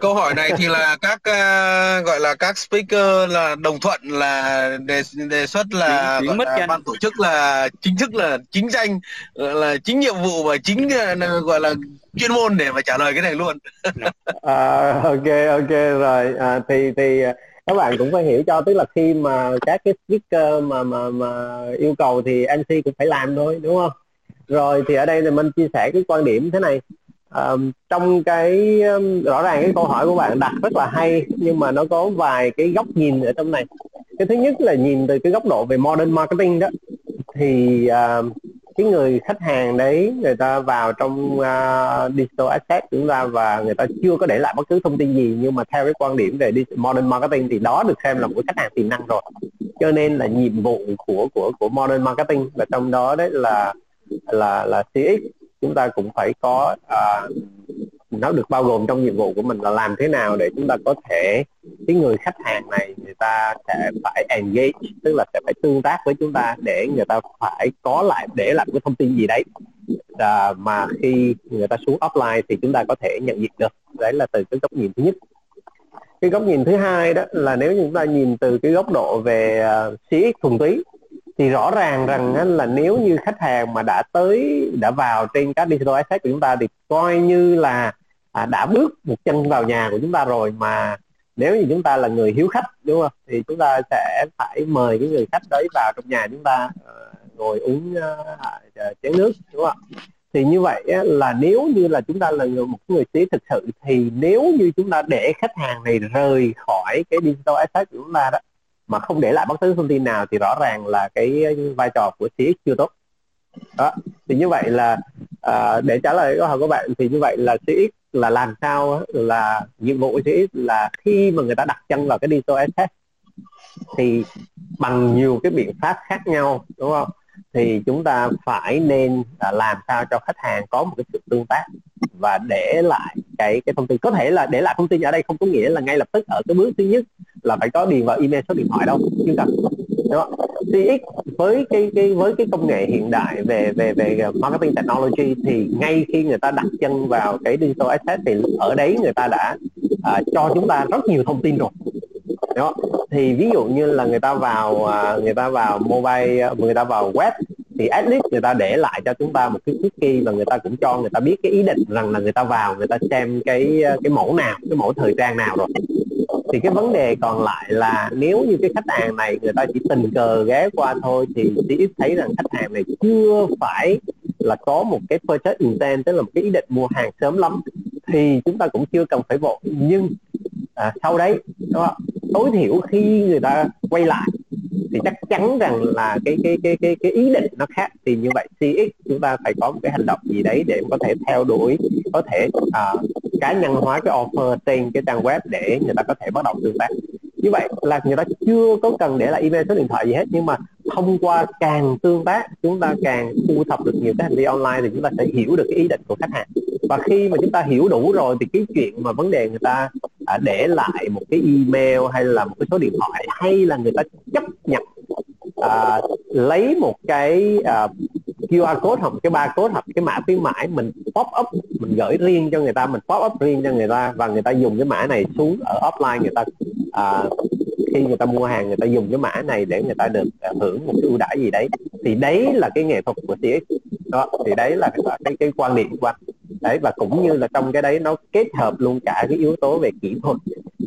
Câu hỏi này thì là các uh, gọi là các speaker là đồng thuận là đề đề xuất là, gọi là ban tổ chức là chính thức là chính danh là chính nhiệm vụ và chính uh, gọi là chuyên môn để mà trả lời cái này luôn. À, ok ok rồi. À, thì thì các bạn cũng phải hiểu cho tức là khi mà các cái speaker mà mà mà yêu cầu thì MC cũng phải làm thôi đúng không? Rồi thì ở đây thì mình chia sẻ cái quan điểm thế này. Um, trong cái um, rõ ràng cái câu hỏi của bạn đặt rất là hay nhưng mà nó có vài cái góc nhìn ở trong này. Cái thứ nhất là nhìn từ cái góc độ về modern marketing đó. Thì uh, cái người khách hàng đấy người ta vào trong uh, digital asset chúng ta và người ta chưa có để lại bất cứ thông tin gì nhưng mà theo cái quan điểm về modern marketing thì đó được xem là một khách hàng tiềm năng rồi. Cho nên là nhiệm vụ của của của modern marketing và trong đó đấy là là là CX chúng ta cũng phải có uh, nó được bao gồm trong nhiệm vụ của mình là làm thế nào để chúng ta có thể cái người khách hàng này người ta sẽ phải engage tức là sẽ phải tương tác với chúng ta để người ta phải có lại để lại cái thông tin gì đấy. À, mà khi người ta xuống offline thì chúng ta có thể nhận diện được. Đấy là từ cái góc nhìn thứ nhất. Cái góc nhìn thứ hai đó là nếu chúng ta nhìn từ cái góc độ về à, uh, CX thuần túy thì rõ ràng rằng là nếu như khách hàng mà đã tới đã vào trên các digital asset của chúng ta thì coi như là à, đã bước một chân vào nhà của chúng ta rồi mà nếu như chúng ta là người hiếu khách đúng không? Thì chúng ta sẽ phải mời cái người khách đấy vào trong nhà chúng ta uh, ngồi uống uh, chén nước đúng không thì như vậy là nếu như là chúng ta là người, một người sĩ thực sự thì nếu như chúng ta để khách hàng này rời khỏi cái digital asset của chúng ta đó mà không để lại bất cứ thông tin nào thì rõ ràng là cái vai trò của CX chưa tốt. Đó thì như vậy là à, để trả lời câu hỏi của bạn thì như vậy là CX là làm sao là nhiệm vụ của là khi mà người ta đặt chân vào cái digital asset thì bằng nhiều cái biện pháp khác nhau, đúng không thì chúng ta phải nên là làm sao cho khách hàng có một cái sự tương tác và để lại cái cái thông tin có thể là để lại thông tin ở đây không có nghĩa là ngay lập tức ở cái bước thứ nhất là phải có điền vào email, số điện thoại đâu nhưng cần, đúng không? CX với cái cái với cái công nghệ hiện đại về về về marketing technology thì ngay khi người ta đặt chân vào cái digital asset thì ở đấy người ta đã à, cho chúng ta rất nhiều thông tin rồi. Đó thì ví dụ như là người ta vào à, người ta vào mobile người ta vào web thì at least người ta để lại cho chúng ta một cái cookie và người ta cũng cho người ta biết cái ý định rằng là người ta vào người ta xem cái cái mẫu nào cái mẫu thời trang nào rồi. Thì cái vấn đề còn lại là nếu như cái khách hàng này người ta chỉ tình cờ ghé qua thôi thì chỉ thấy rằng khách hàng này chưa phải là có một cái purchase intent tức là một cái ý định mua hàng sớm lắm thì chúng ta cũng chưa cần phải vội. Nhưng à, sau đấy đó, tối thiểu khi người ta quay lại thì chắc chắn rằng là cái cái cái cái cái ý định nó khác thì như vậy CX chúng ta phải có một cái hành động gì đấy để có thể theo đuổi có thể uh, cá nhân hóa cái offer trên cái trang web để người ta có thể bắt đầu tương tác. Như vậy là người ta chưa có cần để lại email số điện thoại gì hết nhưng mà thông qua càng tương tác chúng ta càng thu thập được nhiều cái hành vi online thì chúng ta sẽ hiểu được cái ý định của khách hàng. Và khi mà chúng ta hiểu đủ rồi thì cái chuyện mà vấn đề người ta à, để lại một cái email hay là một cái số điện thoại hay là người ta chấp nhận à, lấy một cái à, QR code hoặc cái barcode hoặc cái mã khuyến mãi mình pop up mình gửi riêng cho người ta mình pop up riêng cho người ta và người ta dùng cái mã này xuống ở offline người ta à, khi người ta mua hàng người ta dùng cái mã này để người ta được à, hưởng một cái ưu đãi gì đấy. Thì đấy là cái nghệ thuật của CX đó thì đấy là cái cái, cái quan điểm của anh đấy và cũng như là trong cái đấy nó kết hợp luôn cả cái yếu tố về kỹ thuật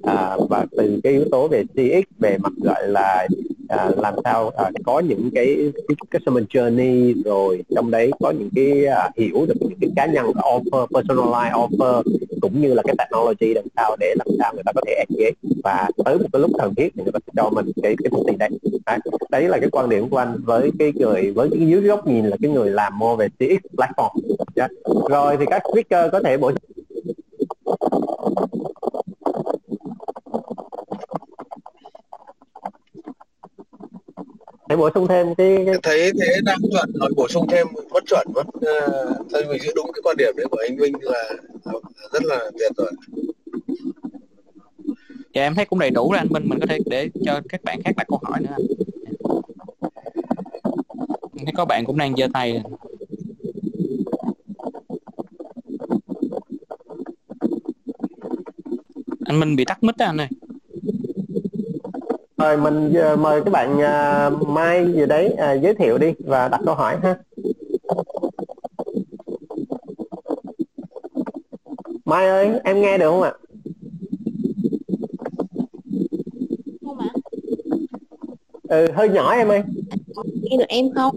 à, và từ cái yếu tố về CX về mặt gọi là à, làm sao à, có những cái, cái customer journey rồi trong đấy có những cái à, hiểu được những cái cá nhân offer personalized offer cũng như là cái technology làm sao để làm sao người ta có thể engage và tới một cái lúc cần thiết thì người ta sẽ cho mình cái cái thông tin đấy đấy, đấy là cái quan điểm của anh với cái người với cái dưới góc nhìn là cái người làm mua về CX platform yeah. rồi thì các speaker có thể bổ thể bổ sung thêm cái, cái... thấy thế đang chuẩn rồi bổ sung thêm vẫn chuẩn vẫn uh, thôi mình giữ đúng cái quan điểm đấy của anh Vinh là rất là tuyệt rồi dạ em thấy cũng đầy đủ rồi anh Minh mình có thể để cho các bạn khác đặt câu hỏi nữa. Anh thấy có bạn cũng đang giơ tay anh Minh bị tắt mic đó anh ơi Rồi mình mời các bạn uh, Mai gì đấy uh, giới thiệu đi và đặt câu hỏi ha. Mai ơi, em nghe được không ạ? Không ạ? Ừ, hơi nhỏ em ơi. Nghe được em không?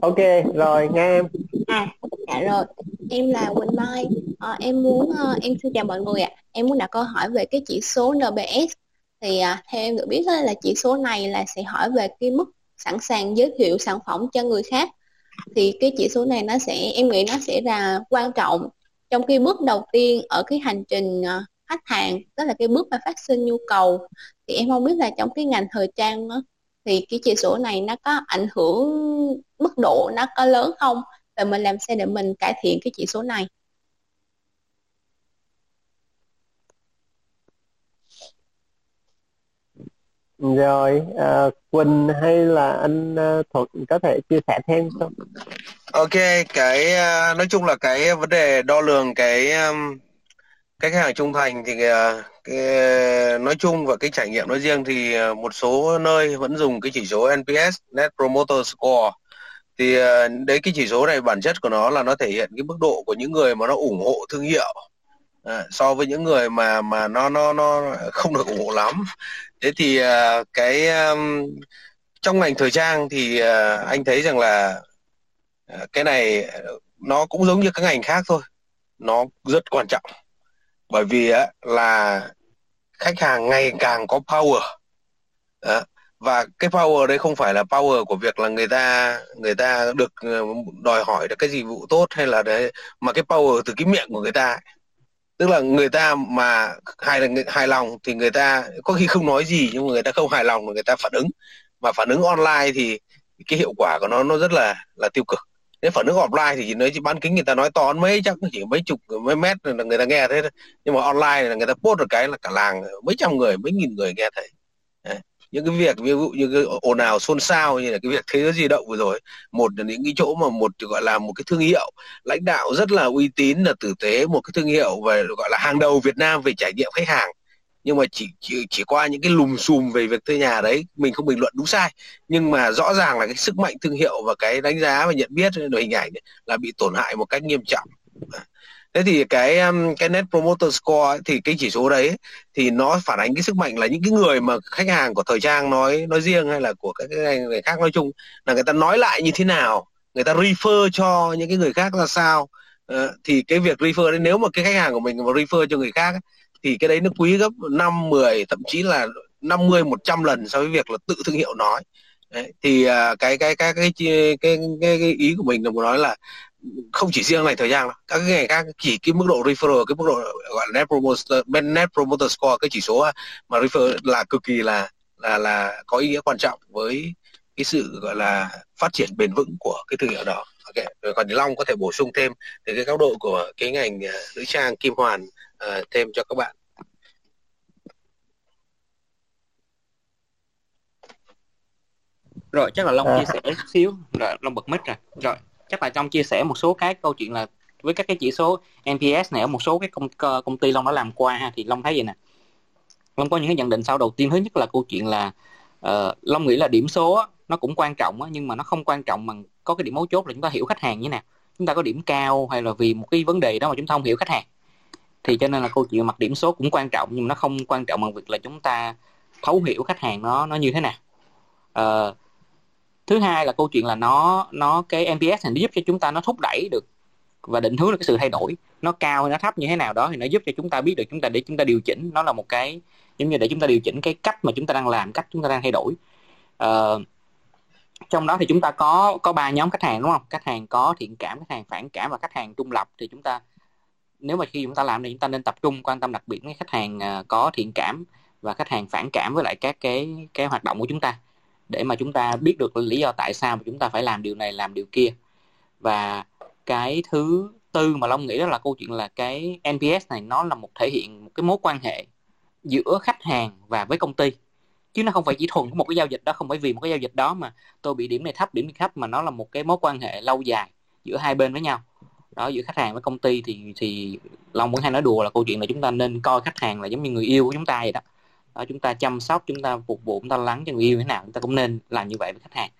Ok, rồi, nghe em. À, dạ rồi. Em là Quỳnh Mai. À, em muốn uh, em xin chào mọi người ạ. À. Em muốn đặt câu hỏi về cái chỉ số NPS thì à, theo em được biết là chỉ số này là sẽ hỏi về cái mức sẵn sàng giới thiệu sản phẩm cho người khác. Thì cái chỉ số này nó sẽ em nghĩ nó sẽ là quan trọng trong cái bước đầu tiên ở cái hành trình à, khách hàng tức là cái bước mà phát sinh nhu cầu. Thì em không biết là trong cái ngành thời trang đó, thì cái chỉ số này nó có ảnh hưởng mức độ nó có lớn không? Và mình làm sao để mình cải thiện cái chỉ số này? Rồi, à, Quỳnh hay là anh uh, Thuận có thể chia sẻ thêm không? Ok, cái ờ, nói chung là cái vấn đề đo lường cái um, cái khách hàng trung thành thì uh, cái, nói chung và cái trải nghiệm nói riêng thì uh, một số nơi vẫn dùng cái chỉ số NPS Net Promoter Score. Thì uh, đấy cái chỉ số này bản chất của nó là nó thể hiện cái mức độ của những người mà nó ủng hộ thương hiệu. À, so với những người mà mà nó nó nó không được ủng hộ lắm thế thì uh, cái um, trong ngành thời trang thì uh, anh thấy rằng là uh, cái này nó cũng giống như các ngành khác thôi. Nó rất quan trọng. Bởi vì uh, là khách hàng ngày càng có power. Uh, và cái power đấy không phải là power của việc là người ta người ta được đòi hỏi được cái dịch vụ tốt hay là đấy mà cái power từ cái miệng của người ta ấy tức là người ta mà hài hài lòng thì người ta, có khi không nói gì nhưng mà người ta không hài lòng người ta phản ứng. Mà phản ứng online thì cái hiệu quả của nó nó rất là là tiêu cực. Nếu phản ứng offline thì nói chỉ bán kính người ta nói to mấy, chắc chỉ mấy chục, mấy mét là người ta nghe thế thôi. Nhưng mà online là người ta post được cái là cả làng, mấy trăm người, mấy nghìn người nghe thấy những cái việc, ví dụ như cái ồn ào xôn xao như là cái việc thế giới di động vừa rồi một là những cái chỗ mà một gọi là một cái thương hiệu. Lãnh đạo rất là uy tín, là tử tế, một cái thương hiệu về gọi là hàng đầu Việt Nam về trải nghiệm khách hàng. Nhưng mà chỉ chỉ chỉ qua những cái lùm xùm về việc thuê nhà đấy, mình không bình luận đúng sai. Nhưng mà rõ ràng là cái sức mạnh thương hiệu và cái đánh giá và nhận biết về hình ảnh là bị tổn hại một cách nghiêm trọng thế thì cái um, cái net promoter score ấy, thì cái chỉ số đấy thì nó phản ánh cái sức mạnh là những cái người mà khách hàng của thời trang nói nói riêng hay là của các cái người khác nói chung là người ta nói lại như thế nào người ta refer cho những cái người khác ra sao. Uh, thì cái việc refer đấy nếu mà cái khách hàng của mình mà refer cho người khác ấy, thì cái đấy nó quý gấp 5, 10 thậm chí là 50 100 lần so với việc là tự thương hiệu nói. Đấy, thì uh, cái cái cái cái cái cái cái ý của mình là muốn nói là không chỉ riêng ngành thời trang đâu các cái ngành khác chỉ cái mức độ referral cái mức độ gọi là net promoter net promoter score cái chỉ số mà refer là cực kỳ là là là có ý nghĩa quan trọng với cái sự gọi là phát triển bền vững của cái thương hiệu đó. Ok rồi còn long có thể bổ sung thêm từ cái góc độ của cái ngành uh, nữ trang kim hoàn uh, thêm cho các bạn. Rồi chắc là long à. chia sẻ chút xíu. Rồi long bật mic rồi. Rồi chắc là trong chia sẻ một số cái câu chuyện là với các cái chỉ số NPS này ở một số cái công công ty Long đã làm qua thì Long thấy vậy nè. Long có những cái nhận định sau đầu tiên. Thứ nhất là câu chuyện là uh, Long nghĩ là điểm số nó cũng quan trọng nhưng mà nó không quan trọng bằng có cái điểm mấu chốt là chúng ta hiểu khách hàng như thế nào. Chúng ta có điểm cao hay là vì một cái vấn đề đó mà chúng ta không hiểu khách hàng. Thì cho nên là câu chuyện mặt điểm số cũng quan trọng nhưng mà nó không quan trọng bằng việc là chúng ta thấu hiểu khách hàng nó nó như thế nào. Uh, thứ hai là câu chuyện là nó nó cái NPS thì nó giúp cho chúng ta nó thúc đẩy được và định hướng được cái sự thay đổi nó cao hay nó thấp như thế nào đó thì nó giúp cho chúng ta biết được chúng ta để chúng ta điều chỉnh nó là một cái giống như để chúng ta điều chỉnh cái cách mà chúng ta đang làm cách chúng ta đang thay đổi uh, trong đó thì chúng ta có có ba nhóm khách hàng đúng không khách hàng có thiện cảm khách hàng phản cảm và khách hàng trung lập thì chúng ta nếu mà khi chúng ta làm thì chúng ta nên tập trung quan tâm đặc biệt với khách hàng có thiện cảm và khách hàng phản cảm với lại các cái cái hoạt động của chúng ta để mà chúng ta biết được lý do tại sao mà chúng ta phải làm điều này làm điều kia. Và cái thứ tư mà long nghĩ đó là câu chuyện là cái nps này nó là một thể hiện một cái mối quan hệ giữa khách hàng và với công ty. Chứ nó không phải chỉ thuần một cái giao dịch đó không phải vì một cái giao dịch đó mà tôi bị điểm này thấp điểm này thấp mà nó là một cái mối quan hệ lâu dài giữa hai bên với nhau. Đó giữa khách hàng với công ty thì thì long vẫn hay nói đùa là câu chuyện là chúng ta nên coi khách hàng là giống như người yêu của chúng ta vậy đó đó, Ờ, chúng ta chăm sóc, chúng ta phục vụ, chúng ta lắng cho người yêu thế nào, chúng ta cũng nên làm như vậy với khách hàng.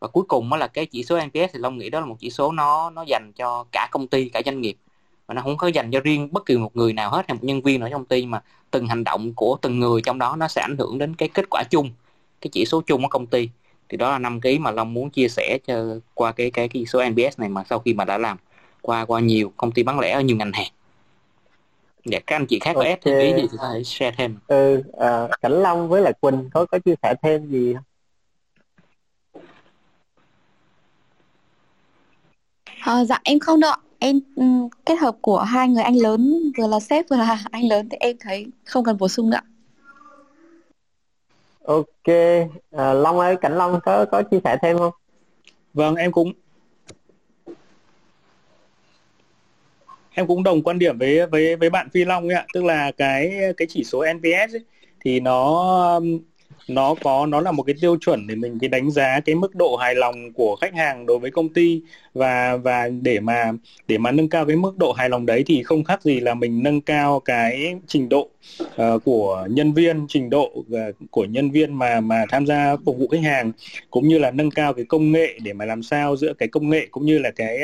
Và cuối cùng đó là cái chỉ số NPS thì Long nghĩ đó là một chỉ số nó nó dành cho cả công ty, cả doanh nghiệp. Và nó không có dành cho riêng bất kỳ một người nào hết, hay một nhân viên ở trong công ty, mà từng hành động của từng người trong đó nó sẽ ảnh hưởng đến cái kết quả chung, cái chỉ số chung của công ty. Thì đó là năm cái mà Long muốn chia sẻ cho, qua cái cái cái số NPS này mà sau khi mà đã làm qua qua nhiều công ty bán lẻ ở nhiều ngành hàng dạ các anh chị khác có okay. thêm ý gì thì có thể share thêm. Ừ à, cảnh long với lại quỳnh có có chia sẻ thêm gì không? À, dạ em không đâu em um, kết hợp của hai người anh lớn vừa là sếp vừa là anh lớn thì em thấy không cần bổ sung nữa ok à, long ơi cảnh long có có chia sẻ thêm không? Vâng em cũng em cũng đồng quan điểm với với với bạn Phi Long ấy ạ, tức là cái cái chỉ số NPS ấy, thì nó nó có nó là một cái tiêu chuẩn để mình cái đánh giá cái mức độ hài lòng của khách hàng đối với công ty. Và và để mà để mà nâng cao cái mức độ hài lòng đấy thì không khác gì là mình nâng cao cái trình độ uh, của nhân viên trình độ uh, của nhân viên mà mà tham gia phục vụ khách hàng cũng như là nâng cao cái công nghệ để mà làm sao giữa cái công nghệ cũng như là cái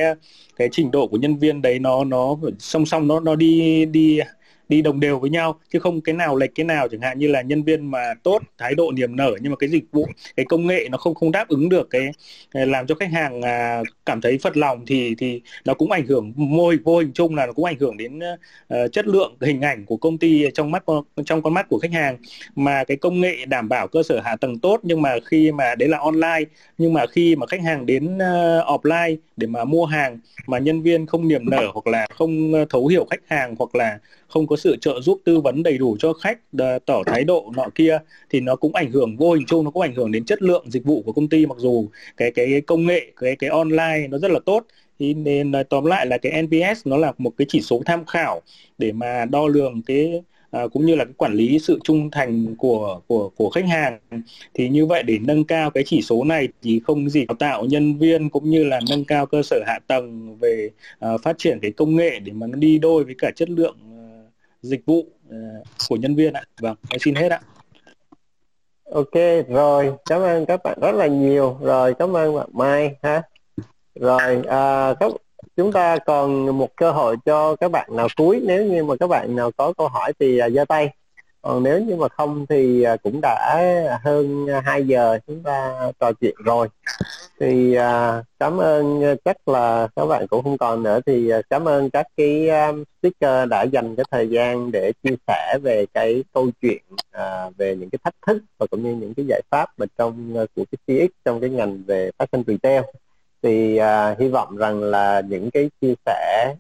cái trình độ của nhân viên đấy nó nó song song nó nó đi đi đi đồng đều với nhau chứ không cái nào lệch cái nào chẳng hạn như là nhân viên mà tốt thái độ niềm nở nhưng mà cái dịch vụ cái công nghệ nó không không đáp ứng được cái làm cho khách hàng à, cảm thấy phật lòng thì thì nó cũng ảnh hưởng mô hình vô hình chung là nó cũng ảnh hưởng đến uh, chất lượng hình ảnh của công ty trong mắt trong con mắt của khách hàng. Mà cái công nghệ đảm bảo cơ sở hạ tầng tốt nhưng mà khi mà đấy là online nhưng mà khi mà khách hàng đến uh, offline để mà mua hàng mà nhân viên không niềm nở hoặc là không ờ, thấu hiểu khách hàng hoặc là không có sự trợ giúp tư vấn đầy đủ cho khách tỏ thái độ nọ kia thì nó cũng ảnh hưởng vô hình chung nó cũng ảnh hưởng đến chất lượng dịch vụ của công ty mặc dù cái cái, cái công nghệ cái cái online nó rất là tốt. Thì nên à, tóm lại là cái NPS nó là một cái chỉ số tham khảo để mà đo lường cái à, cũng như là cái quản lý sự trung thành của của của khách hàng. Thì như vậy để nâng cao cái chỉ số này thì không gì đào tạo nhân viên cũng như là nâng cao cơ sở hạ tầng về à, phát triển cái công nghệ để mà nó đi đôi với cả chất lượng dịch vụ ờ, của nhân viên ạ. Vâng, em xin hết ạ. Ok, rồi, cảm ơn các bạn rất là nhiều. Rồi, cảm ơn bạn Mai ha. Rồi, à, các chúng ta còn một cơ hội cho các bạn nào cuối nếu như mà các bạn nào có câu hỏi thì uh, giơ tay còn nếu như mà không thì à, cũng đã hơn 2 giờ chúng ta trò chuyện rồi thì à, cảm ơn à, chắc là các bạn cũng không còn nữa. Thì à, cảm ơn các cái à, speaker đã dành cái thời gian để chia sẻ về cái câu chuyện về những cái thách thức và cũng như những cái giải pháp mà trong của cái CX trong cái ngành về fashion retail. Thì hy vọng rằng là những cái chia sẻ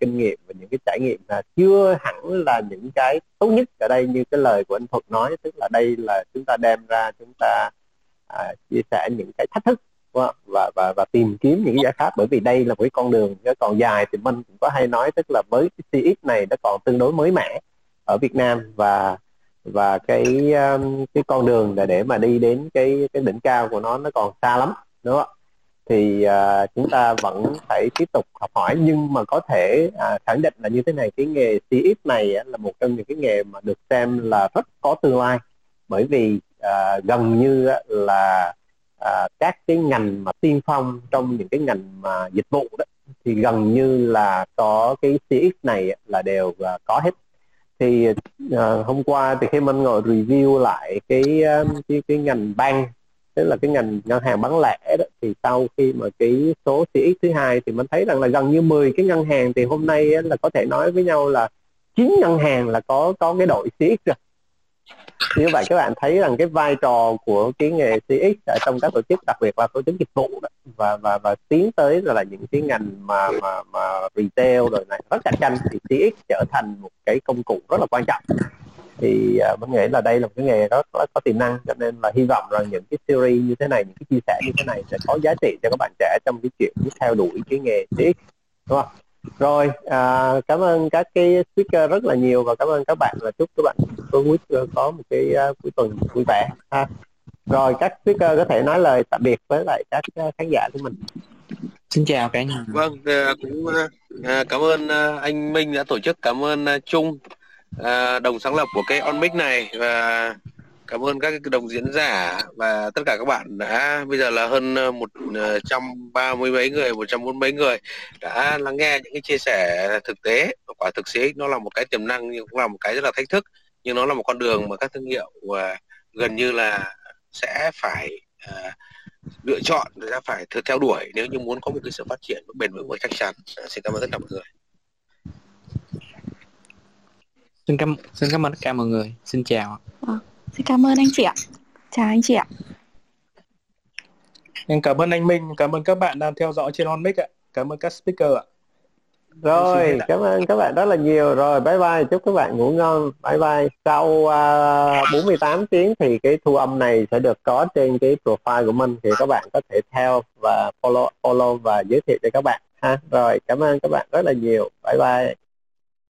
kinh nghiệm và những cái trải nghiệm là chưa hẳn là những cái tốt nhất ở đây như cái lời của anh Thuật nói tức là đây là chúng ta đem ra chúng ta à, chia sẻ những cái thách thức và và và tìm kiếm những giải pháp. Bởi vì đây là một cái con đường nó còn dài thì mình cũng có hay nói tức là với cái CX này nó còn tương đối mới mẻ ở Việt Nam. Và và cái um, cái con đường là để mà đi đến cái cái đỉnh cao của nó nó còn xa lắm đúng không? Thì uh, chúng ta vẫn phải tiếp tục học hỏi. Nhưng mà có thể uh, khẳng định là như thế này cái nghề CX này uh, là một trong những cái nghề mà được xem là rất có tương lai. Bởi vì à, gần như là à, các cái ngành mà tiên phong trong những cái ngành mà dịch vụ đó thì gần như là có cái CX này là đều à, có hết. Thì à, hôm qua thì khi mình ngồi review lại cái à, cái, cái ngành bank tức là cái ngành ngân hàng bán lẻ đó thì sau khi mà cái số CX thứ hai thì mình thấy rằng là gần như 10 cái ngân hàng thì hôm nay là có thể nói với nhau là chín ngân hàng là có có cái đội CX rồi như vậy các bạn thấy rằng cái vai trò của cái nghề CX ở trong các tổ chức đặc biệt là tổ chức dịch vụ đó, và và và tiến tới là, là những cái ngành mà mà mà retail rồi này rất cạnh tranh thì CX trở thành một cái công cụ rất là quan trọng. Thì uh, mình nghĩ là đây là một cái nghề rất, rất có tiềm năng cho nên là hy vọng rằng những cái series như thế này những cái chia sẻ như thế này sẽ có giá trị cho các bạn trẻ trong cái chuyện theo đuổi cái nghề CX đúng không? Rồi à, cảm ơn các cái speaker rất là nhiều và cảm ơn các bạn và chúc các bạn có cuối có một cái uh, cuối tuần vui vẻ ha. Rồi các speaker có thể nói lời tạm biệt với lại các uh, khán giả của mình. Xin chào cả nhà. Vâng uh, cũng uh, cảm ơn uh, anh Minh đã tổ chức cảm ơn uh, Trung uh, đồng sáng lập của cái on mic này và cảm ơn các đồng diễn giả và tất cả các bạn đã bây giờ là hơn ờ, một ờ, trăm ba mươi mấy người một trăm bốn mấy người đã lắng nghe những cái chia sẻ thực tế. Quả thực sĩ nó là một cái tiềm năng nhưng cũng là một cái rất là thách thức. Nhưng nó là một con đường mà các thương hiệu và gần như là sẽ phải uh, lựa chọn sẽ phải theo đuổi nếu như muốn có một cái sự phát triển bền vững và chắc chắn. Xin cảm ơn tất cả mọi người. Xin cảm xin cảm ơn tất cả mọi người. Xin chào à. Xin cảm ơn anh chị ạ. Chào anh chị ạ. Em cảm ơn anh Minh, cảm ơn các bạn đang theo dõi trên OnMic ạ. Cảm ơn các speaker ạ. Rồi, cảm ơn các bạn rất là nhiều. Rồi, bye bye, chúc các bạn ngủ ngon. Bye bye. Sau uh, 48 tiếng thì cái thu âm này sẽ được có trên cái profile của mình thì các bạn có thể theo và follow follow và giới thiệu cho các bạn ha. Rồi, cảm ơn các bạn rất là nhiều. Bye bye.